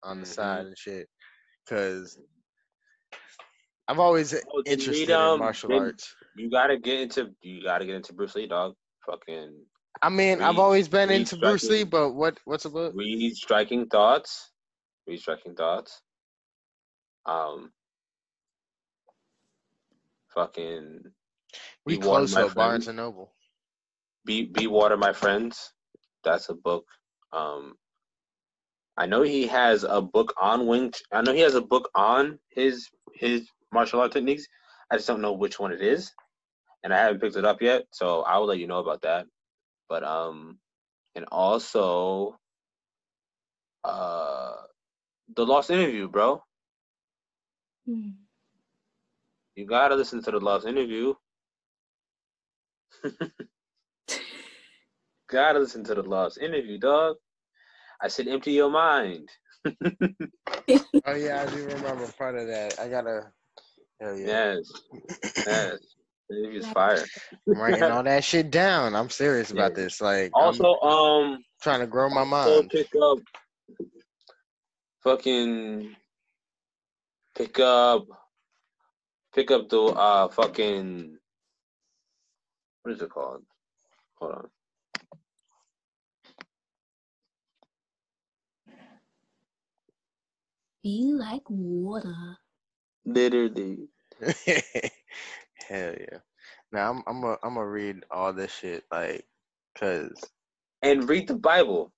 [SPEAKER 2] on the
[SPEAKER 3] Mhm.
[SPEAKER 2] side and shit. Cause I've always
[SPEAKER 3] Oh,
[SPEAKER 2] interested
[SPEAKER 3] read, um,
[SPEAKER 2] in martial arts.
[SPEAKER 3] You gotta get into you gotta get into Bruce Lee, dog. Fucking
[SPEAKER 2] I mean, I've always been
[SPEAKER 3] read
[SPEAKER 2] into Bruce Lee, but what what's a book?
[SPEAKER 3] read striking thoughts. Read striking thoughts. Um fucking
[SPEAKER 2] We
[SPEAKER 3] Be
[SPEAKER 2] close to Barnes and Noble.
[SPEAKER 3] Be Be Water My Friends. That's a book. Um I know he has a book on Wing I know he has a book on his his martial art techniques. I just don't know which one it is. And I haven't picked it up yet, so I will let you know about that. But um and also uh the lost interview, bro.
[SPEAKER 5] Hmm.
[SPEAKER 3] You gotta listen to the lost interview. gotta listen to the lost interview, dog. I said empty your mind.
[SPEAKER 2] Oh yeah, I do remember part of that. I gotta hell yeah.
[SPEAKER 3] Yes, yes. The fire.
[SPEAKER 2] I'm writing all that shit down. I'm serious about
[SPEAKER 3] Yeah.
[SPEAKER 2] this. Like
[SPEAKER 3] Also,
[SPEAKER 2] I'm
[SPEAKER 3] um,
[SPEAKER 2] trying to grow my mind.
[SPEAKER 3] pick up, fucking, pick up, pick up the uh fucking, what is it called? Hold on.
[SPEAKER 5] Be like water.
[SPEAKER 3] Literally.
[SPEAKER 2] Hell yeah. Now I'm I'm a, I'm gonna read all this shit like cuz
[SPEAKER 3] And read the Bible.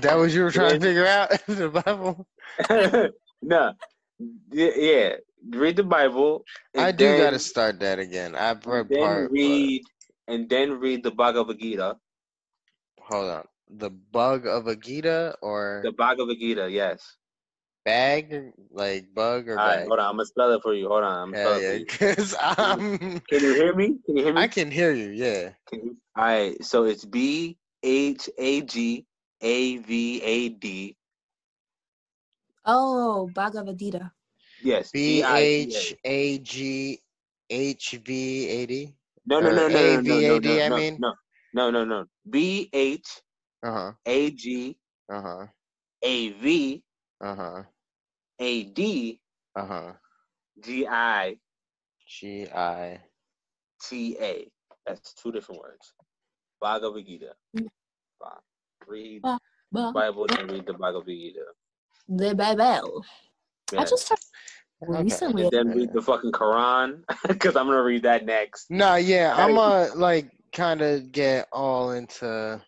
[SPEAKER 2] that was you were trying to figure out the Bible.
[SPEAKER 3] no. Yeah. Read the Bible.
[SPEAKER 2] I do
[SPEAKER 3] then-
[SPEAKER 2] got to start that again. I've read
[SPEAKER 3] then
[SPEAKER 2] part. but-
[SPEAKER 3] read and then read the Bhagavad Gita.
[SPEAKER 2] hold on. The bug of a Gita or
[SPEAKER 3] The Bhagavad Gita, yes.
[SPEAKER 2] Bag like bug or
[SPEAKER 3] All right,
[SPEAKER 2] bag?
[SPEAKER 3] hold on. I'm gonna spell it for you. Hold on. I'm gonna
[SPEAKER 2] Hell
[SPEAKER 3] spell
[SPEAKER 2] yeah,
[SPEAKER 3] it you.
[SPEAKER 2] cuz I'm
[SPEAKER 3] Can you hear me? Can you hear me?
[SPEAKER 2] I can hear you. Yeah.
[SPEAKER 3] Can you- All right. So it's B H A G A V A D.
[SPEAKER 5] Oh, Bhagavad Gita.
[SPEAKER 3] Yes.
[SPEAKER 2] B H A G H V A D.
[SPEAKER 3] No, no, no, no, no, no, no, no,
[SPEAKER 2] I mean?
[SPEAKER 3] no, no, no, no. B H
[SPEAKER 2] Uh huh.
[SPEAKER 3] A G
[SPEAKER 2] Uh huh.
[SPEAKER 3] A V
[SPEAKER 2] Uh huh.
[SPEAKER 3] A D
[SPEAKER 2] Uh huh.
[SPEAKER 3] G I
[SPEAKER 2] G I.
[SPEAKER 3] T A. That's two different words. Bhagavad Gita. Read
[SPEAKER 5] Ba-
[SPEAKER 3] the
[SPEAKER 5] Ba-
[SPEAKER 3] Bible and read the Bhagavad Gita.
[SPEAKER 5] The Bible. I just started
[SPEAKER 2] Okay.
[SPEAKER 5] recently.
[SPEAKER 3] and then read the fucking Quran because I'm gonna read that next.
[SPEAKER 2] No, yeah,
[SPEAKER 3] Right.
[SPEAKER 2] I'm uh like kind of get all into.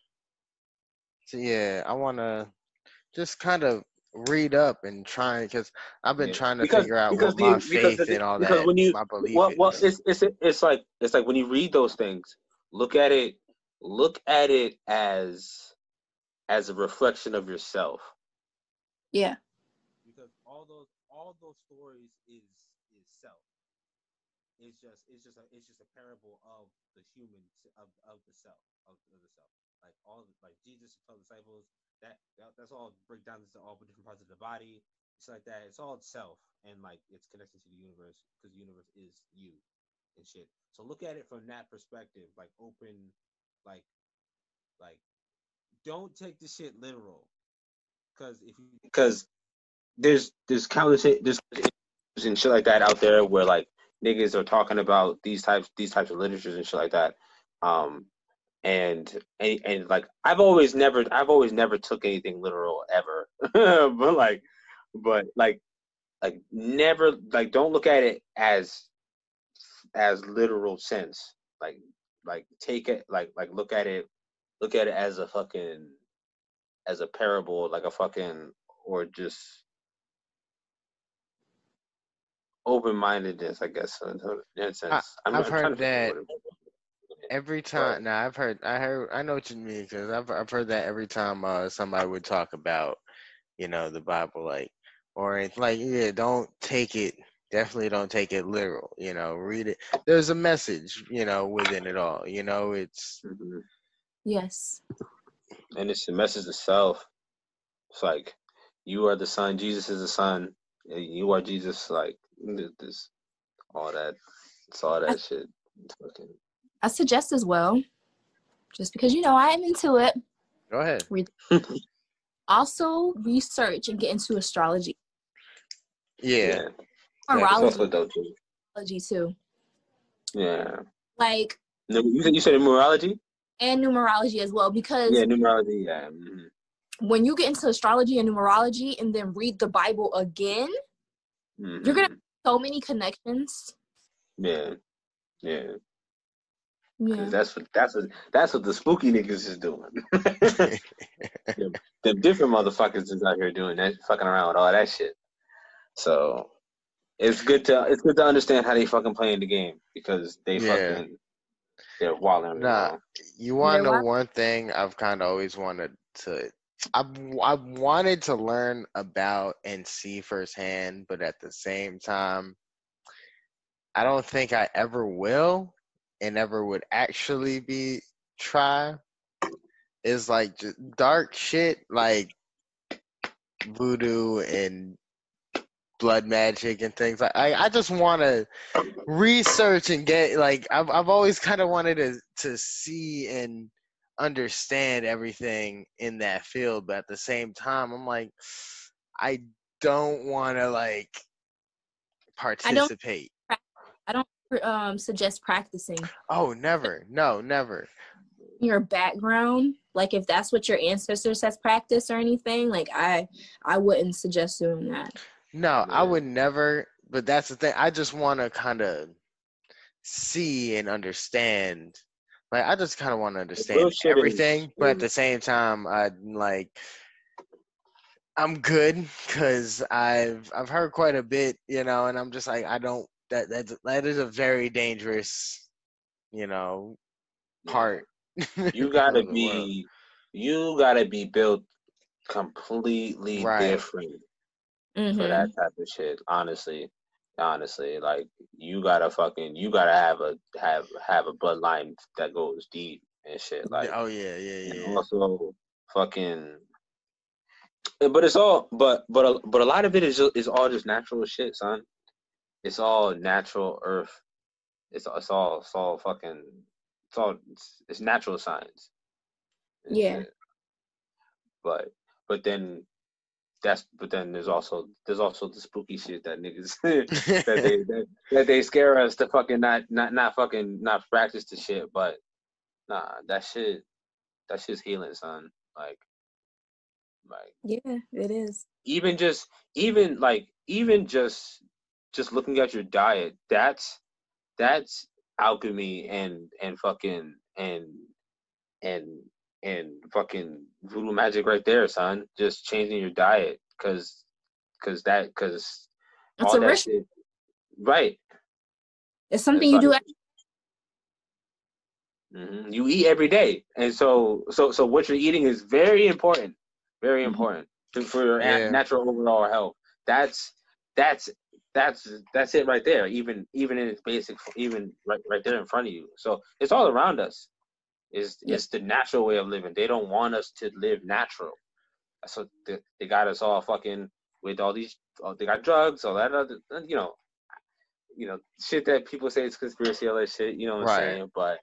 [SPEAKER 2] So yeah, I want to just kind of read up and try because I've been
[SPEAKER 3] Yeah.
[SPEAKER 2] trying to
[SPEAKER 3] Because-
[SPEAKER 2] figure out
[SPEAKER 3] because
[SPEAKER 2] what my
[SPEAKER 3] the- because
[SPEAKER 2] faith
[SPEAKER 3] the-
[SPEAKER 2] and all
[SPEAKER 3] because
[SPEAKER 2] that,
[SPEAKER 3] when you-
[SPEAKER 2] my belief
[SPEAKER 3] Well, well, it's it's it's like it's like when you read those things, look at it, look at it as as a reflection of yourself.
[SPEAKER 5] Yeah.
[SPEAKER 3] Because all those all those stories is is self. It's just it's just a it's just a parable of the human of of the self of, of the self. Like all like Jesus told the disciples that, that that's all break down into all different parts of the body. It's like that. It's all itself and like it's connected to the universe because the universe is you and shit. So look at it from that perspective, like open, like like don't take the shit literal. Cause if you because there's there's countless there's and shit like that out there where like niggas are talking about these types these types of literatures and shit like that. Um and and, and like I've always never I've always never took anything literal ever. but like but like like never like don't look at it as as literal sense. Like like take it like like look at it look at it as a fucking as a parable, like a fucking or just open mindedness, I guess. In a sense, I'm,
[SPEAKER 2] I've
[SPEAKER 3] I'm
[SPEAKER 2] heard
[SPEAKER 3] trying to figure
[SPEAKER 2] that
[SPEAKER 3] out what it-
[SPEAKER 2] Every time, nah, I've heard, I heard, I know what you mean because I've I've heard that every time uh somebody would talk about, you know, the Bible, like, or it's like, yeah, don't take it, definitely don't take it literal, you know, read it. There's a message, you know, within it all, you know, it's
[SPEAKER 3] Mhm.
[SPEAKER 5] Yes.
[SPEAKER 3] and it's the message itself. It's like you are the son. Jesus is the son. You are Jesus. Like this, all that. It's all that I, shit. Fucking...
[SPEAKER 5] I suggest as well, just because you know I am into it.
[SPEAKER 2] Go ahead.
[SPEAKER 5] also, research and get into astrology.
[SPEAKER 2] Yeah.
[SPEAKER 5] Numerology. Yeah, too.
[SPEAKER 3] Yeah.
[SPEAKER 5] Like.
[SPEAKER 3] No, you said you said numerology.
[SPEAKER 5] And numerology as well, because.
[SPEAKER 3] Yeah, numerology. Yeah. Mm-hmm
[SPEAKER 5] when you get into astrology and numerology and then read the Bible again, mm-hmm. you're gonna have so many connections.
[SPEAKER 3] Yeah, yeah. Yeah. That's what that's what that's what the spooky niggas is doing. the, the different motherfuckers is out here doing that, fucking around with all that shit. So it's good to it's good to understand how they fucking playing the game because they yeah. fucking they're wilding.
[SPEAKER 2] Nah, you want to know one thing I've kind of always wanted to I I wanted to learn about and see firsthand, but at the same time, I don't think I ever will, and ever would actually be try. Is like just dark shit, like voodoo and blood magic and things. I I just want to research and get like I've I've always kind of wanted to to see and understand everything in that field, but at the same time, I'm like, I don't want to like participate.
[SPEAKER 5] I don't, I don't um, suggest practicing.
[SPEAKER 2] Oh, never. No, never.
[SPEAKER 5] Your background, like if that's what your ancestors has practiced or anything, like I, I wouldn't suggest doing that.
[SPEAKER 2] No, yeah. I would never. But that's the thing. I just want to kind of see and understand like I just kind of want to understand everything, but at the same time, I like I'm good because I've I've heard quite a bit, you know, and I'm just like I don't that that that is a very dangerous, you know, part.
[SPEAKER 3] You gotta be, you gotta be built completely right. different mm-hmm. for that type of shit. Honestly, honestly like you gotta fucking you gotta have a have have a bloodline that goes deep and shit like
[SPEAKER 2] oh yeah yeah yeah
[SPEAKER 3] also fucking but it's all but but a, but a lot of it is just, is all just natural shit son it's all natural earth. It's it's all it's all fucking it's all it's, it's natural science.
[SPEAKER 5] Yeah.
[SPEAKER 3] but but then that's but then there's also there's also the spooky shit that niggas that they that, that, they scare us to fucking not not not fucking not practice the shit. But nah that shit that shit's healing son. Like like
[SPEAKER 5] yeah it is.
[SPEAKER 3] even just even like even just just looking at your diet that's that's alchemy and and fucking and and and fucking voodoo magic right there, son. Just changing your diet, cause, cause that, cause all that shit, right?
[SPEAKER 5] It's something it's you like,
[SPEAKER 3] do. Mm-hmm. You eat every day, and so, so, so what you're eating is very important, very mm-hmm. important for your yeah. natural overall health. That's that's that's that's it right there. Even even in its basic, even right right there in front of you. So it's all around us. Is yeah. it's the natural way of living. They don't want us to live natural. So they, they got us all fucking with all these. Oh, they got drugs, all that other, you know, you know, shit that people say it's conspiracy, all that shit. You know what I'm saying? But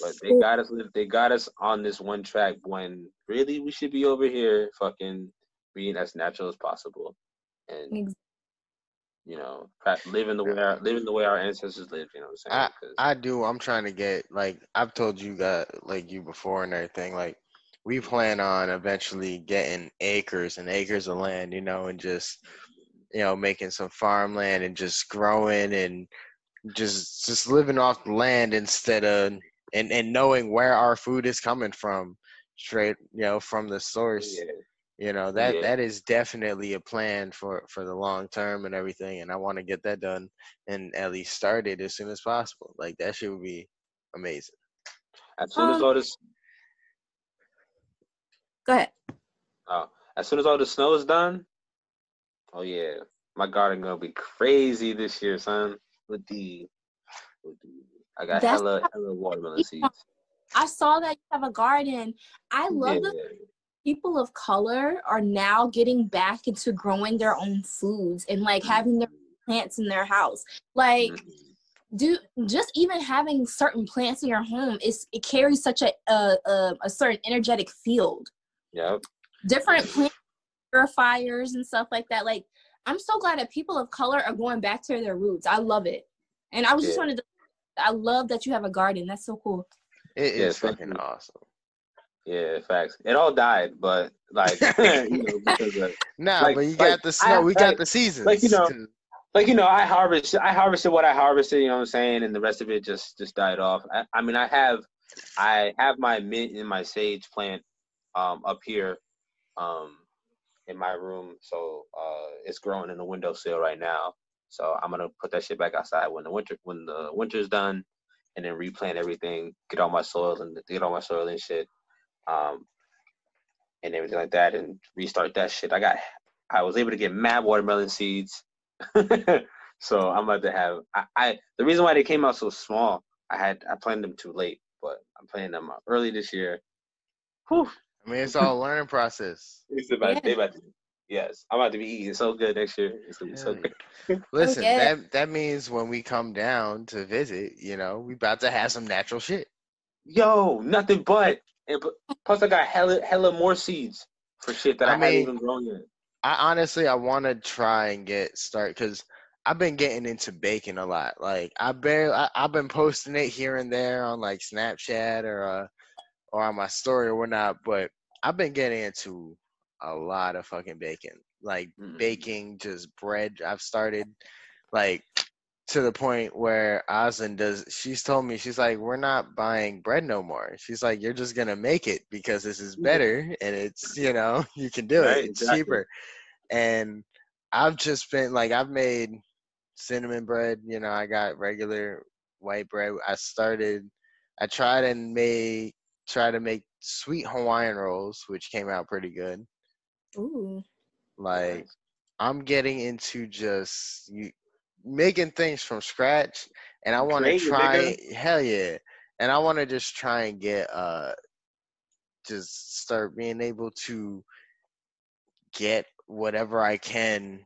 [SPEAKER 3] but they got us. They got us on this one track when really we should be over here, fucking being as natural as possible. And you know, living the way our, living the way our ancestors lived. You know what I'm saying?
[SPEAKER 2] I I do. I'm trying to get like I've told you guys like you before and everything. Like we plan on eventually getting acres and acres of land, you know, and just you know making some farmland and just growing and just just living off the land instead of and and knowing where our food is coming from straight you know from the source yeah you know that yeah. that is definitely a plan for for the long term and everything and i want to get that done and at least started as soon as possible like that should be amazing
[SPEAKER 3] as soon as um, all this
[SPEAKER 5] go ahead
[SPEAKER 3] oh as soon as all the snow is done oh yeah my garden gonna be crazy this year son with the with the i got That's hella hella watermelon seeds
[SPEAKER 5] I saw that you have a garden. I love yeah. the people of color are now getting back into growing their own foods and like having their plants in their house. Like
[SPEAKER 3] Mm-hmm.
[SPEAKER 5] do just even having certain plants in your home is it carries such a a, a, a certain energetic field.
[SPEAKER 3] Yep.
[SPEAKER 5] Different plant purifiers and stuff like that. Like I'm so glad that people of color are going back to their roots. I love it. And I was just
[SPEAKER 3] Yeah.
[SPEAKER 5] wanted to I love that you have a garden. That's so cool.
[SPEAKER 2] it is
[SPEAKER 3] Yeah,
[SPEAKER 2] fucking awesome.
[SPEAKER 3] Yeah, facts. It all died, but like you know, because of,
[SPEAKER 2] Nah,
[SPEAKER 3] Like-
[SPEAKER 2] but you
[SPEAKER 3] like,
[SPEAKER 2] got the
[SPEAKER 3] I-
[SPEAKER 2] snow. we got
[SPEAKER 3] like-
[SPEAKER 2] the seasons.
[SPEAKER 3] like, you know, like you know, I harvest I harvested what I harvested, you know what I'm saying, and the rest of it just just died off. I, I mean I have I have my mint and my sage plant um up here um in my room. So uh it's growing in the windowsill right now. So I'm gonna put that shit back outside when the winter when the winter's done and then replant everything, get all my soil and get all my soil and shit. Um and everything like that and restart that shit. I got I was able to get mad watermelon seeds. so I'm about to have I, I the reason why they came out so small, I had I planted them too late, but I'm planting them out early this year. Whew.
[SPEAKER 2] I mean, it's all a learning process.
[SPEAKER 3] It's about,
[SPEAKER 5] Yeah.
[SPEAKER 3] they about to, yes, I'm about to be eating so good next year. It's gonna be so good.
[SPEAKER 2] Listen,
[SPEAKER 5] yeah.
[SPEAKER 2] that that means when we come down to visit, you know, we about to have some natural shit.
[SPEAKER 3] Yo, nothing but and plus I got hella hella more seeds for shit that
[SPEAKER 2] I
[SPEAKER 3] I, haven't even grown yet.
[SPEAKER 2] I honestly, I want to try and get started because I've been getting into baking a lot. Like I barely, I, I've been posting it here and there on like Snapchat or uh, or on my story or whatnot. But I've been getting into a lot of fucking baking, like
[SPEAKER 3] Mhm.
[SPEAKER 2] baking just bread. I've started like to the point where Oslin does. She's told me she's like, we're not buying bread no more. She's like, you're just gonna make it because this is better and it's you know you can do
[SPEAKER 3] Right,
[SPEAKER 2] it. It's
[SPEAKER 3] exactly.
[SPEAKER 2] cheaper. And I've just been like, I've made cinnamon bread. You know, I got regular white bread. I started. I tried and made try to make sweet Hawaiian rolls, which came out pretty good.
[SPEAKER 5] Ooh.
[SPEAKER 2] Like I'm getting into just you making things from scratch, and I want to try. Hell yeah! And I want to just try and get uh, just start being able to get whatever I can,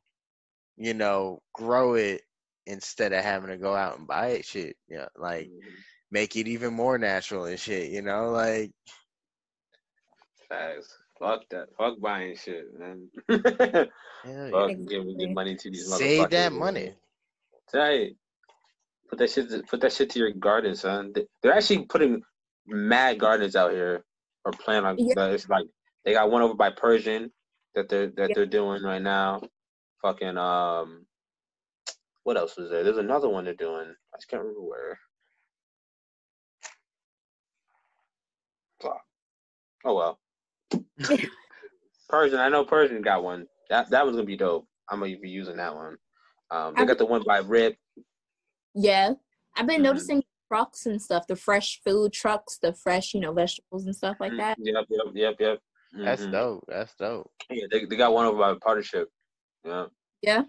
[SPEAKER 2] you know, grow it instead of having to go out and buy it. Shit, yeah, like
[SPEAKER 3] Mhm.
[SPEAKER 2] make it even more natural and shit. You know, like
[SPEAKER 3] Facts. Fuck that. Fuck buying shit, man. Fuck
[SPEAKER 2] yeah.
[SPEAKER 3] giving money to these motherfuckers.
[SPEAKER 2] save that money.
[SPEAKER 3] Right. Put that shit. To, put that shit to your garden, son. They- They're actually putting mad gardens out here, or plan on.
[SPEAKER 5] Yeah.
[SPEAKER 3] It's like they got one over by Persian that they're that
[SPEAKER 5] Yeah.
[SPEAKER 3] they're doing right now. Fucking um, what else was there? There's another one they're doing. I just can't remember where. Oh well. Persian, I know Persian got one. That that was gonna be dope. I'm gonna be using that one. Um, they
[SPEAKER 5] I-
[SPEAKER 3] got the one by Rip.
[SPEAKER 5] Yeah. I've been
[SPEAKER 3] Mhm.
[SPEAKER 5] noticing trucks and stuff, the fresh food trucks, the fresh, you know, vegetables and stuff like
[SPEAKER 3] Mm,
[SPEAKER 5] that.
[SPEAKER 3] Yep, yep, yep, yep.
[SPEAKER 2] That's
[SPEAKER 3] Mhm.
[SPEAKER 2] dope. That's dope.
[SPEAKER 3] Yeah, they, they got one over by partnership. Yeah.
[SPEAKER 5] Yeah.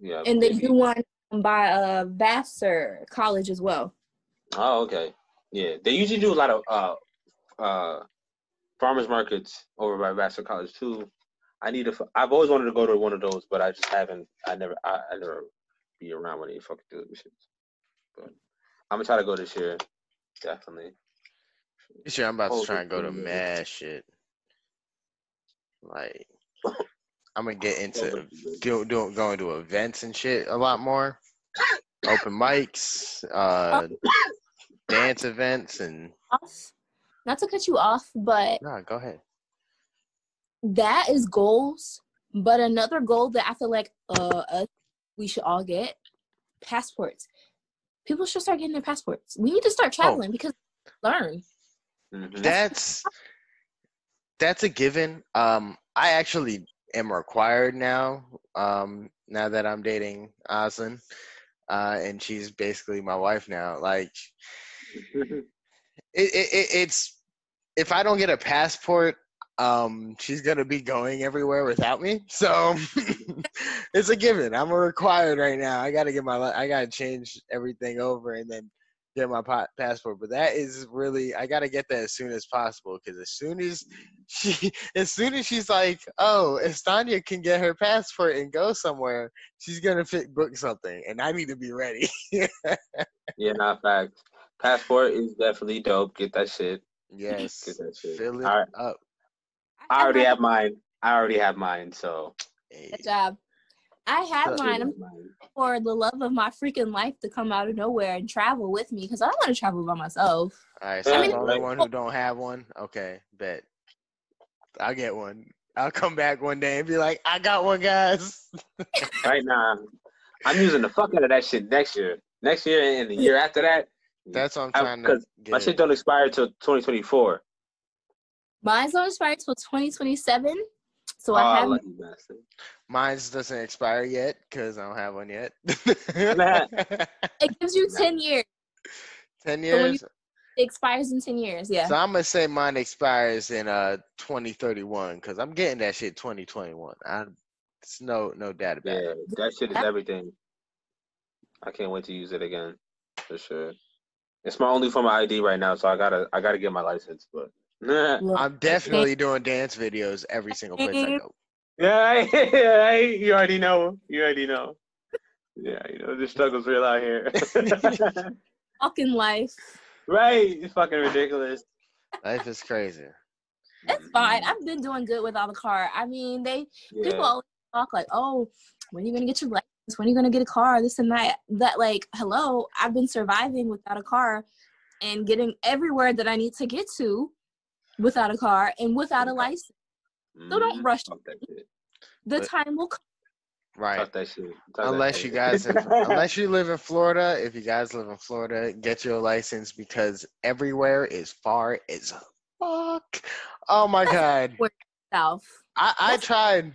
[SPEAKER 3] Yeah.
[SPEAKER 5] And they do one by uh Vassar College as well.
[SPEAKER 3] Oh, okay. Yeah, they usually do a lot of uh uh farmers markets over by Vassar College too. I need to. f- I've always wanted to go to one of those, but I just haven't. I never. I, I never be around when they fucking do them shit. But I'm gonna try to go this year. Definitely.
[SPEAKER 2] This year I'm about
[SPEAKER 3] Oh,
[SPEAKER 2] to try and go to
[SPEAKER 3] okay.
[SPEAKER 2] mad shit. Like I'm gonna get into do, do, going to events and shit a lot more. Open mics, uh dance events and
[SPEAKER 5] Off. Not to cut you off, but
[SPEAKER 2] no, go ahead.
[SPEAKER 5] That is goals. But another goal that I feel like uh us, we should all get passports. People should start getting their passports. We need to start traveling because learn.
[SPEAKER 3] Mhm.
[SPEAKER 2] That's that's a given. Um I actually am required now, um, now that I'm dating Oslin. Uh and she's basically my wife now. Like it, it, it it's if I don't get a passport, um, she's gonna be going everywhere without me. So it's a given. I'm a required right now. I gotta get my I gotta change everything over and then get my pa- passport. But that is really I gotta get that as soon as possible because as soon as she, as soon as she's like, oh, Estanya can get her passport and go somewhere, she's gonna fit book something, and I need to be ready.
[SPEAKER 3] yeah, not fact. Passport is definitely dope. Get that shit.
[SPEAKER 2] Yes,
[SPEAKER 3] Get that shit.
[SPEAKER 2] fill it
[SPEAKER 3] right.
[SPEAKER 2] up.
[SPEAKER 3] I already have mine. I already have mine. So
[SPEAKER 2] Hey,
[SPEAKER 5] Good job. I had mine. I'm for the love of my freaking life to come out of nowhere and travel with me because I don't want to travel by myself.
[SPEAKER 2] All right, so
[SPEAKER 3] I
[SPEAKER 2] I'm
[SPEAKER 3] mean-
[SPEAKER 2] the only one who don't have one. Okay, bet. I'll get one. I'll come back one day and be like, I got one, guys.
[SPEAKER 3] right now, I'm using the fuck out of that shit next year. Next year and the year after that.
[SPEAKER 2] That's what I'm
[SPEAKER 3] I-
[SPEAKER 2] trying to
[SPEAKER 3] 'cause
[SPEAKER 2] get.
[SPEAKER 3] My shit don't expire till 2024.
[SPEAKER 5] Mine's don't expire till 2027. So
[SPEAKER 3] oh,
[SPEAKER 5] I have
[SPEAKER 3] lucky bastard.
[SPEAKER 2] Mine's doesn't expire yet because I don't have one yet.
[SPEAKER 5] it gives you 10 years.
[SPEAKER 2] Ten
[SPEAKER 5] So you-
[SPEAKER 2] years.
[SPEAKER 5] It expires in 10 years. Yeah.
[SPEAKER 2] So I'm gonna say mine expires in uh 2031 because I'm getting that shit 2021. I, it's no no doubt about
[SPEAKER 3] Yeah,
[SPEAKER 2] it.
[SPEAKER 3] that shit is everything. I can't wait to use it again, for sure. It's my only form of ID right now, so I gotta I gotta get my license. But
[SPEAKER 5] Look,
[SPEAKER 2] I'm definitely doing dance videos every single place I go.
[SPEAKER 3] yeah, yeah, you already know. You already know. Yeah, you know the struggle's real out here.
[SPEAKER 5] fucking life.
[SPEAKER 3] right? It's fucking ridiculous.
[SPEAKER 2] Life is crazy.
[SPEAKER 5] It's fine. I've been doing good without a car. I mean, they
[SPEAKER 3] Yeah.
[SPEAKER 5] people always talk like, "Oh, when are you gonna get your license? When are you gonna get a car? This and that." That like, hello, I've been surviving without a car and getting everywhere that I need to get to without a car and without a
[SPEAKER 3] Okay.
[SPEAKER 5] license. So don't
[SPEAKER 3] Mhm.
[SPEAKER 5] rush.
[SPEAKER 3] That shit.
[SPEAKER 5] The
[SPEAKER 2] But-
[SPEAKER 5] time will come.
[SPEAKER 2] Right.
[SPEAKER 3] Talk that shit. Talk that
[SPEAKER 2] Unless
[SPEAKER 3] shit.
[SPEAKER 2] you guys, unless you live in Florida, if you guys live in Florida, get your license because everywhere is far as fuck. Oh my god,
[SPEAKER 5] South.
[SPEAKER 2] I I tried.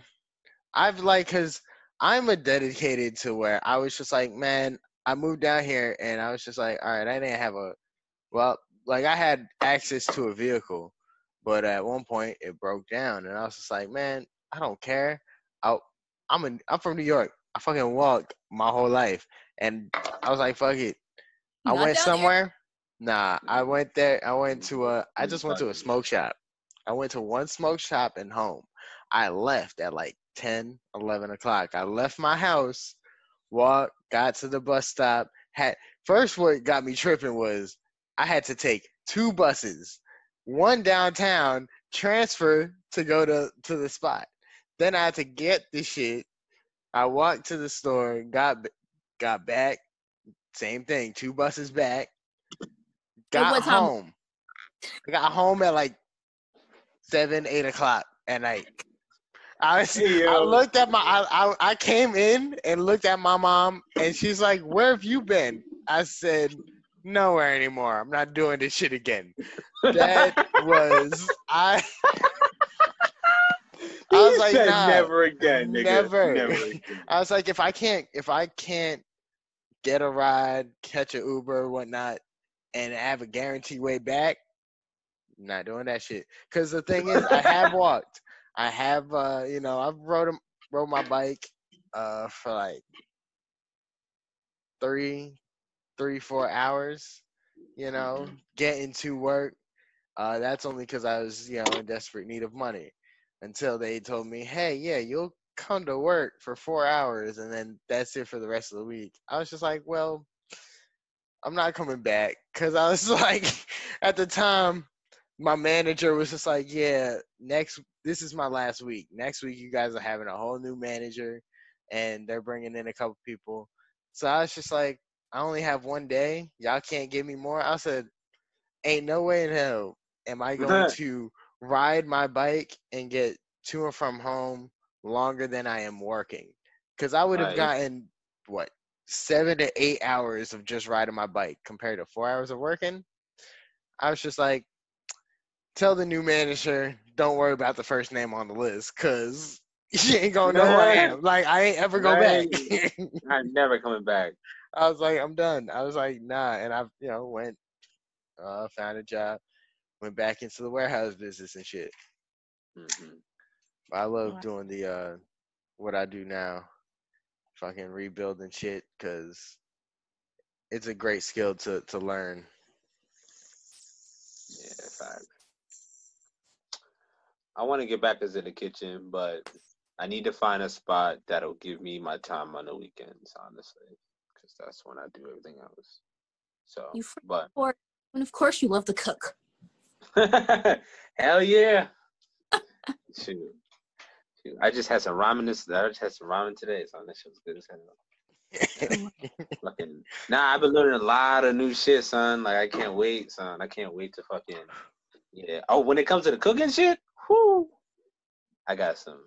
[SPEAKER 2] I've like, cause I'm a dedicated to where I was just like, man, I moved down here and I was just like, all right, I didn't have a, well, like I had access to a vehicle, but at one point it broke down and I was just like, man, I don't care. I, I'm in, I'm from New York. I fucking walked my whole life and I was like, fuck it. I
[SPEAKER 5] Not
[SPEAKER 2] went somewhere. Nah, I went there. I went to a. I
[SPEAKER 3] Mm,
[SPEAKER 2] just went to a smoke shop. I went to one smoke shop and home. I left at like 10, 11 o'clock. I left my house, walked, got to the bus stop. Had first what got me tripping was I had to take two buses, one downtown, transfer to go to to the spot. Then I had to get the shit. I walked to the store, got got back, same thing, two buses back. Got
[SPEAKER 5] what um,
[SPEAKER 2] home. I got home at like seven, eight o'clock at night. I was,
[SPEAKER 3] Hey,
[SPEAKER 2] I looked at my I, I I came in and looked at my mom and she's like, Where have you been? I said, Nowhere anymore. I'm not doing this shit again. That was I I was like, nah,
[SPEAKER 3] never again, nigga.
[SPEAKER 2] never.
[SPEAKER 3] Never again.
[SPEAKER 2] I was like, if I can't, if I can't get a ride, catch an Uber, whatnot, and have a guaranteed way back, not doing that shit. Because the thing is, I have walked. I have, uh, you know, I've rode rode my bike, uh, for like three, three, four hours. You know, getting to work. Uh, that's only because I was, you know, in desperate need of money. Until they told me, hey, yeah, you'll come to work for four hours and then that's it for the rest of the week. I was just like, well, I'm not coming back because I was like, at the time, my manager was just like, yeah, next, this is my last week. Next week, you guys are having a whole new manager and they're bringing in a couple people. So I was just like, I only have one day. Y'all can't give me more. I said, ain't no way in hell am I going to ride my bike and get to and from home longer than I am working. Because I would have
[SPEAKER 3] Right.
[SPEAKER 2] gotten what seven to eight hours of just riding my bike compared to four hours of working. I was just like, tell the new manager, don't worry about the first name on the list, cause she ain't gonna know who I am. Like I ain't ever go back.
[SPEAKER 3] I'm never coming back.
[SPEAKER 2] I was like, I'm done. I was like, nah, and I, you know, went, uh, found a job, went back into the warehouse business and shit.
[SPEAKER 3] Mhm.
[SPEAKER 2] I love
[SPEAKER 5] Wow.
[SPEAKER 2] doing the uh what I do now. Fucking rebuilding shit cuz it's a great skill to to learn.
[SPEAKER 3] Yeah, fact. I want to get back into the kitchen, but I need to find a spot that'll give me my time on the weekends, honestly, because that's when I do everything else. So,
[SPEAKER 5] You fr-
[SPEAKER 3] but
[SPEAKER 5] Or and of course you love to cook.
[SPEAKER 3] hell yeah, shoot. Shoot. I just had some ramen this. I just had some ramen today, so that shit was good as hell. Fucking nah, I've been learning a lot of new shit, son. Like I can't wait, son. I can't wait to fucking yeah. Oh, when it comes to the cooking shit, whoo, I got some,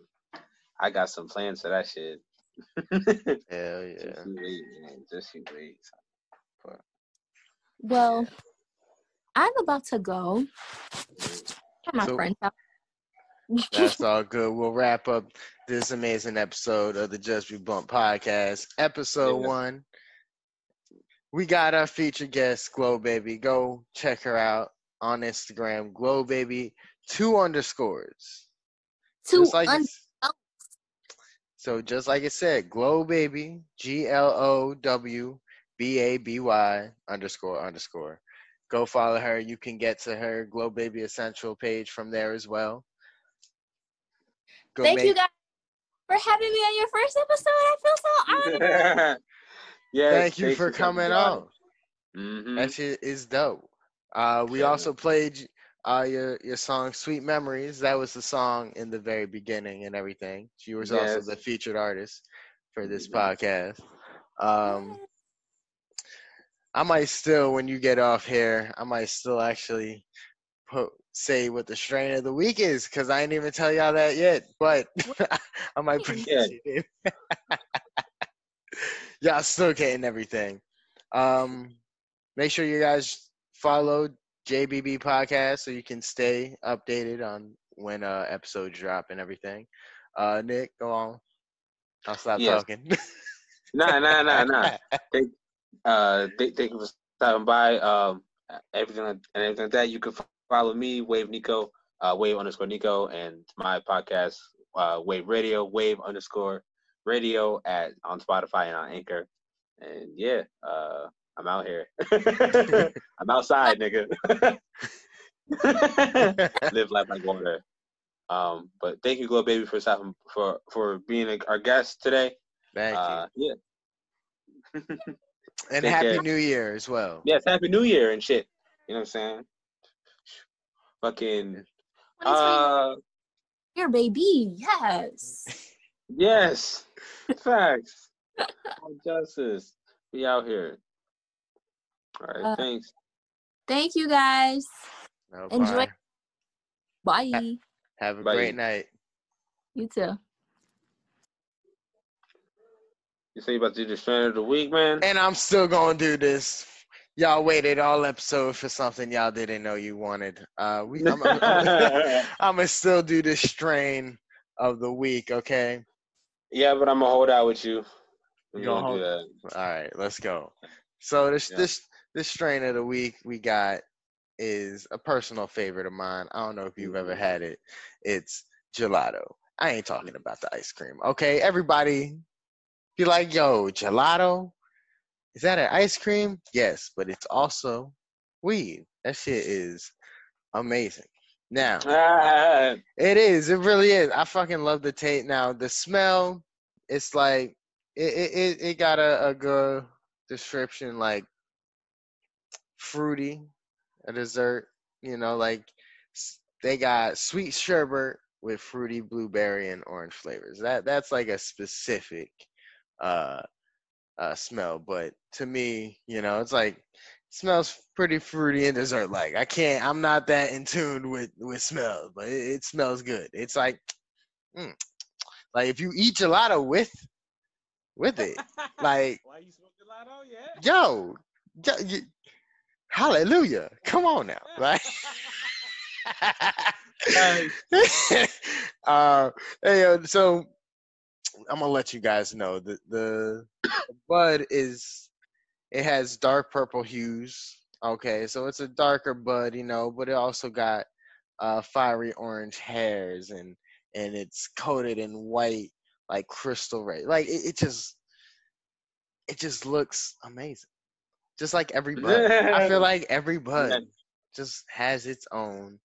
[SPEAKER 3] I got some plans for that shit.
[SPEAKER 2] Hell yeah.
[SPEAKER 3] Just you wait, man. Just wait. son.
[SPEAKER 5] Well, I'm about to go. Get my
[SPEAKER 2] So-
[SPEAKER 5] friends out.
[SPEAKER 2] That's all good. We'll wrap up this amazing episode of the Just Be Blunt podcast, episode
[SPEAKER 3] Yeah.
[SPEAKER 2] one. We got our featured guest, Glow Baby. Go check her out on Instagram, Glow Baby, two underscores.
[SPEAKER 5] Two
[SPEAKER 2] Just like
[SPEAKER 5] un-
[SPEAKER 2] it's- so just like it said, Glow Baby, G L O W B A B Y underscore underscore. Go follow her. You can get to her Glow Baby Essential page from there as well. Go
[SPEAKER 5] Thank you guys for having me on your first episode. I feel so honored.
[SPEAKER 3] yes,
[SPEAKER 2] Thank you for coming on.
[SPEAKER 3] Mm-hmm.
[SPEAKER 2] That shit is dope. Uh, we
[SPEAKER 3] Yeah.
[SPEAKER 2] also played uh, your your song "Sweet Memories." That was the song in the very beginning and everything. She was also the featured artist for this podcast. Um, I might still, when you get off here, I might still actually put say what the strain of the week is because I ain't even tell y'all that yet. But I might put
[SPEAKER 3] Yeah.
[SPEAKER 2] that y'all still getting everything. Um, make sure you guys follow JBB podcast so you can stay updated on when uh episodes drop and everything. Uh, Nick, go on. I'll stop
[SPEAKER 3] Yes.
[SPEAKER 2] talking.
[SPEAKER 3] Nah, nah, nah, nah. uh th- thank you for stopping by um everything like- and everything like that you can follow me wave nico uh wave underscore nico and my podcast uh wave radio wave underscore radio at on spotify and on anchor and yeah uh i'm out here i'm outside nigga live life like water um but thank you glow baby for stopping for for being a, our guest today
[SPEAKER 2] Thank
[SPEAKER 3] uh yeah.
[SPEAKER 2] And
[SPEAKER 3] take
[SPEAKER 2] Happy
[SPEAKER 3] care.
[SPEAKER 2] New Year as well.
[SPEAKER 3] Yes, Happy New Year and shit. You know what I'm saying? Fucking
[SPEAKER 5] 2020
[SPEAKER 3] uh
[SPEAKER 5] here, baby. Yes.
[SPEAKER 3] yes. Facts. Justice. Be out here. All right,
[SPEAKER 5] Uh,
[SPEAKER 3] thanks.
[SPEAKER 5] Thank you guys.
[SPEAKER 2] No
[SPEAKER 5] Enjoy-
[SPEAKER 2] bye.
[SPEAKER 5] Bye.
[SPEAKER 2] Have a
[SPEAKER 3] Bye.
[SPEAKER 2] great night.
[SPEAKER 5] You too.
[SPEAKER 3] You say you about to do the strand of the week, man?
[SPEAKER 2] And I'm still gonna do this. Y'all waited all episode for something y'all didn't know you wanted. Uh, we, I'm, I'm, I'm, I'm gonna still do this strain of the week. Okay.
[SPEAKER 3] yeah, but I'm gonna hold out with you.
[SPEAKER 2] You
[SPEAKER 3] We
[SPEAKER 2] gonna
[SPEAKER 3] gonna do that.
[SPEAKER 2] All right, let's go. So this
[SPEAKER 3] Yeah.
[SPEAKER 2] this this strain of the week we got is a personal favorite of mine. I don't know if you've ever had it. It's gelato. I ain't talking about the ice cream. Okay, everybody be like, yo, gelato? Is that an ice cream? Yes, but it's also weed. That shit is amazing. Now,
[SPEAKER 3] Ah,
[SPEAKER 2] it is. It really is. I fucking love the taste. Now the smell, it's like it it it, it got a, a good description, like fruity, a dessert. You know, like they got sweet sherbet with fruity blueberry and orange flavors. That that's like a specific uh uh smell. But to me, you know, it's like smells pretty fruity and dessert like. I can't I'm not that in tune with with smells, but it, it smells good. It's like mm, like if you eat gelato with with it, like
[SPEAKER 3] Why you smoke gelato? Yeah.
[SPEAKER 2] yo, yo you, hallelujah. Come on now. right? uh hey, yo, so I'm gonna let you guys know that the, the bud is it has dark purple hues. Okay, so it's a darker bud, you know, but it also got uh fiery orange hairs and and it's coated in white like crystal ray. Like it, it just it just looks amazing. Just like every bud. I feel like every bud just has its own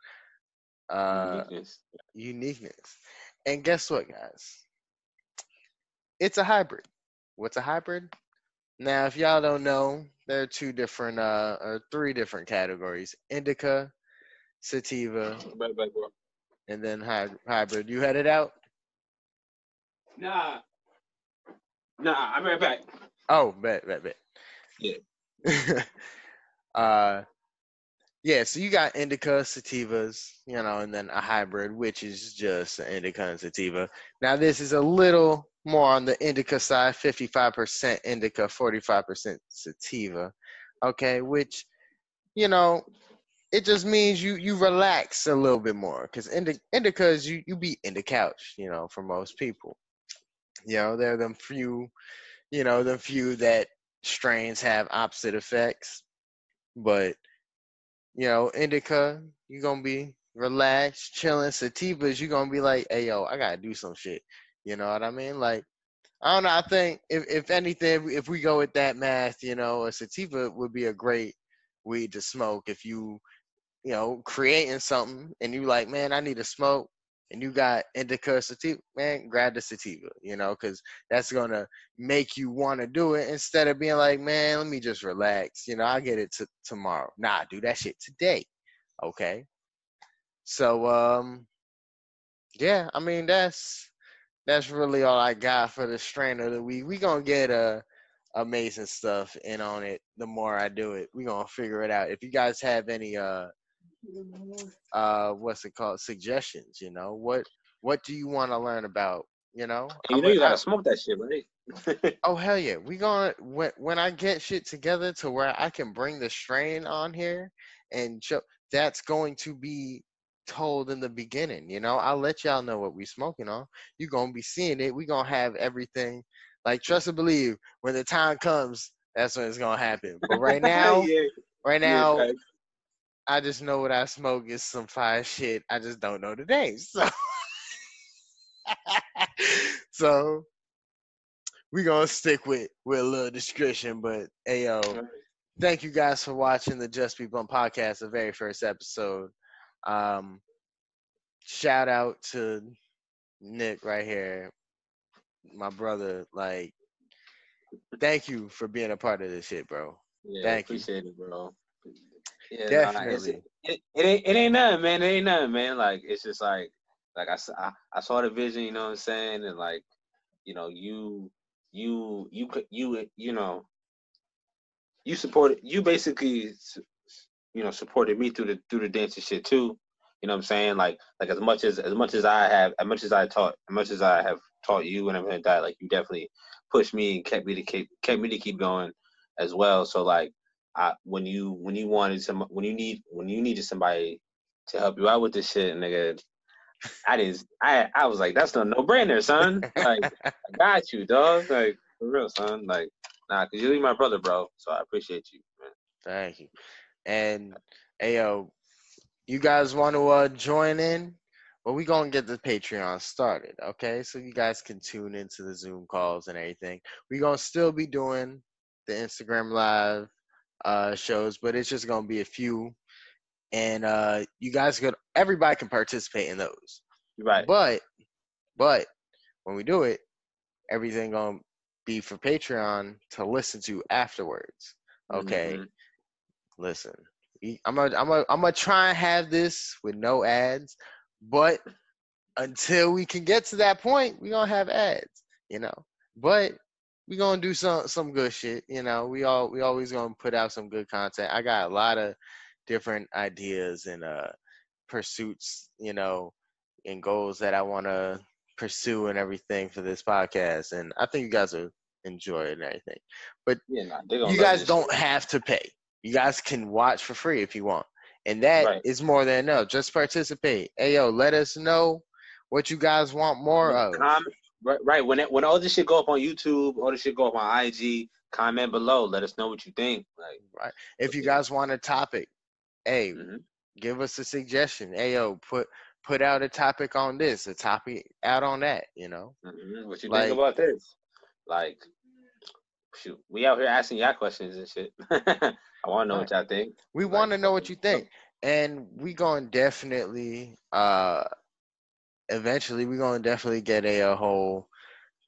[SPEAKER 2] uh
[SPEAKER 3] Uniqueness.
[SPEAKER 2] uniqueness. And guess what, guys? It's a hybrid. What's a hybrid? Now, if y'all don't know, there are two different uh or three different categories: indica, sativa,
[SPEAKER 3] Right back, bro.
[SPEAKER 2] and then hy- hybrid. You had it out?
[SPEAKER 3] Nah. Nah, I'm right back.
[SPEAKER 2] Oh, bet, bet, bet.
[SPEAKER 3] Yeah.
[SPEAKER 2] uh, yeah. So you got indica, sativas, you know, and then a hybrid, which is just an indica and sativa. Now this is a little more on the indica side, fifty-five percent indica, forty-five percent sativa. Okay, which, you know, it just means you you relax a little bit more because indica, indica is you you be in the couch, you know, for most people. You know, there are them few, you know, the few that strains have opposite effects. But you know, indica, you're gonna be relaxed, chilling. Sativas, you're gonna be like, hey yo, I gotta do some shit. You know what I mean? Like, I don't know. I think if if anything, if we go with that math, you know, a sativa would be a great weed to smoke if you, you know, creating something and you like, man, I need to smoke. And you got indica sativa, man, grab the sativa, you know, because that's gonna make you want to do it instead of being like, man, let me just relax. You know, I'll get it t- tomorrow. Nah, do that shit today. Okay. So, um, yeah, I mean, that's that's really all I got for the strain of the week. We gonna get uh, amazing stuff in on it. The more I do it, we gonna figure it out. If you guys have any uh, uh, what's it called, suggestions, you know, what what do you want to learn about? You know,
[SPEAKER 3] You
[SPEAKER 2] I'm
[SPEAKER 3] know you gotta smoke that shit, right?
[SPEAKER 2] Oh hell yeah, we gonna when when I get shit together to where I can bring the strain on here and show that's going to be told in the beginning. You know, I'll let y'all know what we smoking on. You gonna be seeing it. We gonna have everything. Like trust and believe. When the time comes, that's when it's gonna happen. But right now,
[SPEAKER 3] yeah,
[SPEAKER 2] right now,
[SPEAKER 3] facts.
[SPEAKER 2] I just know what I smoke is some fire shit. I just don't know the names. So, so we gonna stick with with a little discretion. But hey yo, thank you guys for watching the Just Be Blunt podcast, the very first episode. Um, shout out to Nick right here, my brother. Like, thank you for being a part of this shit, bro.
[SPEAKER 3] Yeah,
[SPEAKER 2] Thank you.
[SPEAKER 3] appreciate it, bro. Yeah,
[SPEAKER 2] Definitely.
[SPEAKER 3] it, it ain't it ain't nothing, man. It ain't nothing, man. Like it's just like like I, I, I saw the vision, you know what I'm saying, and like you know you you you could you you know you supported you basically you know supported me through the through the dancing shit too. You know what I'm saying? Like like as much as as much as I have as much as I taught as much as I have taught you and everything like that, like you definitely pushed me and kept me to keep kept me to keep going as well. So like I when you when you wanted some when you need when you needed somebody to help you out with this shit, nigga, I didn't I I was like, that's a no brainer, son. Like I got you, dog. Like for real, son. Like nah, cause you're my brother, bro. So I appreciate you, man.
[SPEAKER 2] Thank you. And hey yo, you guys want to uh join in? Well, we gonna get the Patreon started, okay? So you guys can tune into the Zoom calls and everything. We gonna still be doing the Instagram live uh shows, but it's just gonna be a few. And uh you guys could everybody can participate in those.
[SPEAKER 3] Right.
[SPEAKER 2] But but when we do it, everything gonna be for Patreon to listen to afterwards. Okay
[SPEAKER 3] Mhm.
[SPEAKER 2] listen, I'm gonna, I'm gonna, I'm gonna try and have this with no ads, but until we can get to that point, we gonna have ads, you know. But we gonna do some some good shit, you know. We all we always gonna put out some good content. I got a lot of different ideas and uh pursuits, you know, and goals that I want to pursue and everything for this podcast, and I think you guys will enjoy it and everything.
[SPEAKER 3] Yeah, nah,
[SPEAKER 2] You guys don't
[SPEAKER 3] shit.
[SPEAKER 2] have to pay. You guys can watch for free if you want. And that is
[SPEAKER 3] Right.
[SPEAKER 2] more than enough. Just participate. Hey yo, let us know what you guys want more of.
[SPEAKER 3] Com- right, right. When it, when all this shit go up on YouTube, all this shit go up on IG, comment below. Let us know what you think. Like,
[SPEAKER 2] Right. If you guys want a topic, hey,
[SPEAKER 3] mhm.
[SPEAKER 2] give us a suggestion. Hey yo, put put out a topic on this, a topic out on that, you know?
[SPEAKER 3] Mhm. what you
[SPEAKER 2] Like-
[SPEAKER 3] think about this? Like, shoot, we out here asking y'all questions and shit. I want to know what y'all think.
[SPEAKER 2] We want to know what you think, and we going definitely, uh, eventually, we're going to definitely get a, a whole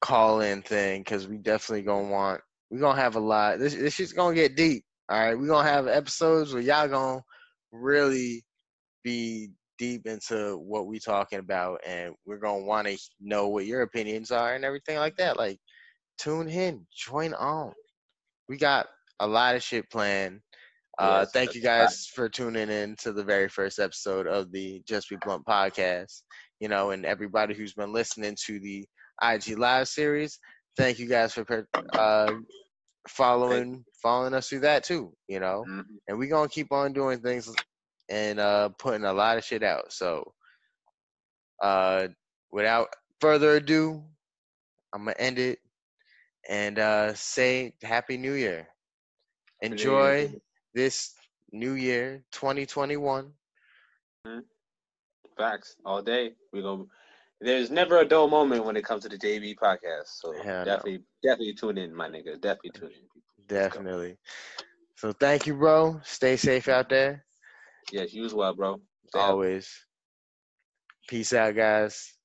[SPEAKER 2] call in thing because we definitely gonna want. we're gonna have a lot. This this shit's gonna get deep. All right, We're gonna have episodes where y'all gonna really be deep into what we talking about, and we're gonna want to know what your opinions are and everything like that. Like tune in, join on. We got a lot of shit planned. Uh, yes, thank you guys for tuning in to the very first episode of the Just Be Blunt podcast. You know, and everybody who's been listening to the IG Live series, thank you guys for uh, following following us through that too. You know, mm-hmm. and we're gonna keep on doing things and uh, putting a lot of shit out. So, uh, without further ado, I'm gonna end it and uh, say Happy New Year. Enjoy this New Year 2021.
[SPEAKER 3] Mm-hmm. Facts all day. We go. There's never a dull moment when it comes to the JB podcast. So Hell definitely, no. definitely tune in, my nigga. Definitely tune in.
[SPEAKER 2] Definitely. So thank you, bro. Stay safe out there.
[SPEAKER 3] Yes, you as well, bro. Stay
[SPEAKER 2] Always. Out. Peace out, guys.